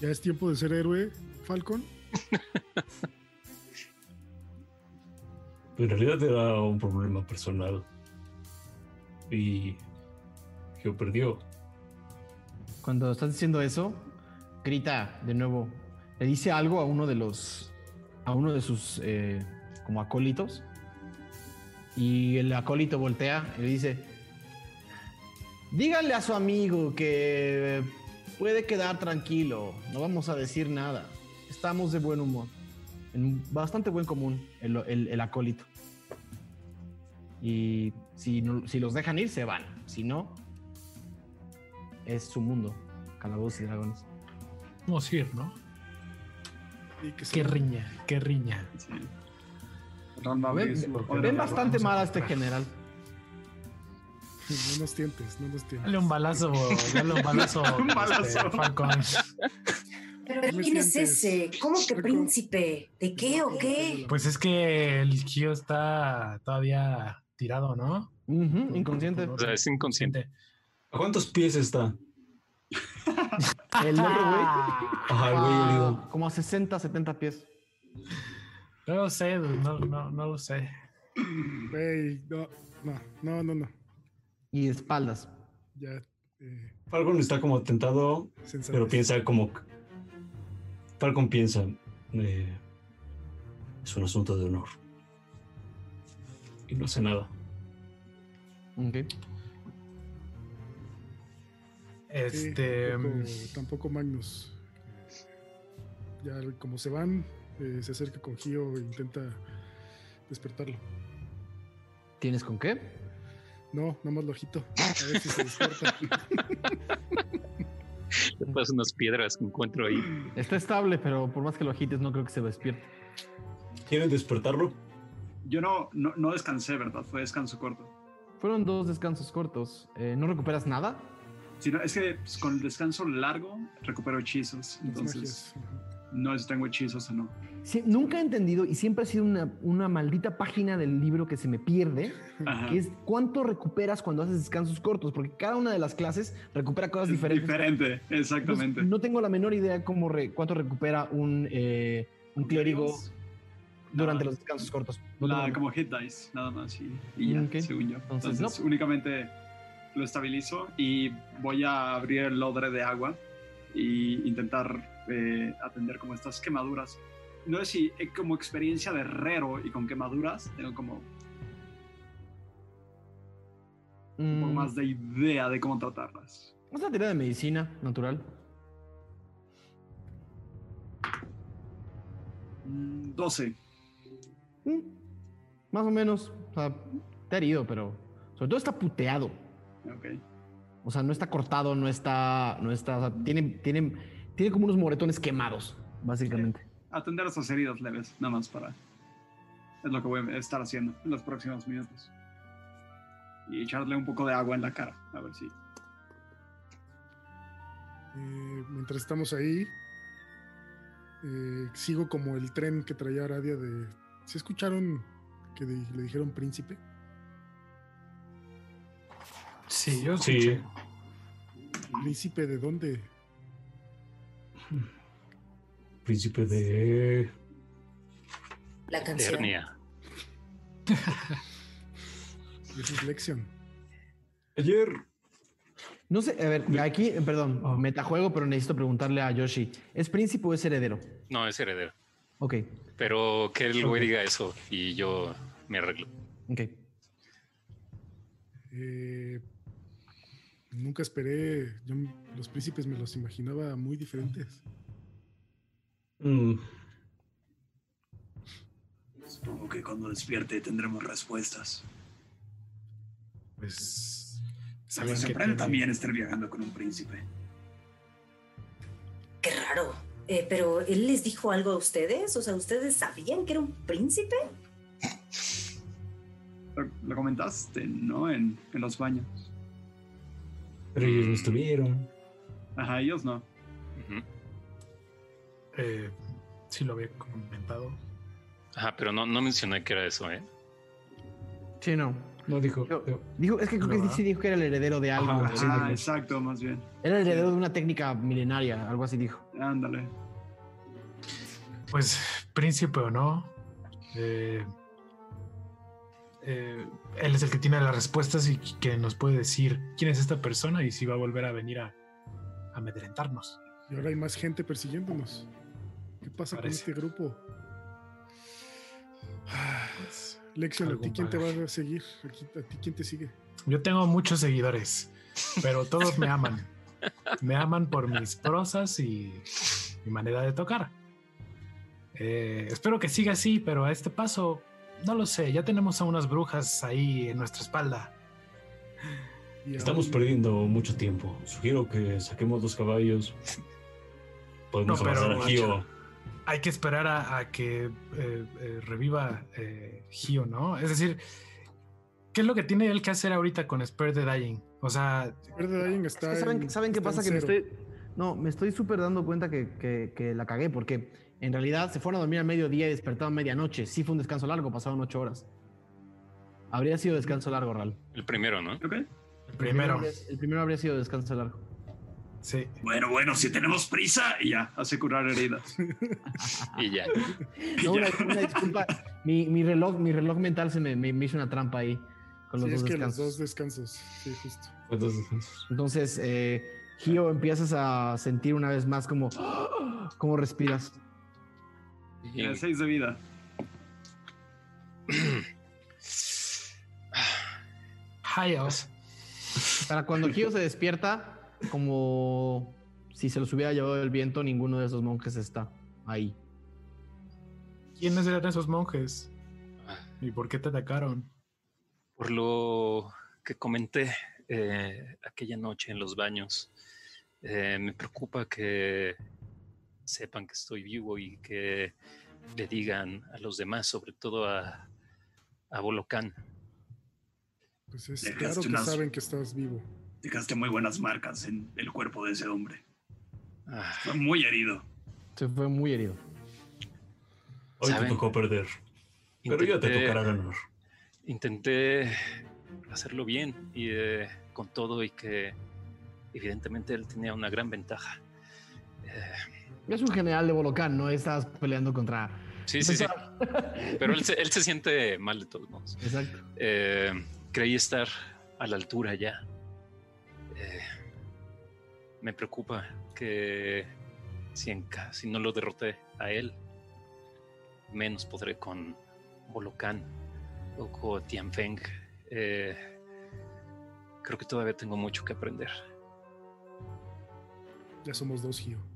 ¿Ya es tiempo de ser héroe, Falcon? en realidad era un problema personal. Y yo perdió. Cuando estás diciendo eso, grita de nuevo le dice algo a uno de los, a uno de sus eh, como acólitos y el acólito voltea y le dice, díganle a su amigo que puede quedar tranquilo, no vamos a decir nada, estamos de buen humor, en bastante buen común el, acólito. Y si, si los dejan ir, se van, si no, es su mundo, calabozos y dragones. Vamos a ir, ¿no? Qué riña, qué riña. Ven, bastante mal a este general. No nos tientes, no nos tientes. Dale un balazo, dale un balazo. un balazo. Este, Falcon. Pero ¿quién es ese? ¿Cómo que príncipe? ¿De qué o qué? Pues es que el Gio está todavía tirado, ¿no? inconsciente. O sea, es inconsciente. ¿A cuántos pies está? el otro güey. Ajá, el güey Como a 60, 70 pies. No lo sé, no, no, no lo sé. Güey, no, no, no, no, Y espaldas. Ya. Eh. Falcon está como tentado, pero piensa como. Falcon piensa. Eh, es un asunto de honor. Y no hace nada. Ok. Este. Mm, tampoco, Magnus. Ya como se van, eh, se acerca con Gio e intenta despertarlo. ¿Tienes con qué? No, nomás lo ojito. A ver si se despierta. Después unas piedras que encuentro ahí. Está estable, pero por más que lo agites, no creo que se despierte. ¿Quieren despertarlo? Yo no, no, descansé, ¿verdad? Fue descanso corto. Fueron dos descansos cortos. Eh, ¿No recuperas nada? Sí, es que pues, con el descanso largo recupero hechizos. Entonces, no es si tengo hechizos o no. Sí, nunca he entendido y siempre ha sido una, una maldita página del libro que se me pierde, que es cuánto recuperas cuando haces descansos cortos, porque cada una de las clases recupera cosas diferentes. Diferente, exactamente. no tengo la menor idea cómo cuánto recupera un, eh, un clérigo durante los descansos cortos. como hit dice, nada más, y, ya, según yo. Entonces, únicamente lo estabilizo y voy a abrir el lodre de agua e intentar eh, atender como estas quemaduras. No sé si eh, como experiencia de herrero y con quemaduras tengo como un poco mm. más de idea de cómo tratarlas. Es una de medicina natural. 12. Mm, mm, más o menos. O sea, te ha herido, pero sobre todo está puteado. Ok. O sea, no está cortado, no está. No está. O sea, tiene, tiene, tiene como unos moretones quemados, básicamente. Atender a sus heridas leves, nada más para. Es lo que voy a estar haciendo en los próximos minutos. Y echarle un poco de agua en la cara, a ver si. Eh, mientras estamos ahí, eh, sigo como el tren que traía Aradia de. ¿Se escucharon que le dijeron príncipe? Sí, yo sí. ¿Príncipe de dónde? Príncipe de. La canción. es lección. Ayer. No sé, a ver, aquí, perdón, oh. metajuego, pero necesito preguntarle a Yoshi. ¿Es príncipe o es heredero? No, es heredero. Ok. Pero que el güey diga eso y yo me arreglo. Ok. Eh, nunca esperé. Yo, los príncipes me los imaginaba muy diferentes. Mm. Supongo que cuando despierte tendremos respuestas. Pues. Me sorprende también estar viajando con un príncipe. Qué raro. Eh, pero él les dijo algo a ustedes. O sea, ¿ustedes sabían que era un príncipe? Lo, comentaste, ¿no? En, en los baños. Pero ellos no estuvieron. Ajá, ellos no. Eh, sí lo había comentado. Ajá, pero no, no mencioné que era eso, ¿eh? Sí, no. No dijo. dijo es que creo que sí dijo que era el heredero de algo. ah, exacto, más bien. Era el heredero de una técnica milenaria, algo así dijo. Ándale. Pues, príncipe o no, eh, eh, él es el que tiene las respuestas y que nos puede decir quién es esta persona y si va a volver a venir a amedrentarnos. Y ahora hay más gente persiguiéndonos. ¿Qué pasa con este grupo? Pues, Lexion, ¿a ti quién te va a seguir? ¿A ti quién te sigue? Yo tengo muchos seguidores, pero todos me aman. Me aman por mis prosas y mi manera de tocar. Eh, espero que siga así, pero a este paso, no lo sé. Ya tenemos a unas brujas ahí en nuestra espalda. Estamos perdiendo mucho tiempo. Sugiero que saquemos los caballos. Podemos no, a Gio. Hay que esperar a, que eh, eh, reviva eh, Gio, ¿no? Es decir, ¿qué es lo que tiene él que hacer ahorita con Spare the Dying? O sea, Spare the Dying está. ¿Saben, qué pasa? Que me estoy. No, me estoy súper dando cuenta que, que, la cagué porque en realidad se fueron a dormir a mediodía y despertaron a medianoche. Sí fue un descanso largo, pasaron ocho horas. Habría sido descanso largo, Ral. El primero, ¿no? Ok. El primero. El primero habría sido descanso largo. Sí. Bueno, bueno, si tenemos prisa, y ya, hace curar heridas. y ya. una, disculpa, mi, reloj, mi reloj mental se me, me, hizo una trampa ahí con los dos descansos. los dos descansos, sí, justo. Los dos descansos. Entonces, eh, Gio, empiezas a sentir una vez más como, cómo respiras. Y seis de vida. Hayos. Para cuando Gio se despierta, como si se los hubiera llevado el viento, ninguno de esos monjes está ahí. ¿Quiénes eran esos monjes? ¿Y por qué te atacaron? Por lo que comenté eh, aquella noche en los baños. Eh, me preocupa que sepan que estoy vivo y que le digan a los demás, sobre todo a, a Volocán. Pues es claro que saben que estás vivo. Dejaste muy buenas marcas en el cuerpo de ese hombre. Ah. Fue muy herido. Se fue muy herido. Hoy te tocó perder. pero ya te tocará ganar. Intenté hacerlo bien y eh, con todo y que evidentemente él tenía una gran ventaja. Eh, es un general de Volocán, no estás peleando contra. Sí, sí, sí. Pero él se, él se, siente mal de todos modos. Exacto. Eh, creí estar a la altura ya. Eh, me preocupa que si, en, si no lo derroté a él, menos podré con Volocán o con Tianfeng. Eh, creo que todavía tengo mucho que aprender. Ya somos dos, Gio.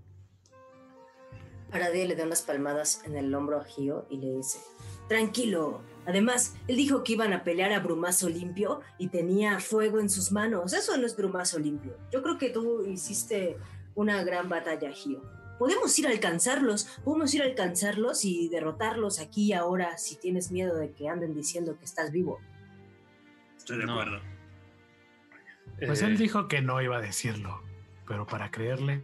Aradia le da unas palmadas en el hombro a Gio y le dice: Tranquilo. Además, él dijo que iban a pelear a Brumazo limpio y tenía fuego en sus manos. Eso no es Brumazo limpio. Yo creo que tú hiciste una gran batalla, Gio. Podemos ir a alcanzarlos, podemos ir a alcanzarlos y derrotarlos aquí y ahora si tienes miedo de que anden diciendo que estás vivo. Estoy de acuerdo. Pues él eh, dijo que no iba a decirlo, pero para creerle.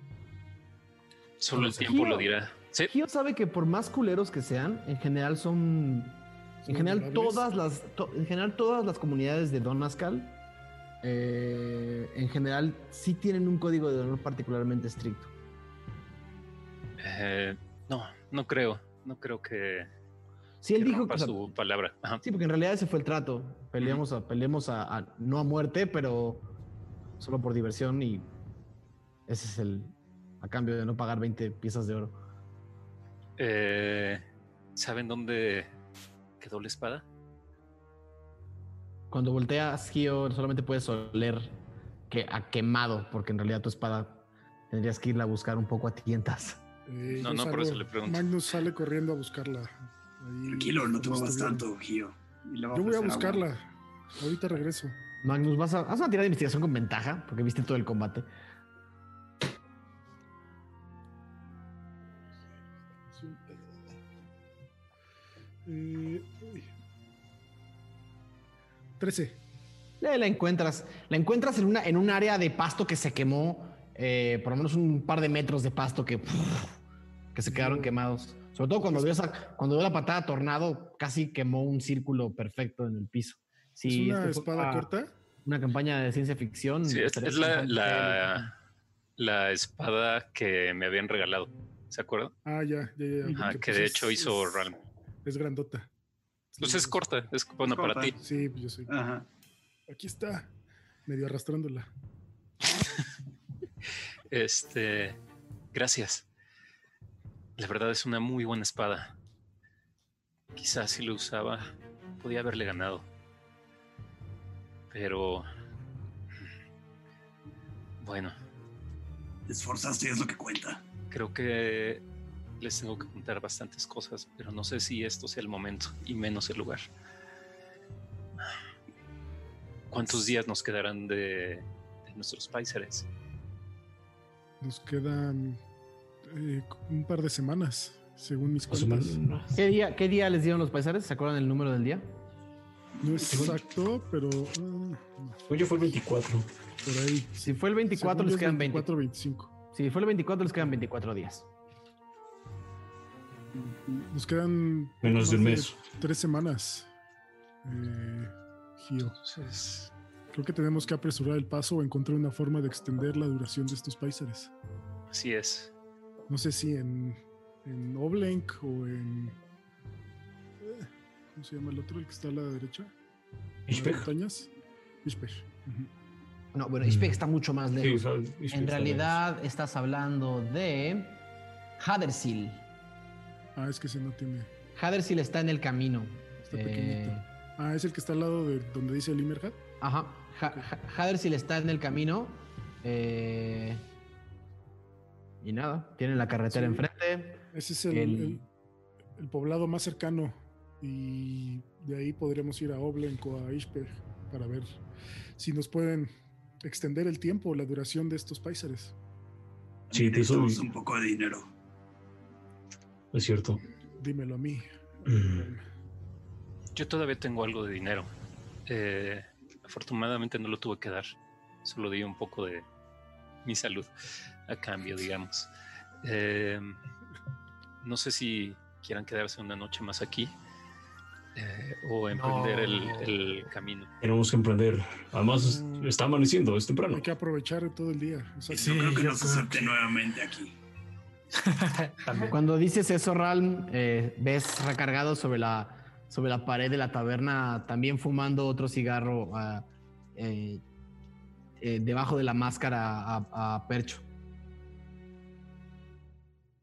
Solo el tiempo lo dirá. ¿Sí? sabe que por más culeros que sean, en general son. En general, todas las, en general, todas las comunidades de Don eh, en general, sí tienen un código de honor particularmente estricto. Eh, no, no creo. No creo que. Sí, él dijo que. su palabra. Sí, porque en realidad ese fue el trato. Peleamos, a, peleemos a, no a muerte, pero solo por diversión y ese es el. a cambio de no pagar 20 piezas de oro. Eh, ¿Saben dónde quedó la espada? Cuando volteas, Gio, solamente puedes oler que ha quemado, porque en realidad tu espada tendrías que irla a buscar un poco a tientas. Eh, no, no, por eso le pregunto. Magnus sale corriendo a buscarla. Tranquilo, no te muevas tanto, Gio. Yo voy a buscarla. Ahorita regreso. Magnus, vas a, haz una tirada de investigación con ventaja, porque viste todo el combate. Eh, 13. La encuentras. La encuentras en, una, en un área de pasto que se quemó. Eh, por lo menos un par de metros de pasto que, que se quedaron quemados. Sobre todo cuando vio, cuando vio la patada tornado, casi quemó un círculo perfecto en el piso. Sí, ¿Es una espada corta? Una campaña de ciencia ficción. Sí, es, la, la, la, espada que me habían regalado. ¿Se acuerdan? Ah, ya, ya, ya. que de pues hecho hizo Ralm. Es grandota. Pues es corta, es bueno para ti. Sí, pues yo soy. Ajá. Aquí está, medio arrastrándola. este, gracias. La verdad es una muy buena espada. Quizás si lo usaba, podía haberle ganado. Pero... Bueno. Te esforzaste, es lo que cuenta. Creo que les tengo que contar bastantes cosas, pero no sé si esto sea el momento y menos el lugar. ¿Cuántos días nos quedarán de, nuestros paisares? Nos quedan eh, un par de semanas, según mis cuentas. ¿Qué día, ¿Qué día les dieron los paisares? ¿Se acuerdan el número del día? No es exacto, pero. Uh, fue el 24. Por ahí. Si fue el 24, les quedan 24, 25. Si fue el 24, les quedan 24 días. Nos quedan. Menos de un mes. Tres semanas. Eh, Gio. creo que tenemos que apresurar el paso o encontrar una forma de extender la duración de estos paisares. Así es. No sé si en, en Oblenk o en. Eh, ¿Cómo se llama el otro? El que está a la derecha. Ishpech. montañas. No, bueno, Ishpech está mucho más lejos. en realidad estás hablando de Hadersil. Ah, es que ese no tiene. Hadersil está en el camino. Está pequeñito. Eh, ah, es el que está al lado de donde dice Limerhat. Ajá. Hadersil está en el camino. Eh, y nada, tienen la carretera enfrente. Ese es el, el, poblado más cercano. Y de ahí podríamos ir a Oblenk o a Ishpech para ver si nos pueden extender el tiempo, la duración de estos paisares. Sí, te un poco de dinero. Es cierto. Dímelo a mí. Mm. Yo todavía tengo algo de dinero. Eh, afortunadamente no lo tuve que dar. Solo di un poco de mi salud a cambio, digamos. Eh, no sé si quieran quedarse una noche más aquí eh, o emprender el, camino. Tenemos que emprender. Además, mm. está amaneciendo, es temprano. Hay que aprovechar todo el día. sí, creo que nos acepte nuevamente aquí. Cuando dices eso, Ralm, eh, ves recargado sobre la, sobre la pared de la taberna, también fumando otro cigarro ah, eh, debajo de la máscara a Percho.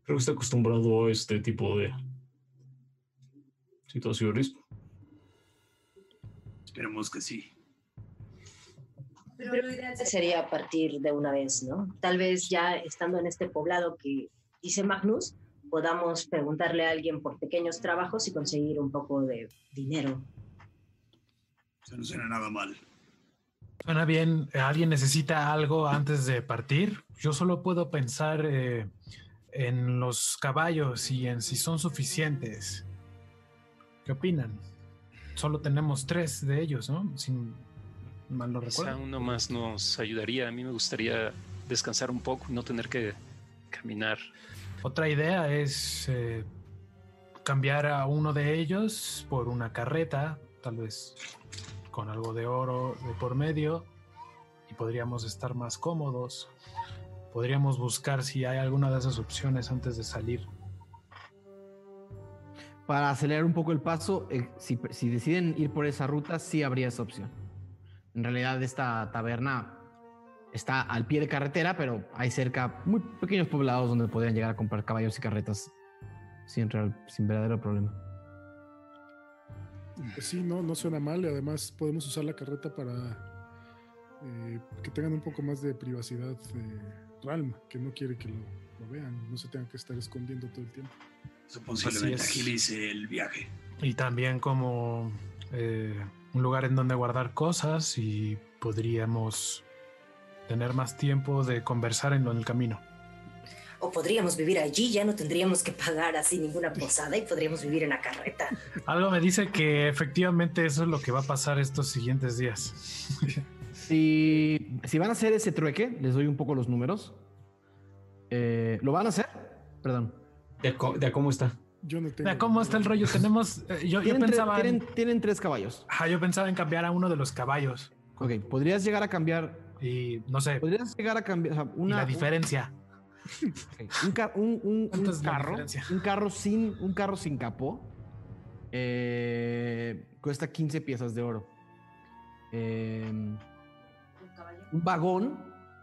Creo que está acostumbrado a este tipo de situaciones. Esperemos que sí. Pero lo ideal sería partir de una vez, ¿no? Tal vez ya estando en este poblado que dice Magnus, podamos preguntarle a alguien por pequeños trabajos y conseguir un poco de dinero. Eso no suena nada mal. Suena bien. ¿Alguien necesita algo antes de partir? Yo solo puedo pensar eh, en los caballos y en si son suficientes. ¿Qué opinan? Solo tenemos tres de ellos, ¿no? Sin mal no recuerdo. uno más nos ayudaría. A mí me gustaría descansar un poco y no tener que caminar. Otra idea es eh, cambiar a uno de ellos por una carreta, tal vez con algo de oro de por medio, y podríamos estar más cómodos podríamos buscar si hay alguna de esas opciones antes de salir. Para acelerar un poco el paso, eh, si, deciden ir por esa ruta, sí habría esa opción. En realidad esta taberna está al pie de carretera, pero hay cerca muy pequeños poblados donde podrían llegar a comprar caballos y carretas sin, sin verdadero problema. Pues sí, no, no suena mal y además podemos usar la carreta para eh, que tengan un poco más de privacidad. Eh, Ralm, que no quiere que lo, vean, no se tengan que estar escondiendo todo el tiempo. Eso posiblemente agilice el viaje. Y también como eh, un lugar en donde guardar cosas y podríamos tener más tiempo de conversar en, en el camino. O podríamos vivir allí, ya no tendríamos que pagar así ninguna posada y podríamos vivir en la carreta. Algo me dice que efectivamente eso es lo que va a pasar estos siguientes días. Si, si van a hacer ese trueque, les doy un poco los números. Eh, ¿Lo van a hacer? Perdón. ¿De, cómo está? Yo no tengo. ¿De cómo está el rollo? Tenemos. Eh, yo, pensaba. tienen, tres caballos. Ajá, yo pensaba en cambiar a uno de los caballos. Ok, podrías llegar a cambiar. Y no sé. Podrías llegar a cambiar. una, la diferencia. Un, carro. Un carro sin, un carro sin capó. Eh, cuesta 15 piezas de oro. Eh, un vagón,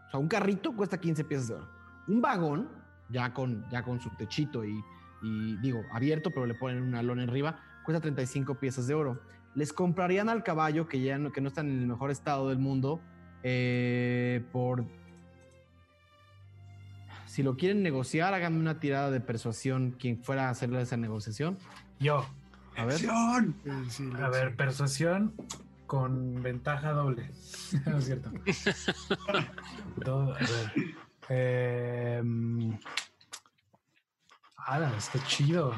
o sea, un carrito cuesta 15 piezas de oro. Un vagón, ya con, ya con su techito y, digo, abierto, pero le ponen una lona arriba, cuesta 35 piezas de oro. Les comprarían al caballo, que ya no, que no está en el mejor estado del mundo, eh, por... Si lo quieren negociar, háganme una tirada de persuasión quien fuera a hacerle esa negociación. Yo. A ver. a ver, persuasión con ventaja doble. no es cierto. a ver. Eh, está chido.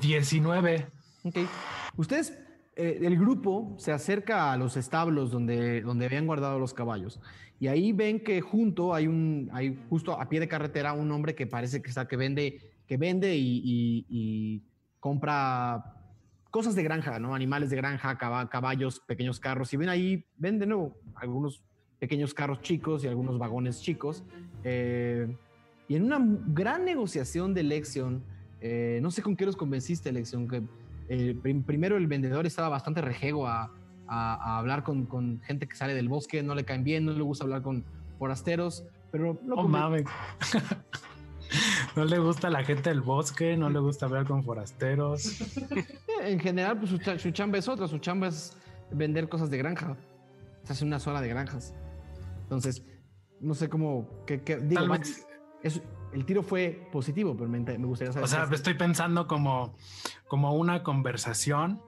19. Eh, ok. Ustedes, eh, el grupo se acerca a los establos donde, donde habían guardado los caballos. Y ahí ven que junto hay un, hay justo a pie de carretera un hombre que parece que está, que vende, que vende y compra cosas de granja, ¿no? Animales de granja, caballos, pequeños carros. Y ven ahí, ven de nuevo algunos pequeños carros chicos y algunos vagones chicos. Eh, y en una gran negociación de elección, eh, no sé con qué los convenciste, elección, que eh, primero el vendedor estaba bastante rejego a, hablar con, gente que sale del bosque, no le caen bien, no le gusta hablar con forasteros, pero... No oh, mames. No le gusta la gente del bosque, no le gusta hablar con forasteros. en general, pues su, chamba es otra, su chamba es vender cosas de granja. Se hace una zona de granjas. Entonces, no sé cómo. Que, digo, el tiro fue positivo, pero me, gustaría saber. O sea, estoy pensando como, como una conversación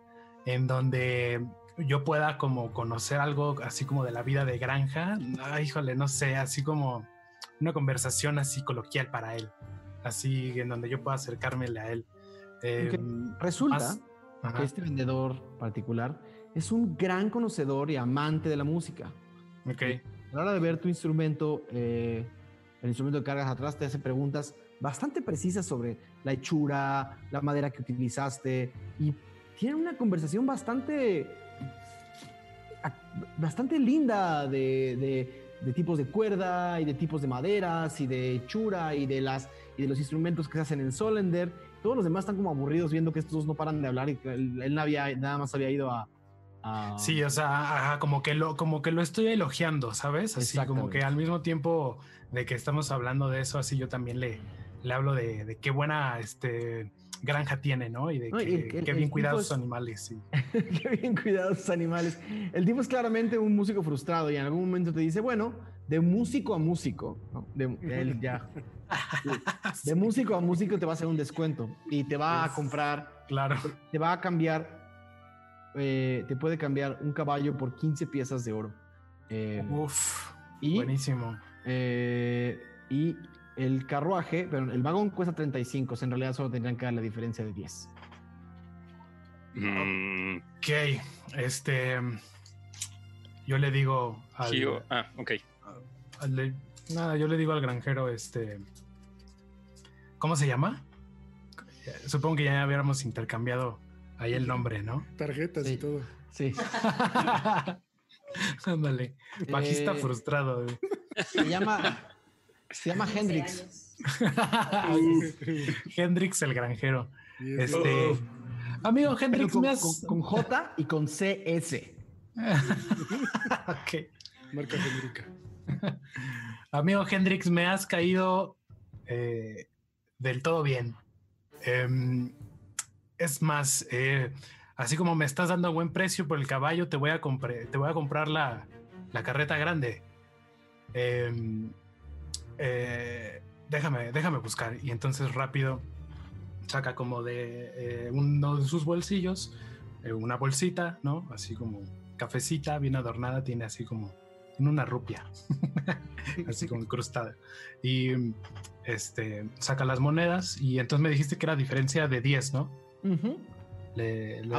en donde yo pueda como conocer algo así como de la vida de granja, híjole, no sé, así como una conversación así coloquial para él, así en donde yo pueda acercármele a él. Em, resulta que este vendedor particular es un gran conocedor y amante de la música. Ok. A la hora de ver tu instrumento, eh, el instrumento que cargas atrás, te hace preguntas bastante precisas sobre la hechura, la madera que utilizaste y tiene una conversación bastante, bastante linda de, de, tipos de cuerda y de tipos de maderas y de hechura y de, las, y de los instrumentos que se hacen en Solender. Todos los demás están como aburridos viendo que estos dos no paran de hablar y que él, había, nada más había ido a, Sí, o sea, como que lo, como que lo estoy elogiando, ¿sabes? Así como que al mismo tiempo de que estamos hablando de eso, así yo también le, le hablo de, qué buena este, granja tiene, ¿no? Y de que, qué bien cuidados sus animales. Sí. qué bien cuidados sus animales. El tipo es claramente un músico frustrado y en algún momento te dice, bueno, de músico a músico, De, él ya. De, músico a músico te va a hacer un descuento y te va a comprar. Claro. Te va a cambiar. Eh, te puede cambiar un caballo por 15 piezas de oro. Eh, Uf. buenísimo. Eh, y el carruaje, pero el vagón cuesta 35, en realidad solo tendrían que dar la diferencia de 10. Mm. Ok, este. Yo le digo al. ah, ok. nada, yo le digo al granjero, este. ¿Cómo se llama? Supongo que ya habíamos intercambiado ahí el nombre, ¿no? Tarjetas y todo. Sí. Ándale. Bajista eh, frustrado. Se llama se llama Hendrix. Hendrix el granjero. Este, oh. amigo Hendrix, con, con, J y con CS. ok. Marca genérica. Amigo Hendrix, me has caído eh, del todo bien. Em, es más, eh, así como me estás dando buen precio por el caballo, te voy a, te voy a comprar la, la carreta grande. Eh, eh, déjame, déjame buscar. Y entonces rápido saca como de eh, uno de sus bolsillos eh, una bolsita, ¿no? Así como cafecita, bien adornada, tiene así como en una rupia, así como incrustada. Y este, saca las monedas y entonces me dijiste que era diferencia de 10, ¿no? Le, le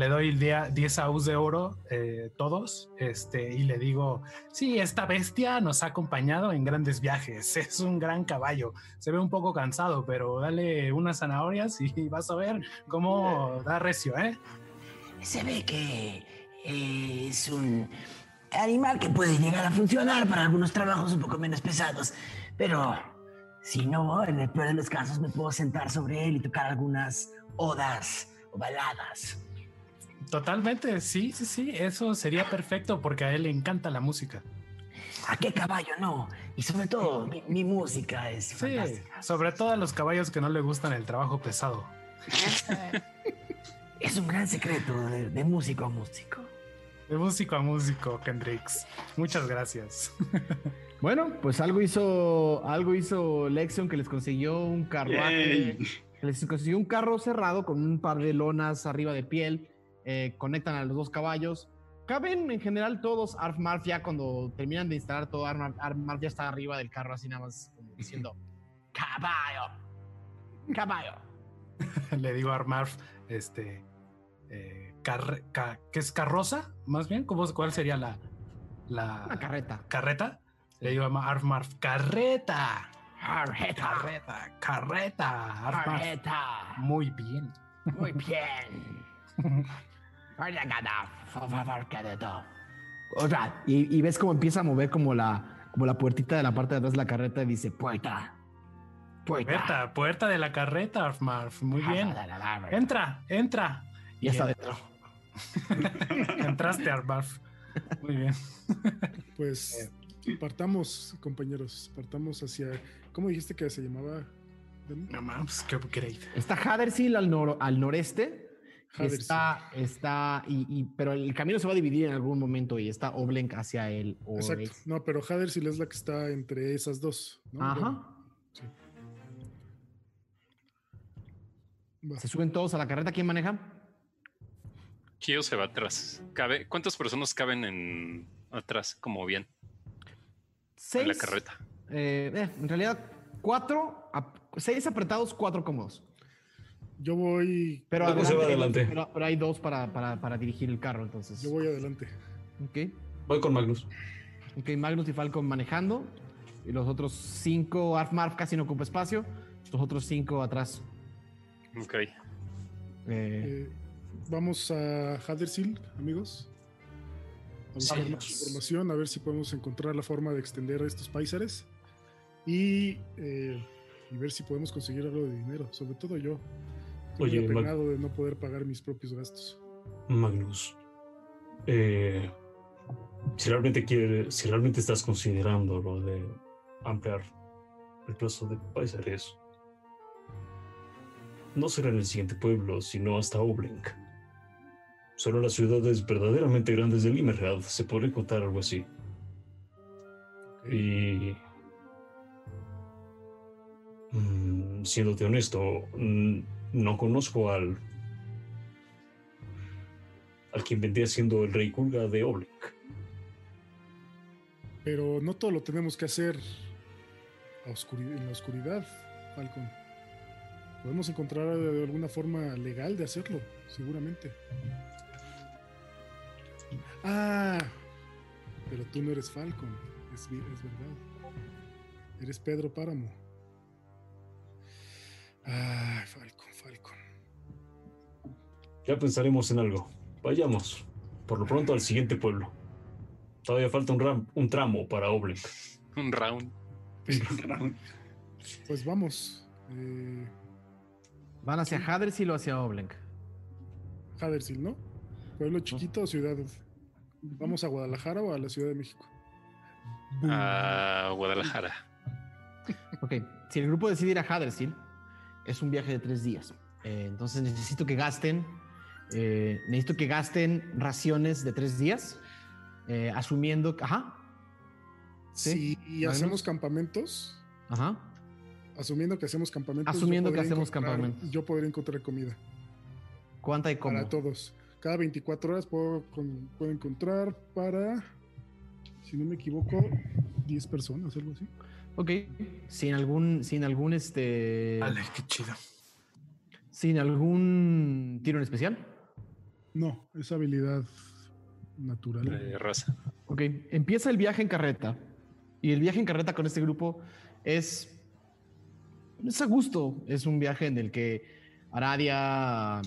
le doy 10 AUs de oro eh, todos este, y le digo, sí, esta bestia nos ha acompañado en grandes viajes, es un gran caballo, se ve un poco cansado, pero dale unas zanahorias y vas a ver cómo da recio, ¿eh? Se ve que eh, es un animal que puede llegar a funcionar para algunos trabajos un poco menos pesados, pero si no, en el peor de los casos me puedo sentar sobre él y tocar algunas odas o baladas. Totalmente, sí, sí, sí, eso sería perfecto porque a él le encanta la música. ¿A qué caballo no? Y sobre todo, mi, música es sí, Sobre todo a los caballos que no le gustan el trabajo pesado. es un gran secreto de, músico a músico. De músico a músico, Kendrix. Muchas gracias. bueno, pues algo hizo, algo hizo Lexion que les consiguió un carruaje. Les consiguió un carro cerrado con un par de lonas arriba de piel eh, conectan a los dos caballos. Caben en general todos. Arf Marf ya cuando terminan de instalar todo, Arf, Marf ya está arriba del carro, así nada más diciendo: ¡Caballo! ¡Caballo! Le digo a Arf Marf, este. Eh, ¿Qué es carroza? Más bien, ¿Cómo, ¿cuál sería la. La carreta. ¿Carreta? Le digo a Arf Marf, ¡carreta! Carreta. Carreta. Carreta. Carreta. Muy bien. Muy bien. O sea, y, ves cómo empieza a mover como la, como la puertita de la parte de atrás de la carreta y dice puerta. Puerta, puerta, de la carreta, Muy bien. Entra, entra. Y, está dentro. Entraste, Armarf. Muy bien. Pues partamos, compañeros. Partamos hacia. ¿Cómo dijiste que se llamaba? No mames, qué upgrade. Está Hadersil al, nor, al noreste Está, está, y, pero el camino se va a dividir en algún momento y está Oblenk hacia el Exacto. No, pero Hadersil es la que está entre esas dos. Ajá. ¿Se suben todos a la carreta? ¿Quién maneja? Kio se va atrás. ¿Cabe? ¿Cuántas personas caben en atrás como bien? Seis. En la carreta. Eh, eh, en realidad, cuatro, seis apretados, cuatro cómodos. Yo voy. Pero, adelante, Pero, hay dos para, para, para, dirigir el carro, entonces. Yo voy adelante. Ok. Voy con Magnus. Ok, Magnus y Falcon manejando. Y los otros cinco, Arfmarf casi no ocupa espacio. Los otros cinco atrás. Ok. Eh, eh, vamos a Hadersil, amigos. Vamos a más información, a ver si podemos encontrar la forma de extender estos paisares. Y, eh, y ver si podemos conseguir algo de dinero. Sobre todo yo. Oye, de no poder pagar mis propios gastos. Magnus. Eh, si realmente quieres, si realmente estás considerando lo de ampliar el plazo de paisares, no será en el siguiente pueblo, sino hasta Oblink. Solo las ciudades verdaderamente grandes de Limerad se puede contar algo así. Y. Mm, siéndote honesto, no conozco al. al quien vendría siendo el rey Kulga de Oblink. Pero no todo lo tenemos que hacer en la oscuridad, Falcon. Podemos encontrar alguna forma legal de hacerlo, seguramente. Ah, pero tú no eres Falcon, es, es verdad. Eres Pedro Páramo. Ah, Falcon. Ya pensaremos en algo. Vayamos, por lo pronto, al siguiente pueblo. Todavía falta un, un tramo para Oblink. Un round. un round. Pues vamos. Eh, ¿Van hacia Hadersil o hacia Oblink? Hadersil, ¿no? Pueblo chiquito o ciudad. ¿Vamos a Guadalajara o a la Ciudad de México? A Guadalajara. ok, si el grupo decide ir a Hadersil, es un viaje de tres días. Eh, entonces necesito que gasten, eh, necesito que gasten raciones de tres días, eh, asumiendo, ajá. Sí, y hacemos campamentos. Ajá. Asumiendo que hacemos campamentos. Asumiendo que hacemos campamentos. Yo podría encontrar comida. ¿Cuánta y cómo? Para todos. Cada 24 horas puedo, puedo encontrar para, si no me equivoco, 10 personas, algo así. Ok. Sin algún, sin algún este. Vale, qué chido. Sin algún tiro en especial. No, es habilidad natural. De raza. Ok. Empieza el viaje en carreta. Y el viaje en carreta con este grupo es es a gusto. Es un viaje en el que Aradia,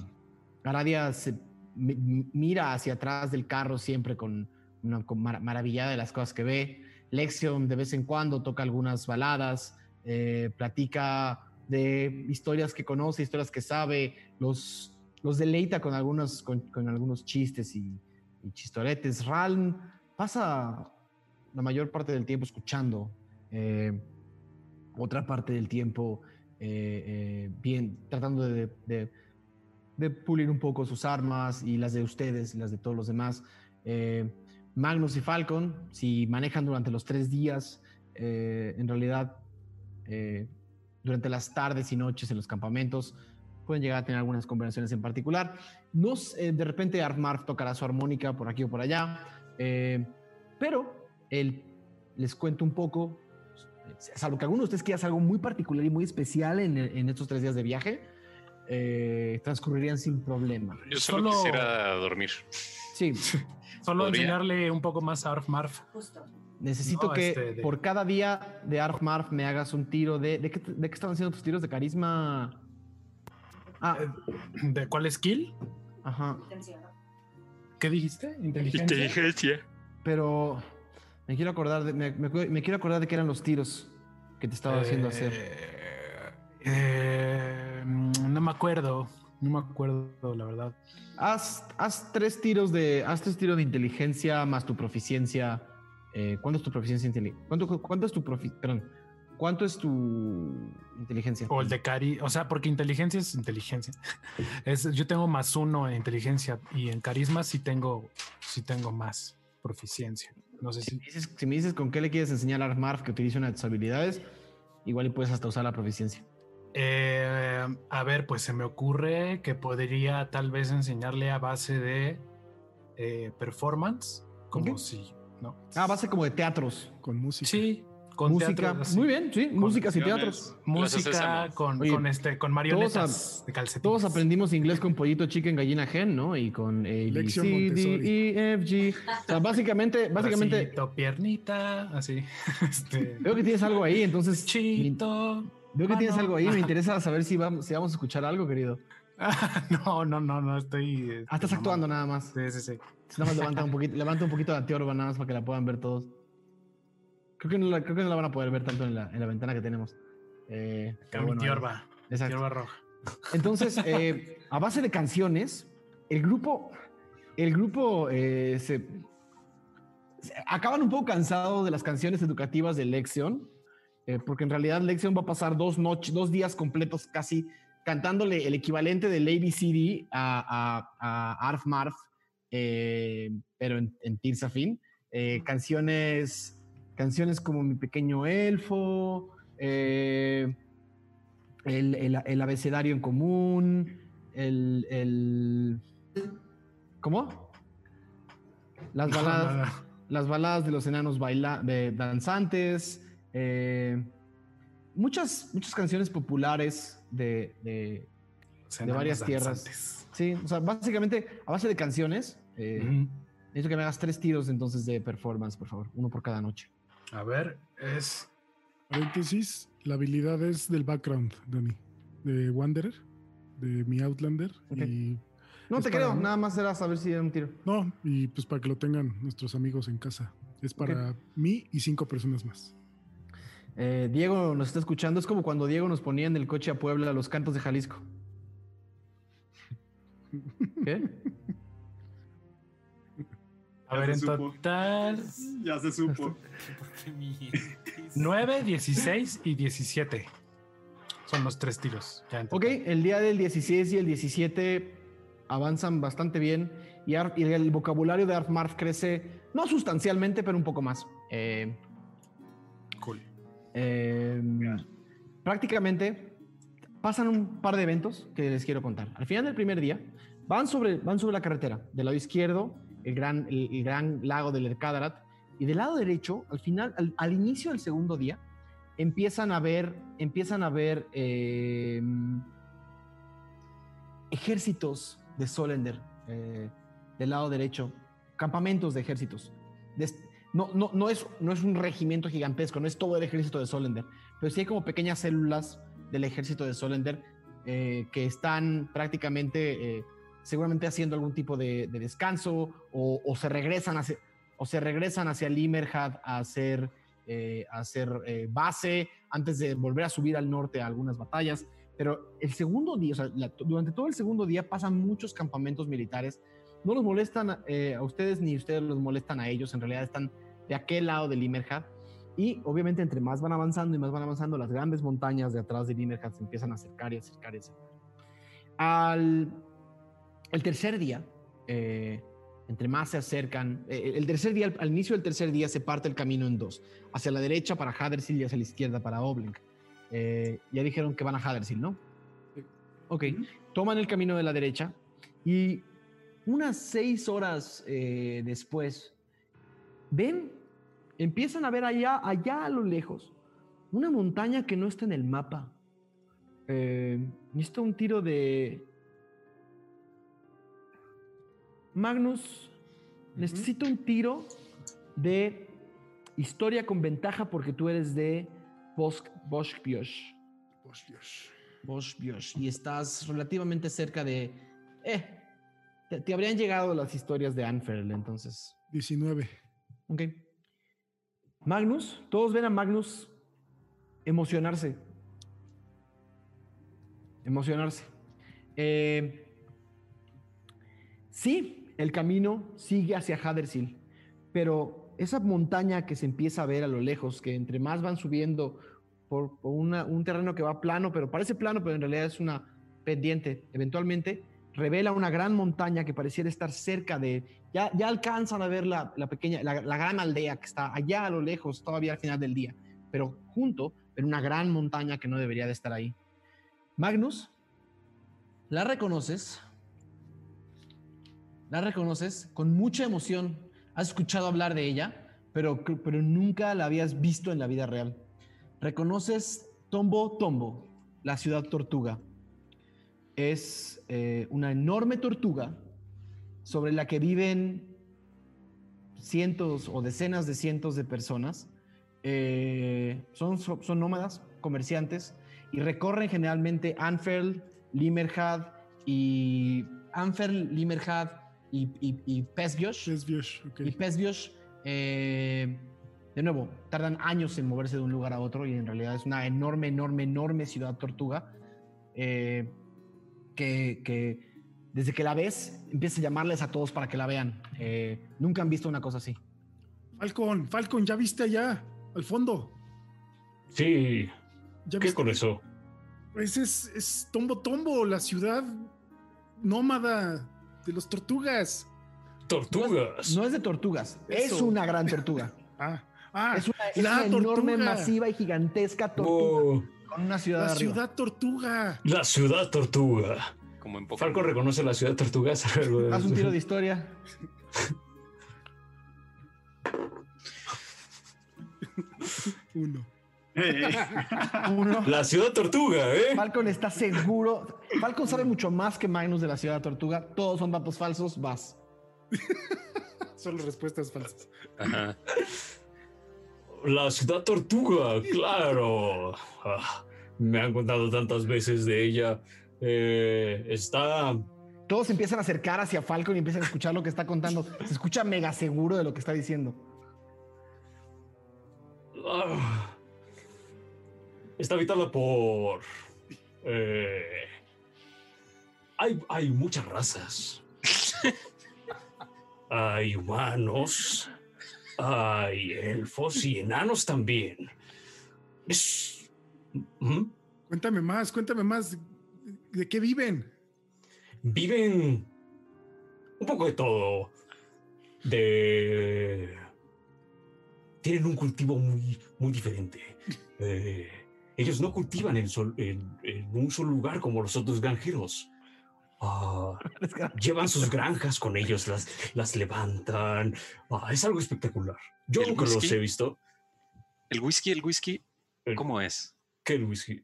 Aradia se mira hacia atrás del carro siempre con una maravillada de las cosas que ve. Lexion de vez en cuando toca algunas baladas, eh, platica de historias que conoce, historias que sabe, los, los deleita con, algunos, con, algunos chistes y, chistoretes. Ralm pasa la mayor parte del tiempo escuchando. Eh, otra parte del tiempo eh, eh, bien, tratando de, de, pulir un poco sus armas y las de ustedes y las de todos los demás. Magnus y Falcon, si manejan durante los tres días, en realidad durante las tardes y noches en los campamentos, pueden llegar a tener algunas conversaciones en particular. No, de repente Armarf tocará su armónica por aquí o por allá, pero él les cuento un poco salvo que alguno de ustedes quiera hacer algo muy particular y muy especial en, en estos tres días de viaje, eh, transcurrirían sin problema. Yo solo, quisiera dormir. Sí. solo enseñarle un poco más a Arf Marf. Necesito que este, por cada día de Arf Marf me hagas un tiro de. ¿De qué, de qué están haciendo tus tiros de carisma? Ah. ¿De cuál skill? Ajá. ¿Qué dijiste? Inteligencia. Inteligencia. Pero me quiero acordar de, me, quiero acordar de que eran los tiros que te estaba haciendo hacer. Eh, no me acuerdo. No me acuerdo, la verdad. Haz, haz tres tiros de. Haz tres tiros de inteligencia más tu proficiencia. Eh, ¿Cuánto es tu proficiencia inteligencia? ¿Cuánto, ¿Cuánto, es tu profi Perdón. ¿Cuánto es tu inteligencia? O el de cari, o sea, porque inteligencia es inteligencia. Es, yo tengo más uno en inteligencia y en carisma sí tengo, sí tengo más proficiencia. No sé si. Si me, dices, con qué le quieres enseñar a Marv que utilice una de tus habilidades, igual y puedes hasta usar la proficiencia. Eh, a ver, pues se me ocurre que podría tal vez enseñarle a base de eh, performance, como si, ¿no? Ah, base como de teatros. Con música. Sí, con música. Muy bien, sí, músicas y teatros. Música con, con, este, con marionetas de calcetines. Todos aprendimos inglés con pollito chicken gallina gen, ¿no? Y con A, B, C, D, E, F, G. O sea, básicamente, básicamente. Bracito, piernita, así. Este, Veo que tienes algo ahí, entonces. Chito. Veo que tienes algo ahí. Me interesa saber si vamos, si vamos a escuchar algo, querido. no, no, no, no, estoy. Este, ah, estás actuando nada más. Sí, sí, sí. Nada más levanta un poquito, levanta un poquito la teorba nada más para que la puedan ver todos. Creo que no la, creo que no la van a poder ver tanto en la, en la ventana que tenemos. Eh, mi tiorba. Tiorba roja. Entonces, eh, a base de canciones, el grupo, el grupo eh, se, acaban un poco cansados de las canciones educativas de Lexion, eh, porque en realidad Lexion va a pasar dos noches, dos días completos casi cantándole el equivalente del ABCD a, a, a Arf Marf, pero en, en Tirsafin. canciones canciones como Mi Pequeño Elfo, eh, el, abecedario en común, el, ¿cómo? Las baladas, las baladas de los enanos baila, de danzantes, eh, muchas, muchas canciones populares de, de, varias tierras. Sí, o sea, básicamente a base de canciones. Eh, Necesito que me hagas tres tiros entonces de performance, por favor, uno por cada noche. A ver, es. Paréntesis, la habilidad es del background, Dani. De Wanderer, de mi Outlander. Y no te creo, nada más era saber si era un tiro. No, y pues para que lo tengan nuestros amigos en casa. Es para mí y cinco personas más. Eh, Diego nos está escuchando. Es como cuando Diego nos ponía en el coche a Puebla los cantos de Jalisco. ¿Qué? A ver, en total. Ya se supo. 9, 16 y 17. Son los tres tiros. ok, el día del 16 y el 17 avanzan bastante bien y, el vocabulario de Arfmarf crece, no sustancialmente, pero un poco más. Eh, cool. Em, prácticamente pasan un par de eventos que les quiero contar. Al final del primer día, van sobre, van sobre la carretera. Del lado izquierdo el gran, el, gran lago del Ercadarat. Y del lado derecho, al final, al, inicio del segundo día, empiezan a ver, empiezan a ver em, ejércitos de Solender eh, del lado derecho, campamentos de ejércitos. no, no, no, es, no es un regimiento gigantesco, no es todo el ejército de Solender, pero sí hay como pequeñas células del ejército de Solender eh, que están prácticamente eh, seguramente haciendo algún tipo de, descanso o, se regresan hacia, o se regresan hacia Limerhad a hacer, eh, a hacer eh, base antes de volver a subir al norte a algunas batallas. Pero el segundo día, o sea, durante todo el segundo día pasan muchos campamentos militares. No los molestan eh, a ustedes ni ustedes los molestan a ellos. En realidad están de aquel lado de Limerhad. Y obviamente entre más van avanzando y más van avanzando, las grandes montañas de atrás de Limerhad se empiezan a acercar y acercar y acercar. Al el tercer día, eh, entre más se acercan, eh, el tercer día, al, inicio del tercer día se parte el camino en dos, hacia la derecha para Hadersil y hacia la izquierda para Obling. Eh, ya dijeron que van a Hadersil, ¿no? Ok, toman el camino de la derecha y unas seis horas después, ven, empiezan a ver allá, allá a lo lejos, una montaña que no está en el mapa. necesito un tiro de Magnus, necesito un tiro de historia con ventaja porque tú eres de Bosch Boschbiosh. Boschbiosh. Y estás relativamente cerca de... Eh, te, habrían llegado las historias de Anferl, entonces. 19. Ok. Magnus, todos ven a Magnus emocionarse. Emocionarse. Eh, sí, el camino sigue hacia Hadersil, pero esa montaña que se empieza a ver a lo lejos, que entre más van subiendo por, un terreno que va plano, pero parece plano, pero en realidad es una pendiente, eventualmente revela una gran montaña que pareciera estar cerca de, ya, ya alcanzan a ver la, pequeña, la, gran aldea que está allá a lo lejos, todavía al final del día, pero junto, en una gran montaña que no debería de estar ahí. Magnus, la reconoces. La reconoces con mucha emoción. Has escuchado hablar de ella, pero, pero nunca la habías visto en la vida real. Reconoces Tombo Tombo, la ciudad tortuga. Es eh, una enorme tortuga sobre la que viven cientos o decenas de cientos de personas. Eh, son, son nómadas, comerciantes, y recorren generalmente Anferl, Limerhad y Anferl, Limerhad y, y, y Y Pesbiosh, eh, de nuevo, tardan años en moverse de un lugar a otro y en realidad es una enorme, enorme, enorme ciudad tortuga eh, que, que desde que la ves, empieza a llamarles a todos para que la vean. Eh, nunca han visto una cosa así. Falcon, Falcon, ¿ya viste allá, al fondo? Sí. ¿Qué con eso? Pues es, es Tombo Tombo, la ciudad nómada de los tortugas. Tortugas. No es, de tortugas, es una gran tortuga. ah, ah, es una, enorme, masiva y gigantesca tortuga. Con una ciudad. La ciudad tortuga. La ciudad tortuga. Falco reconoce la ciudad tortugas. Haz un tiro de historia. Uno. Uno. La ciudad tortuga, ¿eh? Falcon está seguro. Falcon sabe mucho más que Magnus de la ciudad tortuga. Todos son datos falsos. Vas. son respuestas falsas. La ciudad tortuga, claro. Ah, me han contado tantas veces de ella. Eh, está... Todos empiezan a acercar hacia Falcon y empiezan a escuchar lo que está contando. Se escucha mega seguro de lo que está diciendo. Ah. Está habitada por... Eh, hay, hay muchas razas. hay humanos, hay elfos y enanos también. Es... ¿Mm? Cuéntame más, cuéntame más. ¿De qué viven? Viven un poco de todo. De... Tienen un cultivo muy, muy diferente. Eh, ellos no cultivan en, en, un solo lugar como los otros granjeros. Ah, llevan sus granjas con ellos, las, las levantan. Ah, es algo espectacular. Yo nunca los he visto. ¿El whisky, el whisky? ¿Cómo es? ¿Qué el whisky?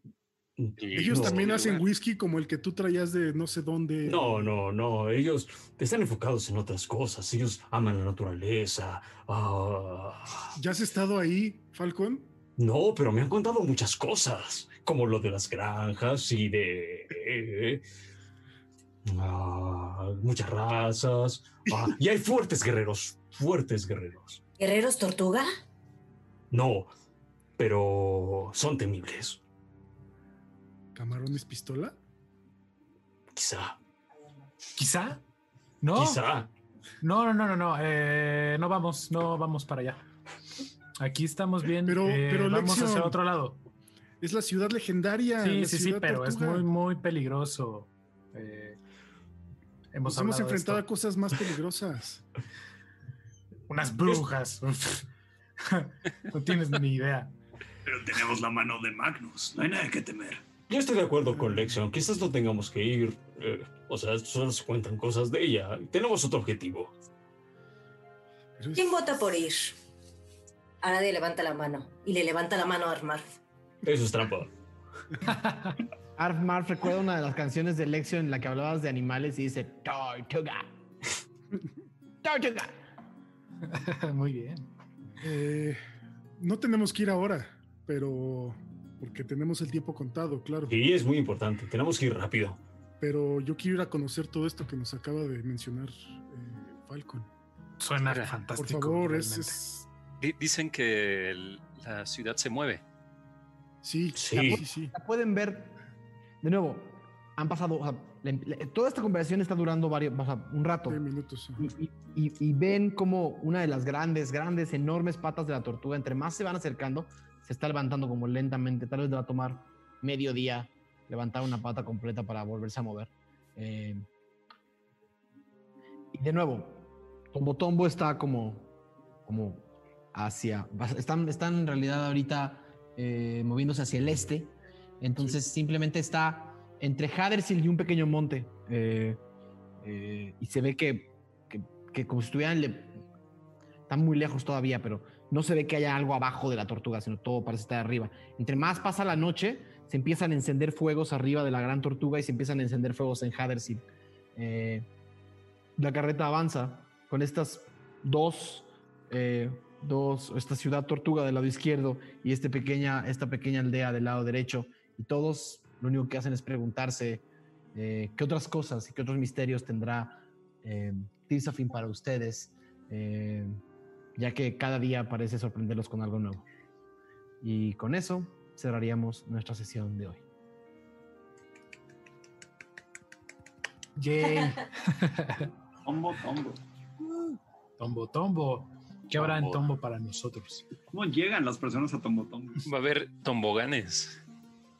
Ellos también hacen whisky como el que tú traías de no sé dónde. No, no, no. Ellos están enfocados en otras cosas. Ellos aman la naturaleza. Ah. ¿Ya has estado ahí, Falcon? No, pero me han contado muchas cosas, como lo de las granjas y de eh, ah, muchas razas. Ah, y hay fuertes guerreros, fuertes guerreros. ¿Guerreros tortuga? No, pero son temibles. ¿Camarones pistola? Quizá. ¿Quizá? ¿No? Quizá. No, no, no, no, no. Eh, no vamos, no vamos para allá. Aquí estamos bien. Pero, eh, pero vamos hacia otro lado. Es la ciudad legendaria. Sí, sí, sí, pero es muy, muy peligroso. Eh, hemos, hemos enfrentado a cosas más peligrosas. Unas brujas. no tienes ni idea. Pero tenemos la mano de Magnus. No hay nada que temer. Yo estoy de acuerdo con Lexion. Quizás no tengamos que ir. Eh, o sea, solo se cuentan cosas de ella. Tenemos otro objetivo. ¿Quién vota por ir? A nadie levanta la mano. Y le levanta la mano a Armarf. Eso es trampa. Armarf recuerda una de las canciones de Lexion en la que hablabas de animales y dice Tortuga. Tortuga. Muy bien. Eh, no tenemos que ir ahora, pero porque tenemos el tiempo contado, claro. Y es muy importante, tenemos que ir rápido. Pero yo quiero ir a conocer todo esto que nos acaba de mencionar eh, Falcon. Suena fantástico. Por favor, es, Dicen que la ciudad se mueve. Sí, sí, sí, La pueden ver, de nuevo, han pasado, toda esta conversación está durando varios, un rato. minutos. Y, y, ven como una de las grandes, grandes, enormes patas de la tortuga, entre más se van acercando, se está levantando como lentamente. Tal vez le va a tomar medio día levantar una pata completa para volverse a mover. Eh, y de nuevo, Tombo Tombo está como, como hacia. Están, están en realidad ahorita eh, moviéndose hacia el este. Entonces simplemente está entre Hadersil y un pequeño monte. Eh, eh, y se ve que, que, como si estuvieran... están muy lejos todavía, pero no se ve que haya algo abajo de la tortuga, sino todo parece estar arriba. Entre más pasa la noche, se empiezan a encender fuegos arriba de la gran tortuga y se empiezan a encender fuegos en Hadersil. Eh, la carreta avanza con estas dos, eh, dos, esta ciudad tortuga del lado izquierdo y este pequeña, esta pequeña aldea del lado derecho. Y todos lo único que hacen es preguntarse eh, qué otras cosas y qué otros misterios tendrá eh, Tirsafin para ustedes, ya que cada día parece sorprenderlos con algo nuevo. Y con eso cerraríamos nuestra sesión de hoy. Yay. tombo, tombo. Tombo, tombo. ¿Qué habrá en tombo para nosotros? ¿Cómo llegan las personas a tombo, tombo? Va a haber tomboganes.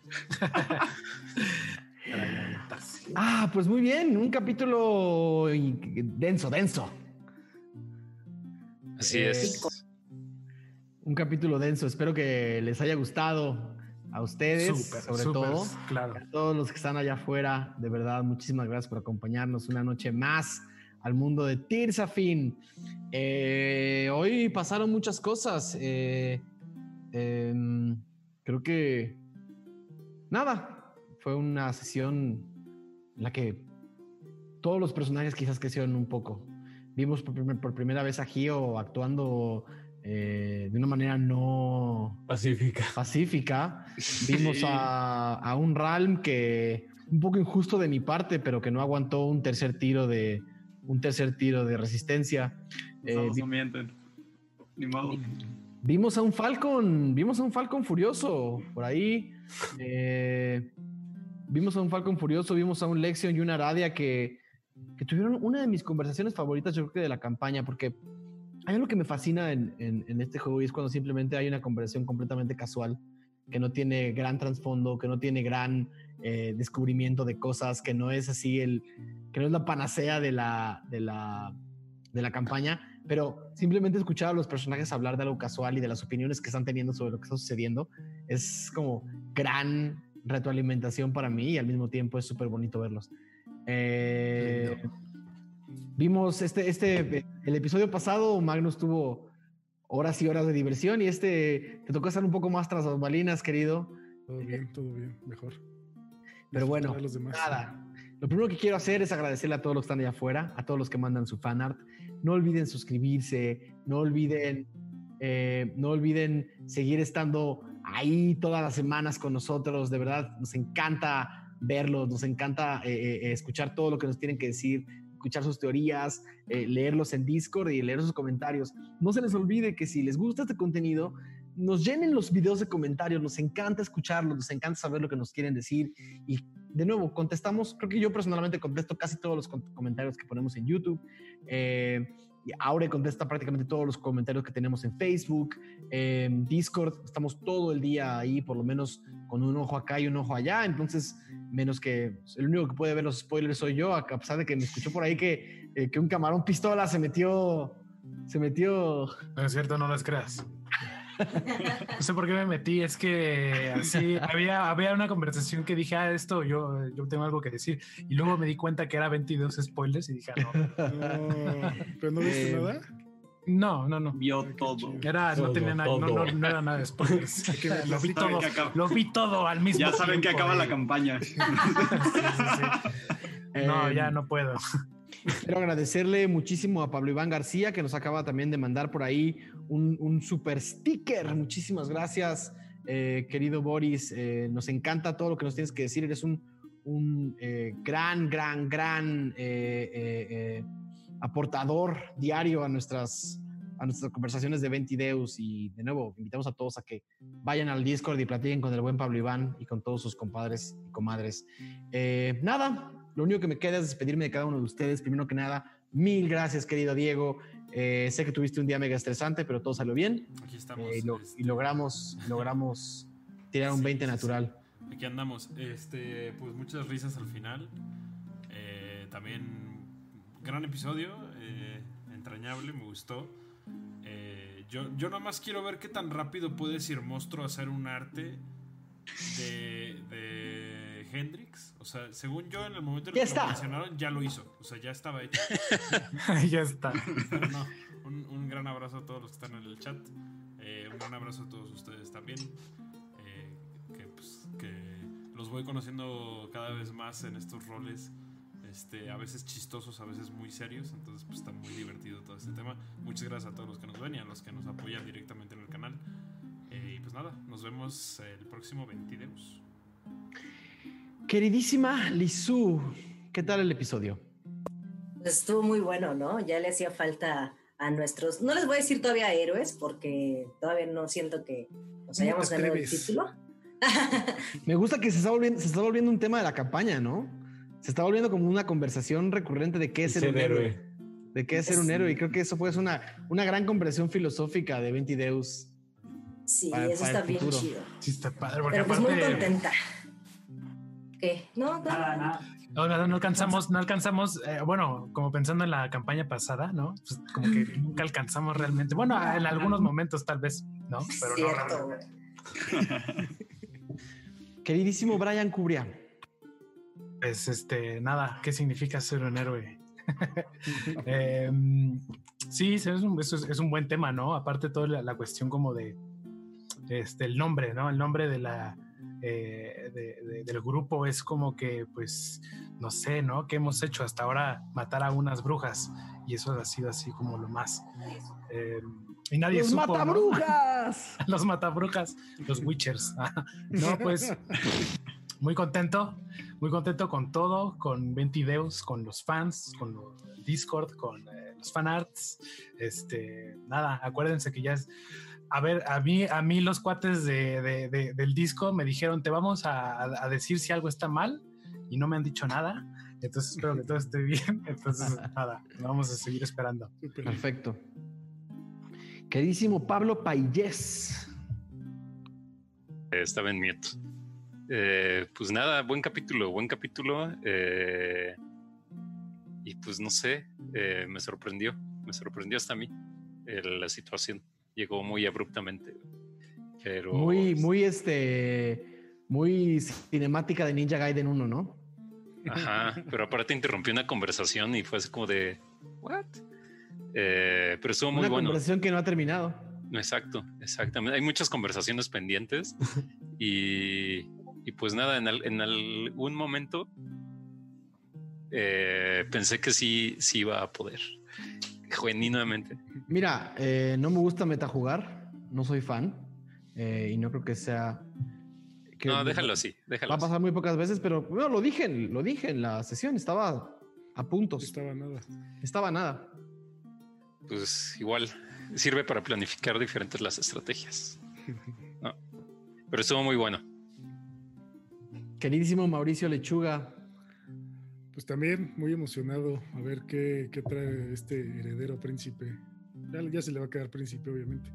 ah, pues muy bien. Un capítulo denso, denso. Así es un capítulo denso. Espero que les haya gustado a ustedes, sobre todo. Claro. A todos los que están allá afuera, de verdad, muchísimas gracias por acompañarnos una noche más al mundo de Tirsafin. Eh, hoy pasaron muchas cosas. Eh, em, creo que nada, fue una sesión en la que todos los personajes quizás crecieron un poco. Vimos por, por primera vez a Gio actuando eh, de una manera no pacífica. Pacífica. Vimos a, un Ralm que un poco injusto de mi parte, pero que no aguantó un tercer tiro de un tercer tiro de resistencia. Eh, Ni modo. Vimos a un Falcon, vimos a un Falcon furioso por ahí. Eh, vimos a un Falcon furioso, vimos a un Lexion y una Aradia que, que tuvieron una de mis conversaciones favoritas, yo creo que de la campaña, porque hay algo que me fascina en, en, este juego y es cuando simplemente hay una conversación completamente casual, que no tiene gran trasfondo, que no tiene gran eh, descubrimiento de cosas, que no es así el, que no es la panacea de la, de la, de la campaña, pero simplemente escuchar a los personajes hablar de algo casual y de las opiniones que están teniendo sobre lo que está sucediendo es como gran retroalimentación para mí y al mismo tiempo es súper bonito verlos. Eh, Vimos este, este, el episodio pasado, Magnus tuvo horas y horas de diversión y este te tocó estar un poco más tras las balinas, querido. Todo bien, todo bien, mejor. Pero bueno, nada. Lo primero que quiero hacer es agradecerle a todos los que están allá afuera, a todos los que mandan su fanart. No olviden suscribirse, no olviden, eh, no olviden seguir estando ahí todas las semanas con nosotros. De verdad, nos encanta verlos, nos encanta eh, eh, escuchar todo lo que nos tienen que decir escuchar sus teorías, eh, leerlos en Discord y leer sus comentarios. No se les olvide que si les gusta este contenido, nos llenen los videos de comentarios, nos encanta escucharlos, nos encanta saber lo que nos quieren decir y de nuevo contestamos, creo que yo personalmente contesto casi todos los comentarios que ponemos en YouTube. Eh, Aure contesta prácticamente todos los comentarios que tenemos en Facebook, en Discord, estamos todo el día ahí, por lo menos con un ojo acá y un ojo allá, entonces menos que el único que puede ver los spoilers soy yo, a pesar de que me escuchó por ahí que, eh, que un camarón pistola se metió, se metió... No es cierto, no las creas. No sé por qué me metí, es que así había, había una conversación que dije, ah, esto yo, yo tengo algo que decir. Y luego me di cuenta que era 22 spoilers y dije, ah, no. ¿Pero no viste eh, nada? No, no, no. Vio todo. Era, no tenía nada, no, no, no, era nada de spoilers. lo vi todo, lo vi todo al mismo tiempo. Ya saben que acaba la campaña. no, ya no puedo. Quiero agradecerle muchísimo a Pablo Iván García, que nos acaba también de mandar por ahí un, super sticker. Muchísimas gracias, eh, querido Boris. Eh, nos encanta todo lo que nos tienes que decir. Eres un, eh, gran, gran, gran aportador diario a nuestras, a nuestras conversaciones de Ventideus. Y de nuevo, invitamos a todos a que vayan al Discord y platiquen con el buen Pablo Iván y con todos sus compadres y comadres. nada, lo único que me queda es despedirme de cada uno de ustedes. Primero que nada, mil gracias, querido Diego. Eh, sé que tuviste un día mega estresante, pero todo salió bien. Aquí estamos. Eh, y, logramos, logramos tirar un 20 natural. Aquí andamos. Este, pues muchas risas al final. Eh, también gran episodio, entrañable, me gustó. yo, yo nada más quiero ver qué tan rápido puede ir monstruo hacer un arte de Hendrix. O sea, según yo, en el momento en el que lo mencionaron, ya lo hizo. O sea, ya estaba hecho. ya está. un, gran abrazo a todos los que están en el chat. Eh, un gran abrazo a todos ustedes también. Eh, que, pues, que los voy conociendo cada vez más en estos roles. Este, a veces chistosos, a veces muy serios. Entonces, pues está muy divertido todo este tema. Muchas gracias a todos los que nos ven y a los que nos apoyan directamente en el canal. Eh, y pues nada, nos vemos el próximo 22. Queridísima Lizu, ¿qué tal el episodio? Estuvo muy bueno, ¿no? Ya le hacía falta a nuestros, no les voy a decir todavía héroes, porque todavía no siento que nos hayamos ganado el título. Me gusta que se está, volviendo, se está volviendo un tema de la campaña, ¿no? Se está volviendo como una conversación recurrente de qué es ser un héroe. De qué es ser un héroe. Y creo que eso puede ser una, una gran conversación filosófica de Ventideus Sí, eso está bien chido. Sí, está padre. Pero pues muy contenta. ¿Qué? No, nada, nada. No, no, no, alcanzamos, no alcanzamos, eh, bueno, como pensando en la campaña pasada, ¿no? Pues como que nunca alcanzamos realmente. Bueno, en algunos momentos tal vez, ¿no? Pero Cierto. no. Queridísimo Brian Cubria. Pues este, nada, ¿qué significa ser un héroe? Em, sí, es un, es un, buen tema, ¿no? Aparte toda la cuestión como de este, el nombre, ¿no? El nombre de la, eh, del grupo es como que, pues, no sé, ¿no? ¿Qué hemos hecho hasta ahora? Matar a unas brujas. Y eso ha sido así como lo más. Eh, y nadie ¡Los matabrujas! los matabrujas, los witchers. no, pues, muy contento, muy contento con todo, con Ventideus, con los fans, con Discord, con eh, los fanarts. Este, nada, acuérdense que ya es a ver, a mí, a mí los cuates de, del disco me dijeron, te vamos a, decir si algo está mal y no me han dicho nada. Entonces espero que todo esté bien. Entonces, nada, vamos a seguir esperando. Perfecto. Queridísimo Pablo Payés. Estaba en miedo. Eh, pues nada, buen capítulo, buen capítulo. Eh, y pues no sé, eh, me sorprendió, me sorprendió hasta a mí la situación llegó muy abruptamente. Pero... Muy, muy, este, muy cinemática de Ninja Gaiden 1, ¿no? Ajá, pero aparte interrumpió una conversación y fue así como de, ¿what? Eh, pero estuvo muy una bueno. Una conversación que no ha terminado. Exacto, exactamente. Hay muchas conversaciones pendientes y, y pues nada, en, en algún momento eh, pensé que sí, sí iba a poder genuinamente. Mira, eh, no me gusta metajugar, no soy fan eh, y no creo que sea. no, déjalo así, déjalo. Va a pasar muy pocas veces, pero bueno, lo dije, lo dije en la sesión, estaba a puntos. Estaba nada. Estaba nada. Pues igual sirve para planificar diferentes las estrategias. Pero estuvo muy bueno. Queridísimo Mauricio Lechuga, pues también muy emocionado a ver qué, trae este heredero príncipe. Ya, se le va a quedar príncipe, obviamente.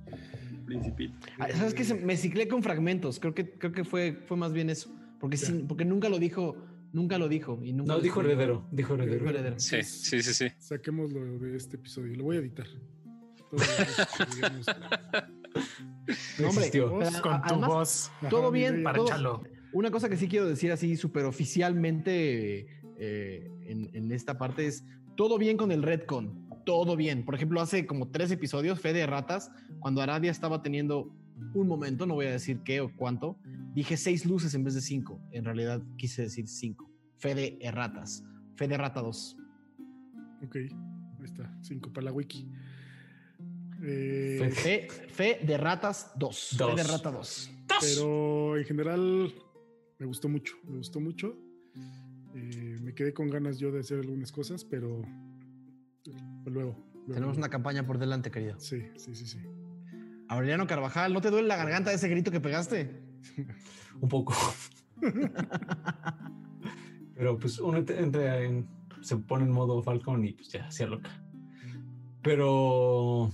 Príncipe. Ah, ¿Sabes que Me ciclé con fragmentos. Creo que, creo que fue, fue más bien eso. Porque, porque nunca lo dijo. Nunca lo dijo. Y nunca no, dijo heredero. Dijo heredero. Sí, sí, sí, sí. Saquémoslo de este episodio. Lo voy a editar. no, hombre, con tu voz. Todo bien. Para echarlo. Una cosa que sí quiero decir así súper oficialmente eh, en, esta parte es todo bien con el Redcon, todo bien. Por ejemplo, hace como tres episodios, Fe de Ratas, cuando Aradia estaba teniendo un momento, no voy a decir qué o cuánto, dije seis luces en vez de cinco. En realidad quise decir cinco. Fe de Erratas. Fe de Rata 2. Ok, ahí está, cinco para la wiki. Eh, fe, de Ratas 2. Fe de Rata 2. Pero en general me gustó mucho, me gustó mucho. Eh, me quedé con ganas yo de hacer algunas cosas, pero luego. Tenemos una campaña por delante, querido. Sí, sí, sí, sí. Aureliano Carvajal, ¿no te duele la garganta de ese grito que pegaste? Un poco. pero pues uno entra en, se pone en modo Falcon y pues ya, se loca. Pero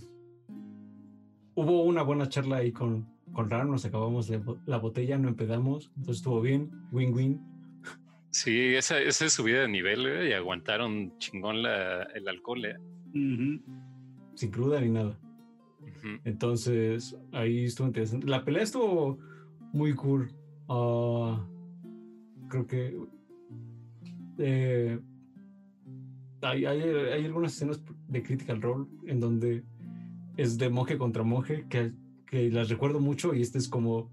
hubo una buena charla ahí con, con Ram, nos acabamos la botella, no empedamos, entonces estuvo bien, win-win. Sí, esa, esa subida de nivel eh, y aguantaron chingón el alcohol. Eh. Sin cruda ni nada. Entonces, ahí estuvo interesante. La pelea estuvo muy cool. Ah, creo que eh, hay, hay, algunas escenas de Critical Role en donde es de monje contra monje que, que las recuerdo mucho y esta es como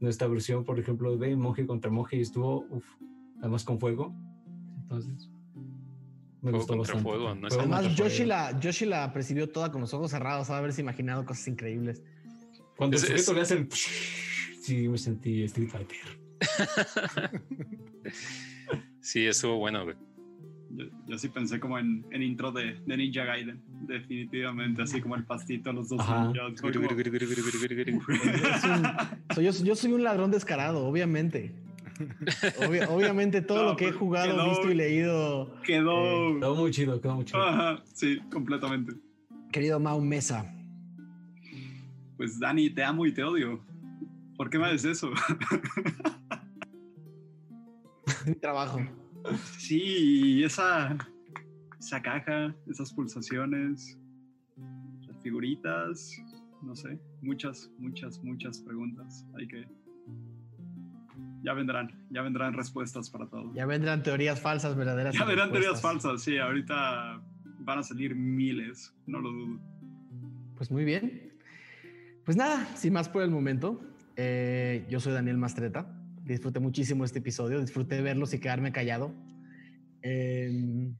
nuestra versión, por ejemplo, de monje contra monje y estuvo, además con fuego. Entonces, me gustó bastante. Fuego, además, Yoshi la, Yoshi la percibió toda con los ojos cerrados, a haberse imaginado cosas increíbles. Cuando el le hace el... Sí, me sentí Street Fighter. sí, estuvo bueno, Yo, sí pensé como en, en intro de, de, Ninja Gaiden, definitivamente, así como el pastito, los dos yo, yo, soy un ladrón descarado, obviamente. obviamente todo lo que he jugado, visto y leído. Quedó. Eh, quedó muy chido, quedó muy chido. sí, completamente. Querido Mau Mesa. Pues Dani, te amo y te odio. ¿Por qué me haces eso? Mi trabajo. Sí, esa, esa caja, esas pulsaciones, las figuritas, no sé, muchas, muchas, muchas preguntas. Hay que. Ya vendrán, ya vendrán respuestas para todo. Ya vendrán teorías falsas, verdaderas. Ya vendrán teorías falsas, sí, ahorita van a salir miles, no lo dudo. Pues muy bien. Pues nada, sin más por el momento, eh, yo soy Daniel Mastreta. Disfruté muchísimo este episodio, disfruté verlos y quedarme callado. Em,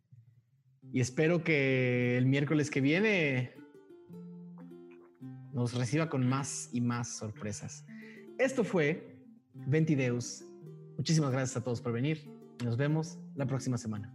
y espero que el miércoles que viene nos reciba con más y más sorpresas. Esto fue Ventideus. Muchísimas gracias a todos por venir. Nos vemos la próxima semana.